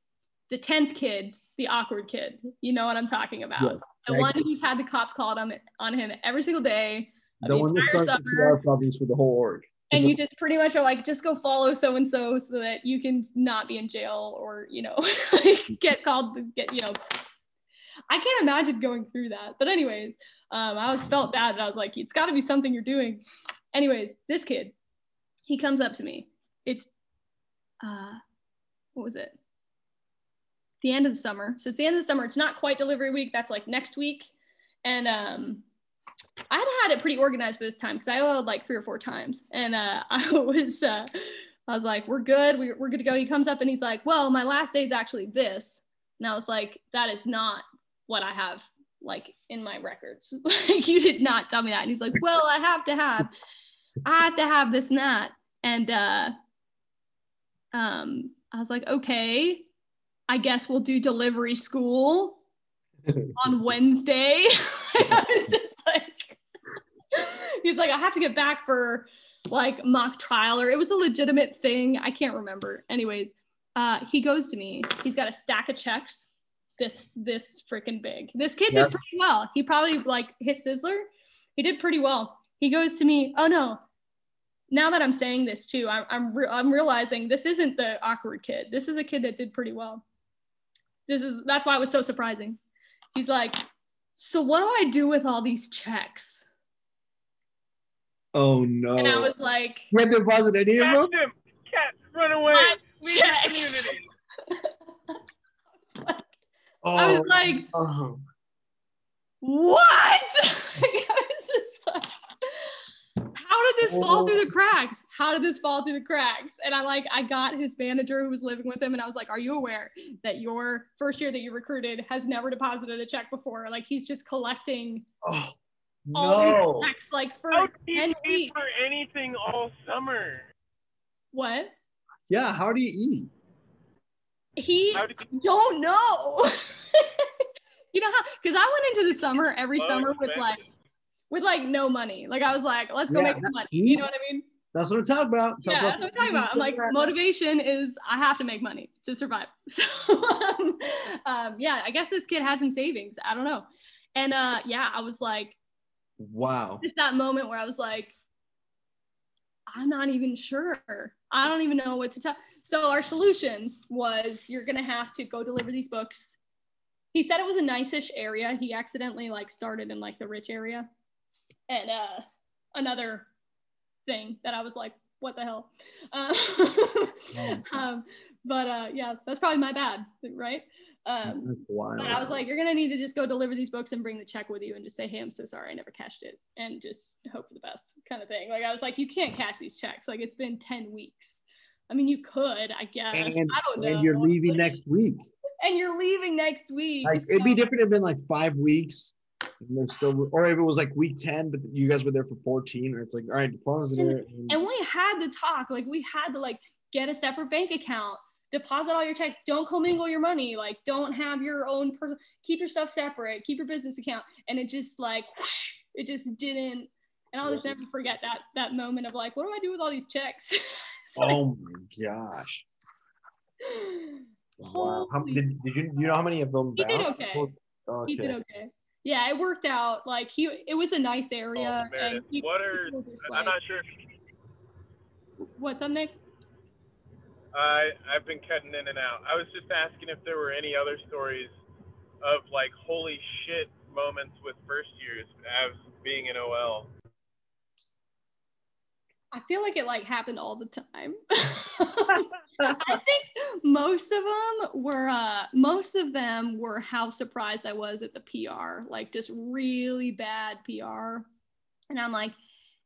[SPEAKER 3] the 10th kid, the awkward kid, you know what I'm talking about.
[SPEAKER 4] Yeah,
[SPEAKER 3] the one who's had the cops called on, on him every single day. of
[SPEAKER 4] The one that starts. PR problems for the whole org.
[SPEAKER 3] and you just pretty much are like just go follow so and so so that you can not be in jail or you know get called get you know i can't imagine going through that but anyways um, i was felt bad and i was like it's got to be something you're doing anyways this kid he comes up to me it's uh what was it the end of the summer so it's the end of the summer it's not quite delivery week that's like next week and um I had had it pretty organized by this time because I OL'd like three or four times. And uh, I was, uh, I was like, we're good. We're, we're good to go. He comes up and he's like, well, my last day is actually this. And I was like, that is not what I have like in my records. like you did not tell me that. And he's like, well, I have to have, I have to have this and that. And uh, um, I was like, okay, I guess we'll do delivery school on Wednesday. I was just like, he's like, I have to get back for like mock trial, or it was a legitimate thing. I can't remember. Anyways, uh, he goes to me. He's got a stack of checks. This this freaking big. This kid
[SPEAKER 4] Yeah.
[SPEAKER 3] did pretty well. He probably like hit Sizzler. He did pretty well. He goes to me. Oh no. Now that I'm saying this too, I'm I'm, re- I'm realizing this isn't the awkward kid. This is a kid that did pretty well. This is that's why it was so surprising. He's like, so what do I do with all these checks?
[SPEAKER 4] Oh no.
[SPEAKER 3] And I was like,
[SPEAKER 4] you had to deposit any of
[SPEAKER 2] Catch
[SPEAKER 4] them?
[SPEAKER 2] him! Cat, run away!
[SPEAKER 3] What checks?
[SPEAKER 2] community.
[SPEAKER 4] Oh,
[SPEAKER 3] I was like,
[SPEAKER 4] oh.
[SPEAKER 3] what? I was just like, how did this fall through
[SPEAKER 4] Oh.
[SPEAKER 3] the cracks? How did this fall through the cracks? And I like I got his manager who was living with him and I was like, Are you aware that your first year that you recruited has never deposited a check before? Like he's just collecting
[SPEAKER 5] Oh
[SPEAKER 3] all
[SPEAKER 5] no!
[SPEAKER 3] these checks like for
[SPEAKER 2] How do you
[SPEAKER 3] weeks.
[SPEAKER 2] for anything all summer?
[SPEAKER 3] What?
[SPEAKER 5] Yeah, how do you eat?
[SPEAKER 3] He
[SPEAKER 2] do you
[SPEAKER 3] don't know. you know how because I went into the summer every
[SPEAKER 2] Well,
[SPEAKER 3] summer with like
[SPEAKER 2] expensive.
[SPEAKER 3] With like no money. Like I was like, let's go
[SPEAKER 5] Yeah,
[SPEAKER 3] make some money. You know what I mean?
[SPEAKER 5] That's what I'm talking about. Talk
[SPEAKER 3] yeah,
[SPEAKER 5] about-
[SPEAKER 3] that's what I'm talking about. I'm like, motivation is I have to make money to survive. So, um, um, yeah, I guess this kid had some savings. I don't know. And uh, yeah, I was like,
[SPEAKER 5] Wow.
[SPEAKER 3] It's that moment where I was like, I'm not even sure. I don't even know what to tell. So our solution was you're gonna have to go deliver these books. He said it was a nice-ish area. He accidentally like started in like the rich area. And uh another thing that I was like, what the hell? Uh, um, but uh yeah, that's probably my bad, right? Um but I was like, you're gonna need to just go deliver these books and bring the check with you and just say, hey, I'm so sorry, I never cashed it, and just hope for the best, kind of thing. Like I was like, you can't cash these checks. Like it's been ten weeks. I mean, you could, I guess.
[SPEAKER 5] and,
[SPEAKER 3] I don't know.
[SPEAKER 5] and you're leaving next week.
[SPEAKER 3] And you're leaving next week.
[SPEAKER 5] Like it'd be different if it'd been like five weeks. And they're still, or if it was like week ten, but you guys were there for fourteen, or it's like, all right, deposit it. and-
[SPEAKER 3] And we had to talk. Like we had to like get a separate bank account, deposit all your checks. Don't commingle your money. Like don't have your own person. Keep your stuff separate. Keep your business account. And it just like whoosh, it just didn't. And I'll just never forget that that moment of like, what do I do with all these checks? Like,
[SPEAKER 5] oh my gosh! Wow. How, did, did you you know how many of them?
[SPEAKER 3] He did
[SPEAKER 5] bounced?
[SPEAKER 3] okay.
[SPEAKER 5] Okay.
[SPEAKER 3] he did okay. Yeah, it worked out. Like he, it was a nice
[SPEAKER 2] Oh,
[SPEAKER 3] area. and
[SPEAKER 2] Meredith,
[SPEAKER 3] he,
[SPEAKER 2] what are
[SPEAKER 3] just,
[SPEAKER 2] I'm
[SPEAKER 3] like-
[SPEAKER 2] not sure.
[SPEAKER 3] What's up, Nick?
[SPEAKER 2] I I've been cutting in and out. I was just asking if there were any other stories of like holy shit moments with first years as being an OL.
[SPEAKER 3] I feel like it like happened all the time. I think most of them were uh most of them were how surprised I was at the PR, like just really bad PR. And I'm like,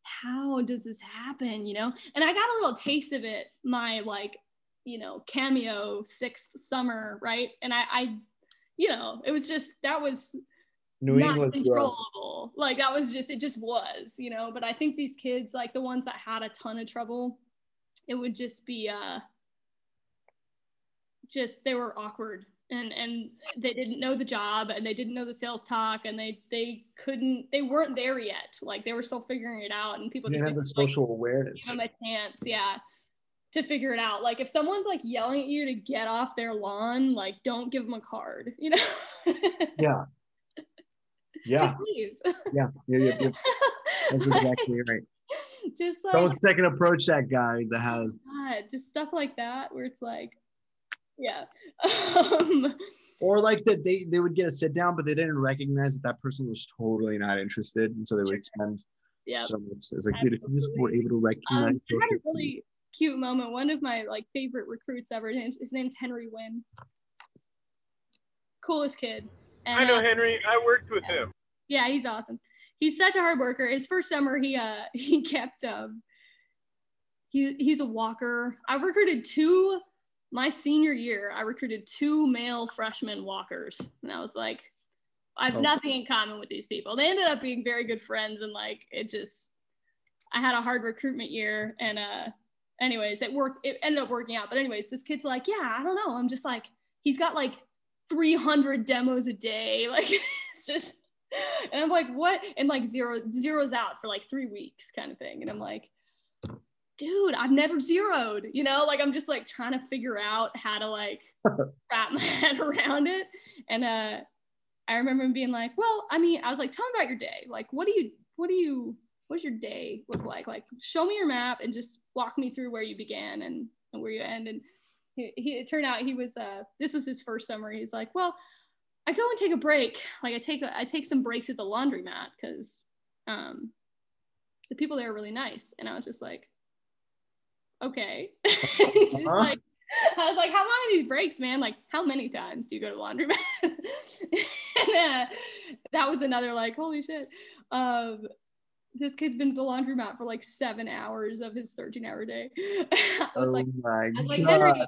[SPEAKER 3] how does this happen, you know? And I got a little taste of it my like, you know, cameo sixth summer, right? And I I you know, it was just that was
[SPEAKER 5] New
[SPEAKER 3] not
[SPEAKER 5] England.
[SPEAKER 3] controllable. Like that was just it just was, you know. But I think these kids, like the ones that had a ton of trouble, it would just be uh just they were awkward and and they didn't know the job and they didn't know the sales talk and they they couldn't they weren't there yet. Like they were still figuring it out and people
[SPEAKER 5] You didn't have the
[SPEAKER 3] didn't, like,
[SPEAKER 5] social awareness.
[SPEAKER 3] give them a chance, yeah, to figure it out. Like if someone's like yelling at you to get off their lawn, like don't give them a card, you know.
[SPEAKER 5] Yeah. Yeah.
[SPEAKER 3] Just leave.
[SPEAKER 5] Yeah. Yeah. Yeah. yeah. That's exactly right.
[SPEAKER 3] just like
[SPEAKER 5] Don't second approach that guy that has.
[SPEAKER 3] God, just stuff like that where it's like, yeah. Um,
[SPEAKER 5] Or like that they, they would get a sit down, but they didn't recognize that that person was totally not interested. And so they would spend
[SPEAKER 3] yeah.
[SPEAKER 5] so much. It's like, dude, if you just were able to recognize.
[SPEAKER 3] Um, I had a really cute moment. One of my like favorite recruits ever. His name's, his name's Henry Wynn. Coolest kid. And,
[SPEAKER 2] I know
[SPEAKER 3] uh,
[SPEAKER 2] Henry. I worked with him.
[SPEAKER 3] yeah, he's awesome. He's such a hard worker. His first summer, he uh he kept um he he's a walker. I recruited two my senior year. I recruited two male freshman walkers, and I was like, I have
[SPEAKER 5] Oh.
[SPEAKER 3] nothing in common with these people. They ended up being very good friends, and like it just I had a hard recruitment year, and uh anyways, it worked. It ended up working out. But anyways, this kid's like, yeah, I don't know. I'm just like he's got like 300 demos a day. Like it's just, and I'm like, what? And like zero zeros out for like three weeks kind of thing. And I'm like, dude, I've never zeroed, you know, like I'm just like trying to figure out how to like wrap my head around it. And uh I remember him being like, well, I mean, I was like, tell me about your day. Like, what do you, what do you, what does your day look like? Like, show me your map and just walk me through where you began and, and where you end. And he, he it turned out he was uh this was his first summer. He's like well i go and take a break. Like i take i take some breaks at the laundromat because um the people there are really nice. And i was just like okay. He's just
[SPEAKER 5] Uh-huh.
[SPEAKER 3] like i was like how long are these breaks man? Like how many times do you go to the laundromat? And uh, that was another like holy shit. Um this kid's been to the laundromat for like seven hours of his 13 hour day. I was
[SPEAKER 4] oh
[SPEAKER 3] like,
[SPEAKER 4] my
[SPEAKER 3] I was like,
[SPEAKER 4] god.
[SPEAKER 3] Henry,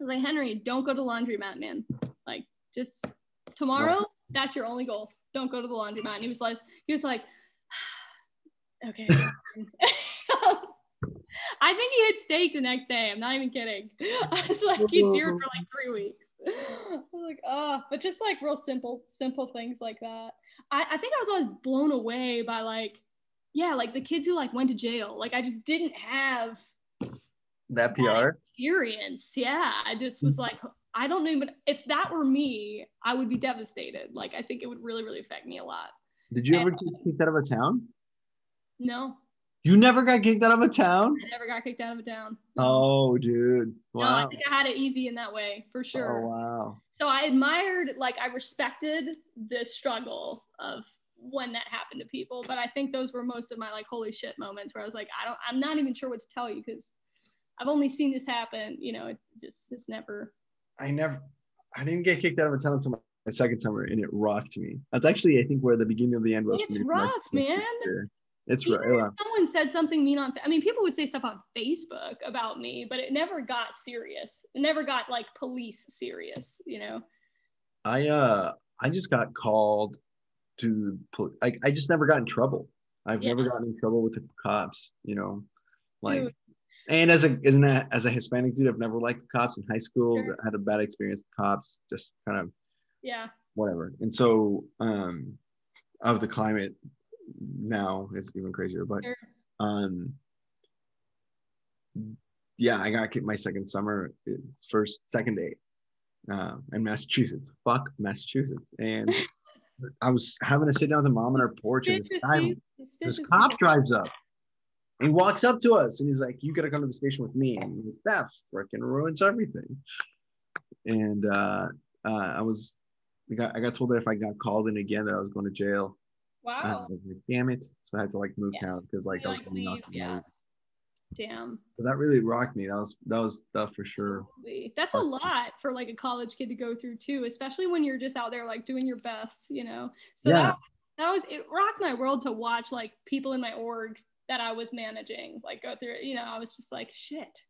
[SPEAKER 3] I was like, Henry, don't go to the laundromat, man. Like, just tomorrow, that's your only goal. Don't go to the laundromat. And he was like, he was like, okay. I think he hit stake the next day. I'm not even kidding. I was like, he's here for like three weeks. I was like, oh, but just like real simple, simple things like that. I, I think I was always blown away by like, yeah, like the kids who like went to jail. Like I just didn't have
[SPEAKER 4] that PR.
[SPEAKER 3] experience. Yeah, I just was mm-hmm. like, I don't even. If that were me, I would be devastated. Like I think it would really, really affect me a lot.
[SPEAKER 4] Did you ever
[SPEAKER 3] And-
[SPEAKER 4] get kicked out of a town?
[SPEAKER 3] No,
[SPEAKER 4] You never got kicked out of a town?
[SPEAKER 3] I never got kicked out of a town. No.
[SPEAKER 4] Oh, dude.
[SPEAKER 3] No, I think I had it easy in that way for oh, sure.
[SPEAKER 4] Oh, wow.
[SPEAKER 3] So I admired, like, I respected the struggle of when that happened to people. But I think those were most of my like holy shit moments where I was like, I don't, I'm not even sure what to tell you because I've only seen this happen. You know, it just it's never.
[SPEAKER 4] I never, I didn't get kicked out of a town until my, my second summer, and it rocked me. That's actually, I think, where the beginning of the end was. for
[SPEAKER 3] It's
[SPEAKER 4] me for my
[SPEAKER 3] rough, man.
[SPEAKER 4] It's
[SPEAKER 3] Even
[SPEAKER 4] right.
[SPEAKER 3] someone said something mean on, I mean, people would say stuff on Facebook about me, but it never got serious. It never got like police serious. You know.
[SPEAKER 4] I uh, I just got called to, pol- like, I just never got in trouble. I've never gotten in trouble with the cops. You know, like.
[SPEAKER 3] Dude.
[SPEAKER 4] And as a as an as a Hispanic dude, I've never liked the cops in high school.
[SPEAKER 3] Sure.
[SPEAKER 4] I had a bad experience with cops, just kind of
[SPEAKER 3] Yeah.
[SPEAKER 4] whatever. And so um of the climate now is even crazier. But
[SPEAKER 3] Sure.
[SPEAKER 4] um yeah, I got kicked my second summer uh, first second date uh, in Massachusetts. Fuck Massachusetts. And I was having to sit down with mom on our porch and this this cop drives up he walks up to us and he's like, You gotta come to the station with me. And like, that freaking ruins everything. And uh, uh, I was I got I got told that if I got called in again that I was going to jail.
[SPEAKER 3] Wow.
[SPEAKER 4] was like, damn it. So I had to like move
[SPEAKER 3] Yeah.
[SPEAKER 4] town because like I was
[SPEAKER 3] Like,
[SPEAKER 4] going
[SPEAKER 3] leave,
[SPEAKER 4] to
[SPEAKER 3] yeah. Damn.
[SPEAKER 4] But that really rocked me. That was that was stuff for sure.
[SPEAKER 3] Absolutely. That's a lot for like a college kid to go through too, especially when you're just out there like doing your best, you know. So
[SPEAKER 4] Yeah.
[SPEAKER 3] that that was it rocked my world to watch like people in my org that I was managing like go through it. You know, I was just like, shit.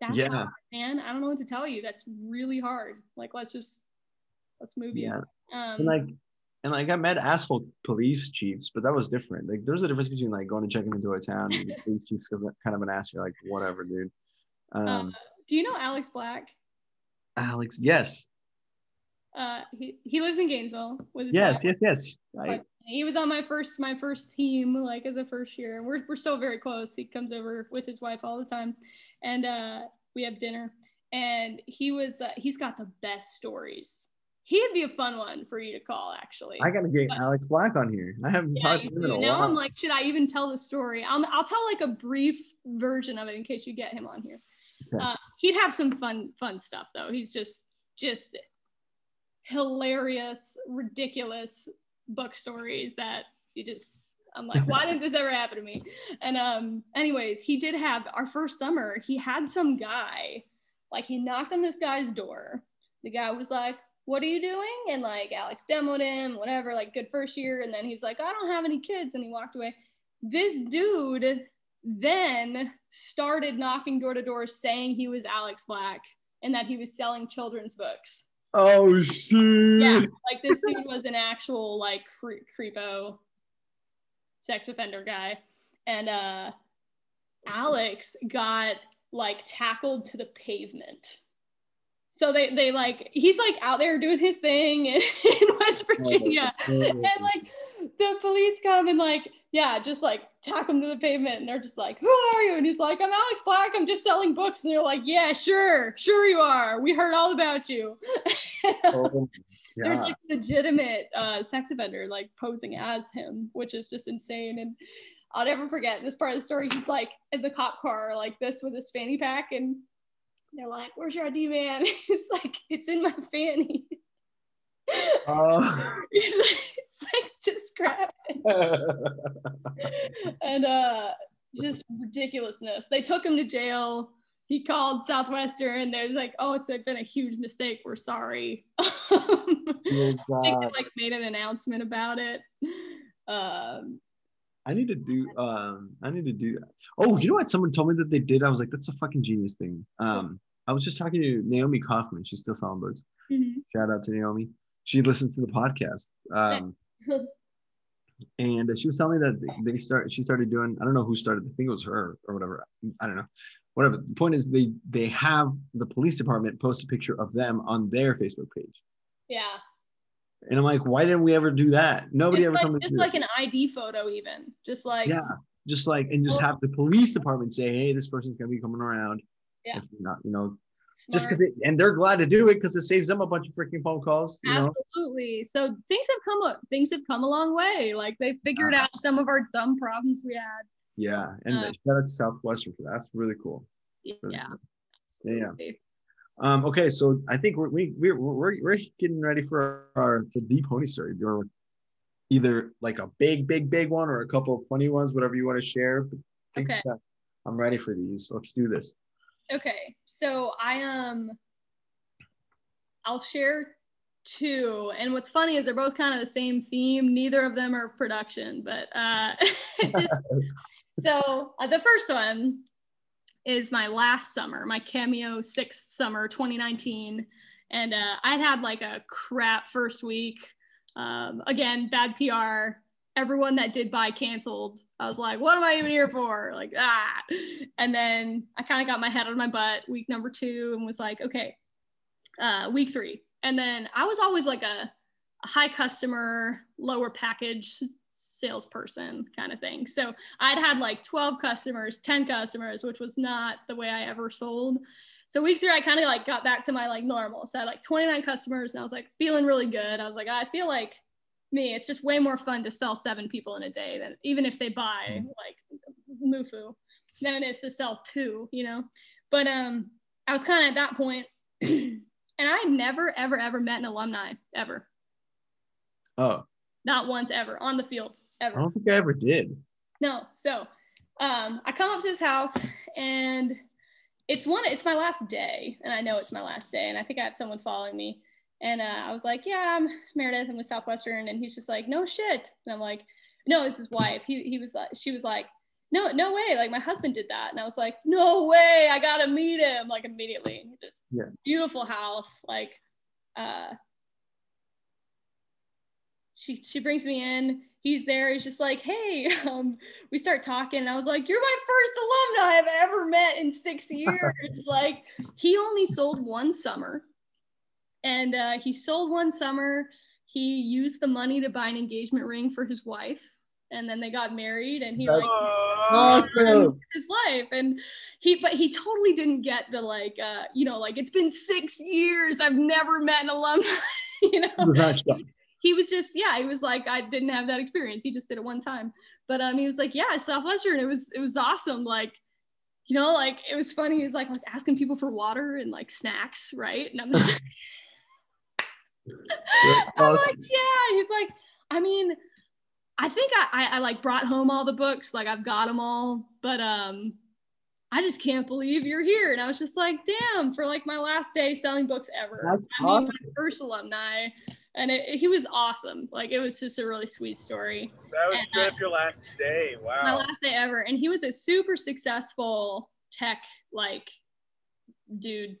[SPEAKER 3] That's
[SPEAKER 4] Yeah.
[SPEAKER 3] hard, man. I don't know what to tell you. That's really hard. Like let's just let's move you.
[SPEAKER 4] Yeah.
[SPEAKER 3] Um
[SPEAKER 4] And like and like I met asshole police chiefs, but that was different. Like there's a difference between like going and checking into a town and police chief's kind of an ass. You're like, whatever, dude. Um,
[SPEAKER 3] uh, do you know Alex Black?
[SPEAKER 4] Alex, yes,
[SPEAKER 3] Uh he, he lives in Gainesville with his
[SPEAKER 4] yes,
[SPEAKER 3] wife.
[SPEAKER 4] yes, yes.
[SPEAKER 3] But he was on my first my first team like as a first year. We're, we're still very close. He comes over with his wife all the time. And uh we have dinner. And he was uh, he's got the best stories. He'd be a fun one for you to call actually.
[SPEAKER 4] I gotta get
[SPEAKER 3] But-
[SPEAKER 4] Alex Black on here. I haven't
[SPEAKER 3] yeah,
[SPEAKER 4] talked to him in a
[SPEAKER 3] now
[SPEAKER 4] while.
[SPEAKER 3] i'm like should i even tell the story? I'll, I'll tell like a brief version of it in case you get him on here.
[SPEAKER 4] Okay.
[SPEAKER 3] uh, he'd have some fun fun stuff though. He's just just hilarious ridiculous book stories that you just I'm like, why didn't this ever happen to me? And um, anyways, he did have our first summer, he had some guy, like he knocked on this guy's door. The guy was like, What are you doing? And like Alex demoed him, whatever, like good first year. And then he's like, I don't have any kids. And he walked away. This dude then started knocking door to door saying he was Alex Black and that he was selling children's books.
[SPEAKER 4] Oh shit!
[SPEAKER 3] Yeah, like this dude was an actual like cre- creepo sex offender guy. And uh Alex got like tackled to the pavement. So they they like he's like out there doing his thing in, in West Virginia. And like the police come and like, yeah, just like tack him to the pavement. And they're just like, Who are you? And he's like, I'm Alex Black. I'm just selling books. And they're like, Yeah, sure, sure you are. We heard all about you.
[SPEAKER 4] Oh,
[SPEAKER 3] There's like legitimate uh, sex offender like posing as him, which is just insane. And I'll never forget this part of the story. He's like in the cop car like this with his fanny pack, and they're like, "Where's your ID, man?" He's like, "It's in my fanny."
[SPEAKER 4] Oh.
[SPEAKER 3] He's like, it's like just grab it. and uh, just ridiculousness. They took him to jail. He called Southwestern. And they're like, "Oh, it's been a huge mistake. We're sorry."
[SPEAKER 4] Oh,
[SPEAKER 3] I think they like made an announcement about it. Um,
[SPEAKER 4] I need to do um I need to do that. Oh, you know what someone told me that they did? I was like, that's a fucking genius thing. Um I was just talking to Naomi Kaufman. She's still selling books.
[SPEAKER 3] Mhm.
[SPEAKER 4] Shout out to Naomi. She listens to the podcast. Um and she was telling me that they- start she started doing, I don't know who started, I think it was her or whatever. I don't know. Whatever. The point is they they have the police department post a picture of them on their Facebook page.
[SPEAKER 3] yeah.
[SPEAKER 4] And I'm like, why didn't we ever do that? Nobody
[SPEAKER 3] Just
[SPEAKER 4] ever
[SPEAKER 3] like,
[SPEAKER 4] me
[SPEAKER 3] just like
[SPEAKER 4] it.
[SPEAKER 3] an ID photo, even. Just like
[SPEAKER 4] yeah just like and just
[SPEAKER 3] Well-
[SPEAKER 4] have the police department say hey this person's gonna be coming around
[SPEAKER 3] Yeah.
[SPEAKER 4] If not you know just because it and they're glad to do it because it saves them a bunch of freaking phone calls you know
[SPEAKER 3] Absolutely. So things have come up things have come a long way. Like they figured out some of our dumb problems we had.
[SPEAKER 4] yeah and
[SPEAKER 3] Uh,
[SPEAKER 4] shout out to southwestern for that that's really cool
[SPEAKER 3] Yeah.
[SPEAKER 4] Really cool. Yeah, yeah. um okay so i think we're we, we're, we're we're getting ready for our for the pony story or either like a big big big one or a couple of funny ones whatever you want to share
[SPEAKER 3] Okay.
[SPEAKER 4] i'm ready for these let's do this
[SPEAKER 3] Okay. So I um I'll share two. And what's funny is they're both kind of the same theme. Neither of them are production, but uh just so uh, the first one is my last summer, my cameo sixth summer, 2019. And uh, I'd had like a crap first week. Um, again, bad PR. Everyone that did buy canceled. I was like, what am I even here for? Like, ah. And then I kind of got my head on my butt week number two and was like, okay, uh, week three. And then I was always like a, a high customer, lower package salesperson kind of thing. So I'd had like 12 customers, 10 customers, which was not the way I ever sold. So week three, I kind of like got back to my like normal. So I had like 29 customers and I was like feeling really good. I was like, I feel like me, it's just way more fun to sell seven people in a day than even if they buy like Mufu than it is to sell two, you know? But um, I was kind of at that point and I never, ever, ever met an alumni ever.
[SPEAKER 4] oh
[SPEAKER 3] Not once ever on the field, ever.
[SPEAKER 4] i don't think i ever did
[SPEAKER 3] No. So um, I come up to his house and it's one, it's my last day. And I know it's my last day. And I think I have someone following me. And uh, I was like, yeah, I'm Meredith. I'm with Southwestern. And he's just like, no shit. And I'm like, no, it's his wife. He, he was like, she was like, no, no way. Like my husband did that. And I was like, no way. I got to meet him like immediately. This
[SPEAKER 4] Yeah.
[SPEAKER 3] beautiful house. Like, uh, she she brings me in. He's there. He's just like, hey, um, we start talking, and I was like, you're my first alumni I've ever met in six years. like, he only sold one summer, and uh, he sold one summer. He used the money to buy an engagement ring for his wife, and then they got married. And he
[SPEAKER 4] That's
[SPEAKER 3] like
[SPEAKER 4] awesome.
[SPEAKER 3] his life. And he but he totally didn't get the like uh you know like it's been six years. I've never met an alumni you know?
[SPEAKER 4] It was not shocked.
[SPEAKER 3] he was just yeah he was like i didn't have that experience. He just did it one time. But um he was like yeah southwestern. It was it was awesome. Like you know like it was funny. He's like, like asking people for water and like snacks right? And i'm just I'm like, yeah. He's like, I mean, I think I, I, I like brought home all the books, like I've got them all, but um, I just can't believe you're here. And I was just like, damn, for like my last day selling books ever.
[SPEAKER 4] That's
[SPEAKER 3] I mean,
[SPEAKER 4] awesome.
[SPEAKER 3] my first alumni, and it, he was awesome. Like it was just a really sweet story.
[SPEAKER 2] That was
[SPEAKER 3] And,
[SPEAKER 2] straight
[SPEAKER 3] uh,
[SPEAKER 2] your last day. Wow.
[SPEAKER 3] My last day ever, and he was a super successful tech like dude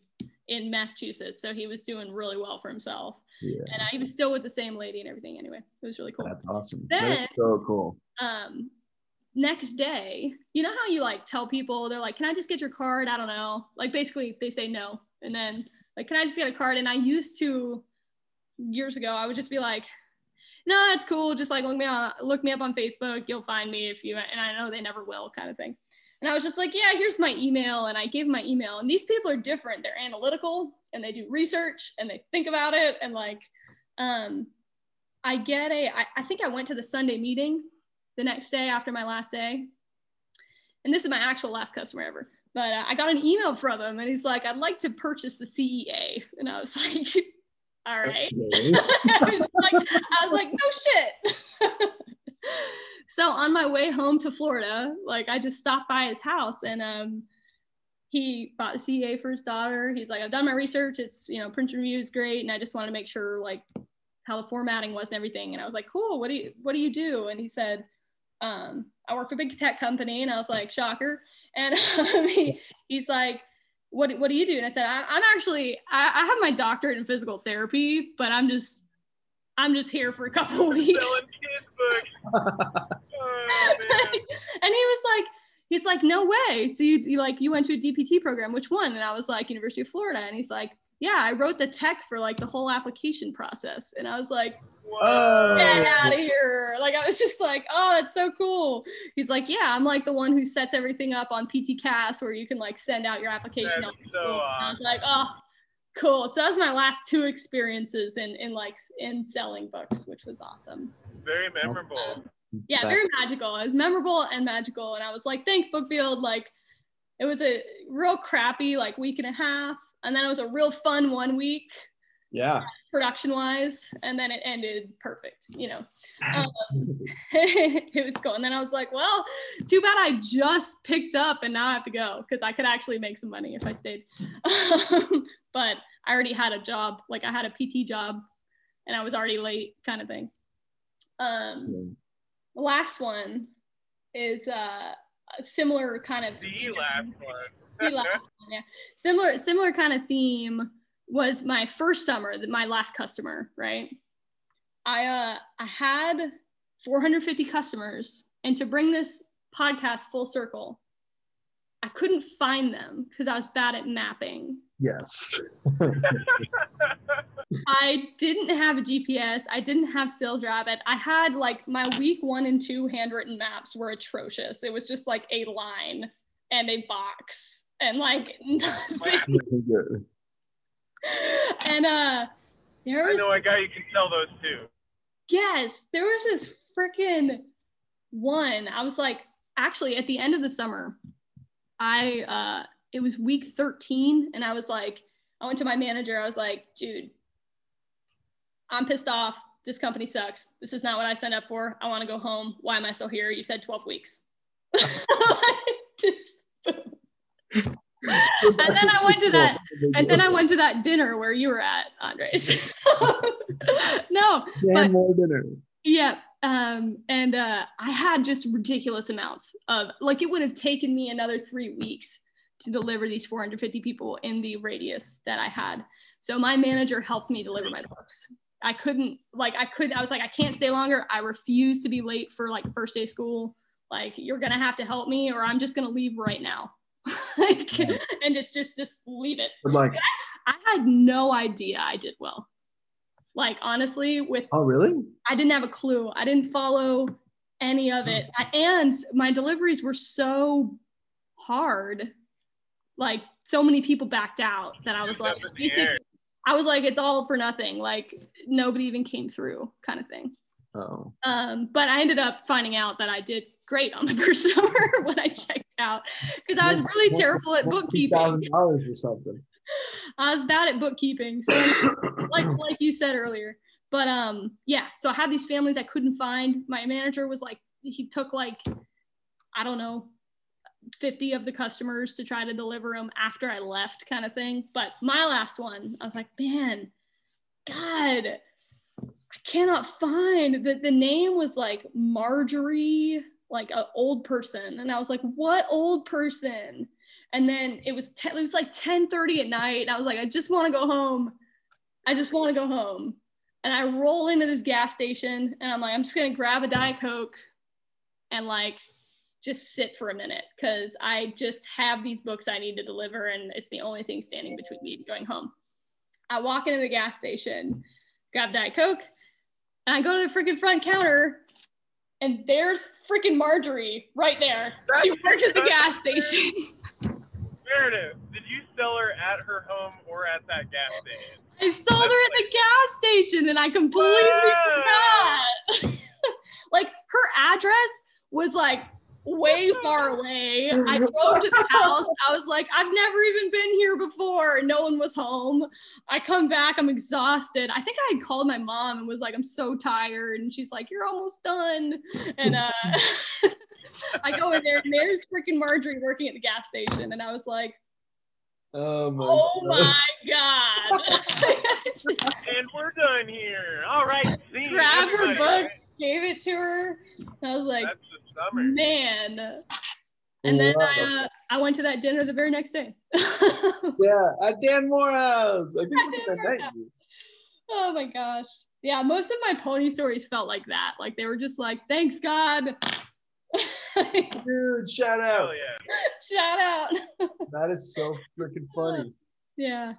[SPEAKER 3] in Massachusetts. So he was doing really well for himself
[SPEAKER 4] Yeah,
[SPEAKER 3] and I was still with the same lady and everything. Anyway, it was really cool.
[SPEAKER 4] that's awesome.
[SPEAKER 3] Then-
[SPEAKER 4] That's so cool.
[SPEAKER 3] Um, next day, you know how you like tell people they're like, "Can I just get your card?" I don't know. Like basically, they say no, and then like, "Can I just get a card?" And I used to years ago, I would just be like, "No, that's cool. Just like look me on, look me up on Facebook. You'll find me if you." And I know they never will, kind of thing. And I was just like, "Yeah, here's my email," and I gave my email. And these people are different. They're analytical and they do research and they think about it and like, um, I get a. I, I think I went to the Sunday meeting the next day after my last day. And this is my actual last customer ever. But uh, I got an email from him and he's like, I'd like to purchase the CEA. And I was like, all right.
[SPEAKER 4] Okay.
[SPEAKER 3] I, was like, I was like, no shit. so on my way home to Florida, like I just stopped by his house and um, he bought a CEA for his daughter. He's like, I've done my research. It's, you know, print review is great. And I just want to make sure like how the formatting was and everything. And I was like, cool, what do you, what do you do? And he said, um, I work for a big tech company, and I was like, shocker. And um, he, he's like, what, what do you do? And I said, I, I'm actually, I, I have my doctorate in physical therapy, but I'm just, I'm just here for a couple weeks.
[SPEAKER 2] Selling kids books. Oh,
[SPEAKER 3] and he was like, he's like, no way. So you, you like, you went to a DPT program, which one? And I was like, University of Florida. And he's like, yeah, I wrote the tech for like the whole application process. And I was like,
[SPEAKER 2] Whoa. Oh.
[SPEAKER 3] get out of here. Like I was just like, oh, that's so cool. He's like, yeah, I'm like the one who sets everything up on PTCAS where you can like send out your application.
[SPEAKER 2] That's so
[SPEAKER 3] school. And I was like, oh, cool. So that was my last two experiences in in like in selling books, which was awesome.
[SPEAKER 2] Very memorable.
[SPEAKER 3] Um, yeah, very magical. It was memorable and magical. And I was like, thanks, Bookfield. Like it was a real crappy like week and a half. And then it was a real fun one week
[SPEAKER 4] Yeah.
[SPEAKER 3] production wise and then it ended perfect you know um, it was cool and then i was like well too bad i just picked up and now i have to go because i could actually make some money if i stayed um, but i already had a job like i had a pt job and i was already late kind of thing um the last one is uh a similar kind of
[SPEAKER 2] The last
[SPEAKER 3] the
[SPEAKER 2] one.
[SPEAKER 3] last one, yeah. Similar, similar kind of theme was my first summer, th- my last customer, right? I uh I had 450 customers, and to bring this podcast full circle, I couldn't find them because I was bad at mapping.
[SPEAKER 4] Yes.
[SPEAKER 3] I didn't have a GPS. I didn't have Sales Rabbit. I had like my week one and two handwritten maps were atrocious. It was just like a line and a box and like nothing. And uh there was.
[SPEAKER 2] I know a guy you can sell those to.
[SPEAKER 3] yes there was this freaking one i was like actually at the end of the summer i uh it was week 13 and i was like i went to my manager i was like dude i'm pissed off this company sucks this is not what i signed up for i want to go home why am i still here you said 12 weeks just boom. and then i went to that and then I went to that dinner where you were at, Andres. no, but-
[SPEAKER 4] more dinner.
[SPEAKER 3] yeah. Um, and uh, I had just ridiculous amounts of like it would have taken me another three weeks to deliver these 450 people in the radius that I had. So my manager helped me deliver my books. I couldn't like I couldn't I was like I can't stay longer. I refuse to be late for like first day school. Like you're gonna have to help me or I'm just gonna leave right now. like mm-hmm. and it's just just leave it.
[SPEAKER 4] But like,
[SPEAKER 3] I had no idea I did well. Like honestly, with
[SPEAKER 4] oh really?
[SPEAKER 3] I didn't have a clue. I didn't follow any of it. Mm-hmm. I, and my deliveries were so hard. Like so many people backed out that I was like,
[SPEAKER 2] Up in the
[SPEAKER 3] basically,
[SPEAKER 2] air.
[SPEAKER 3] I was like, it's all for nothing. Like nobody even came through, kind of thing.
[SPEAKER 4] Oh.
[SPEAKER 3] Um, but I ended up finding out that I did great on the first summer when I checked out because I was really terrible at bookkeeping.
[SPEAKER 4] Thousand dollars or something.
[SPEAKER 3] I was bad at bookkeeping. So like like you said earlier. But um yeah, so I had these families I couldn't find. My manager was like he took like I don't know 50 of the customers to try to deliver them after I left kind of thing. But my last one, I was like, man, God, I cannot find that the name was like Marjorie, like an old person. And I was like, what old person? And then it was te- it was like 10 30 at night. And I was like, I just want to go home. I just want to go home. And I roll into this gas station and I'm like, I'm just gonna grab a Diet Coke and like just sit for a minute because I just have these books I need to deliver and it's the only thing standing between me and going home. I walk into the gas station, grab Diet Coke, and I go to the freaking front counter and there's freaking Marjorie right there. She works at the gas station.
[SPEAKER 2] Meredith, did you sell her at her home or at that gas station?
[SPEAKER 3] I sold her at the gas station and I completely
[SPEAKER 2] Wow.
[SPEAKER 3] forgot. like her address was like way far away. I drove to the house. I was like, I've never even been here before. No one was home. I come back, I'm exhausted. I think I had called my mom and was like, I'm so tired. And she's like, You're almost done. And uh I go in there and there's freaking Marjorie working at the gas station. And I was like,
[SPEAKER 4] Oh my.
[SPEAKER 3] Oh
[SPEAKER 4] God.
[SPEAKER 3] my God. Just
[SPEAKER 2] And we're done here. All right. See
[SPEAKER 3] grabbed her
[SPEAKER 2] everybody.
[SPEAKER 3] books, gave it to her. I was like,
[SPEAKER 2] That's.
[SPEAKER 3] Man. And then I, uh, I went to that dinner the very next day.
[SPEAKER 4] Yeah, at Dan Morehouse. I think that's when I
[SPEAKER 3] oh my gosh. Yeah, most of my pony stories felt like that. Like they were just like, thanks God.
[SPEAKER 4] Dude, shout out.
[SPEAKER 2] Hell yeah.
[SPEAKER 3] Shout out.
[SPEAKER 4] That is so freaking funny.
[SPEAKER 3] yeah.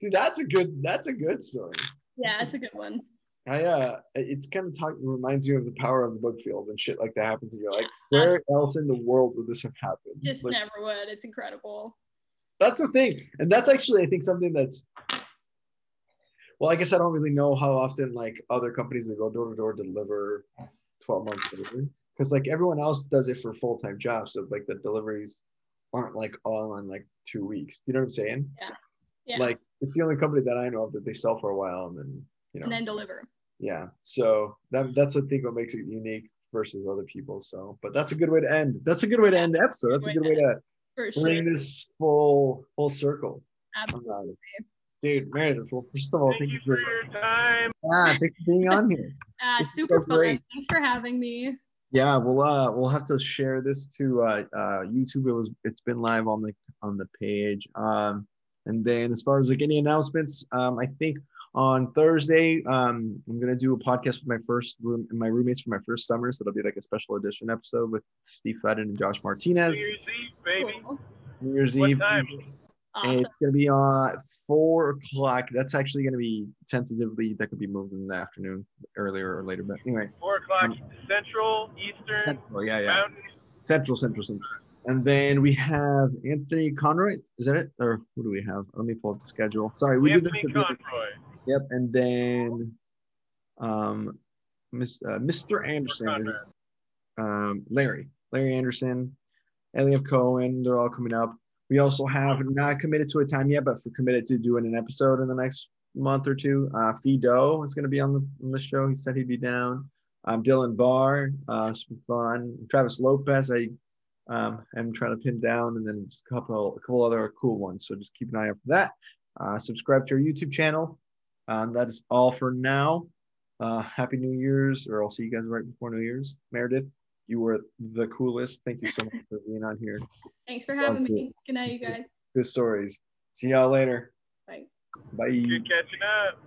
[SPEAKER 4] Dude, that's a good that's a good story.
[SPEAKER 3] Yeah, it's a good one.
[SPEAKER 4] I uh it's kind of talk reminds you of the power of the book field and shit like that happens and you're like,
[SPEAKER 3] Yeah,
[SPEAKER 4] where else in the world would this have happened?
[SPEAKER 3] Just
[SPEAKER 4] Like,
[SPEAKER 3] never would. It's incredible.
[SPEAKER 4] that's the thing. And that's actually I think something that's well, I guess I don't really know how often like other companies that go door to door deliver 12 months later. Because like everyone else does it for full-time jobs. So like the deliveries aren't like all on like two weeks. You know what I'm saying?
[SPEAKER 3] Yeah. yeah.
[SPEAKER 4] Like it's the only company that I know of that they sell for a while and then you know
[SPEAKER 3] and then deliver.
[SPEAKER 4] yeah so that that's what I think what makes it unique versus other people so but that's a good way to end that's a good way to end the episode that's a good way to
[SPEAKER 3] For sure.
[SPEAKER 4] bring this full full circle
[SPEAKER 3] Absolutely.
[SPEAKER 4] around it. dude Meredith well first of all
[SPEAKER 2] Thank
[SPEAKER 4] thank,
[SPEAKER 2] you
[SPEAKER 4] you
[SPEAKER 2] for
[SPEAKER 4] for
[SPEAKER 2] your time.
[SPEAKER 4] yeah thanks for being on here
[SPEAKER 3] Uh, super
[SPEAKER 4] so
[SPEAKER 3] fun.
[SPEAKER 4] great.
[SPEAKER 3] Thanks for having me.
[SPEAKER 4] Yeah we'll uh we'll have to share this to uh uh youtube it was it's been live on the on the page um and then as far as like any announcements um i think on thursday um i'm gonna do a podcast with my first room my roommates for my first summer so it'll be like a special edition episode with steve Fadden and josh Martinez.
[SPEAKER 2] New Year's Eve, baby.
[SPEAKER 4] New year's
[SPEAKER 2] What
[SPEAKER 4] eve
[SPEAKER 2] time?
[SPEAKER 3] Awesome.
[SPEAKER 4] it's gonna be on four o'clock that's actually gonna be tentatively that could be moved in the afternoon earlier or later but anyway
[SPEAKER 2] Four o'clock
[SPEAKER 4] Um,
[SPEAKER 2] Central, Eastern,
[SPEAKER 4] well yeah yeah
[SPEAKER 2] Mountain.
[SPEAKER 4] Central, Central, Central. And then we have Anthony Conroy. Is that it? Or who do we have? Let me pull up the schedule. Sorry, we
[SPEAKER 2] Anthony
[SPEAKER 4] did this.
[SPEAKER 2] Conroy.
[SPEAKER 4] Yep. And then um, Miss, uh, Mr. Anderson, is um, Larry, Larry Anderson, Elliot Cohen. They're all coming up. We also have not committed to a time yet, but for committed to doing an episode in the next month or two. Uh, Fido is going to be on the, on the show. He said he'd be down. Um, Dylan Barr, uh, be fun. Travis Lopez, I um, am trying to pin down, and then just a couple, a couple other cool ones. So just keep an eye out for that. Uh, subscribe to our YouTube channel. Um, that is all for now. Uh, Happy New Year's, or I'll see you guys right before New Year's. Meredith, you were the coolest. Thank you so much for being on here.
[SPEAKER 3] Thanks for having
[SPEAKER 4] Sounds
[SPEAKER 3] me. Good night, you guys.
[SPEAKER 4] Good stories. See y'all later.
[SPEAKER 3] Bye.
[SPEAKER 4] Bye.
[SPEAKER 2] Good catching up.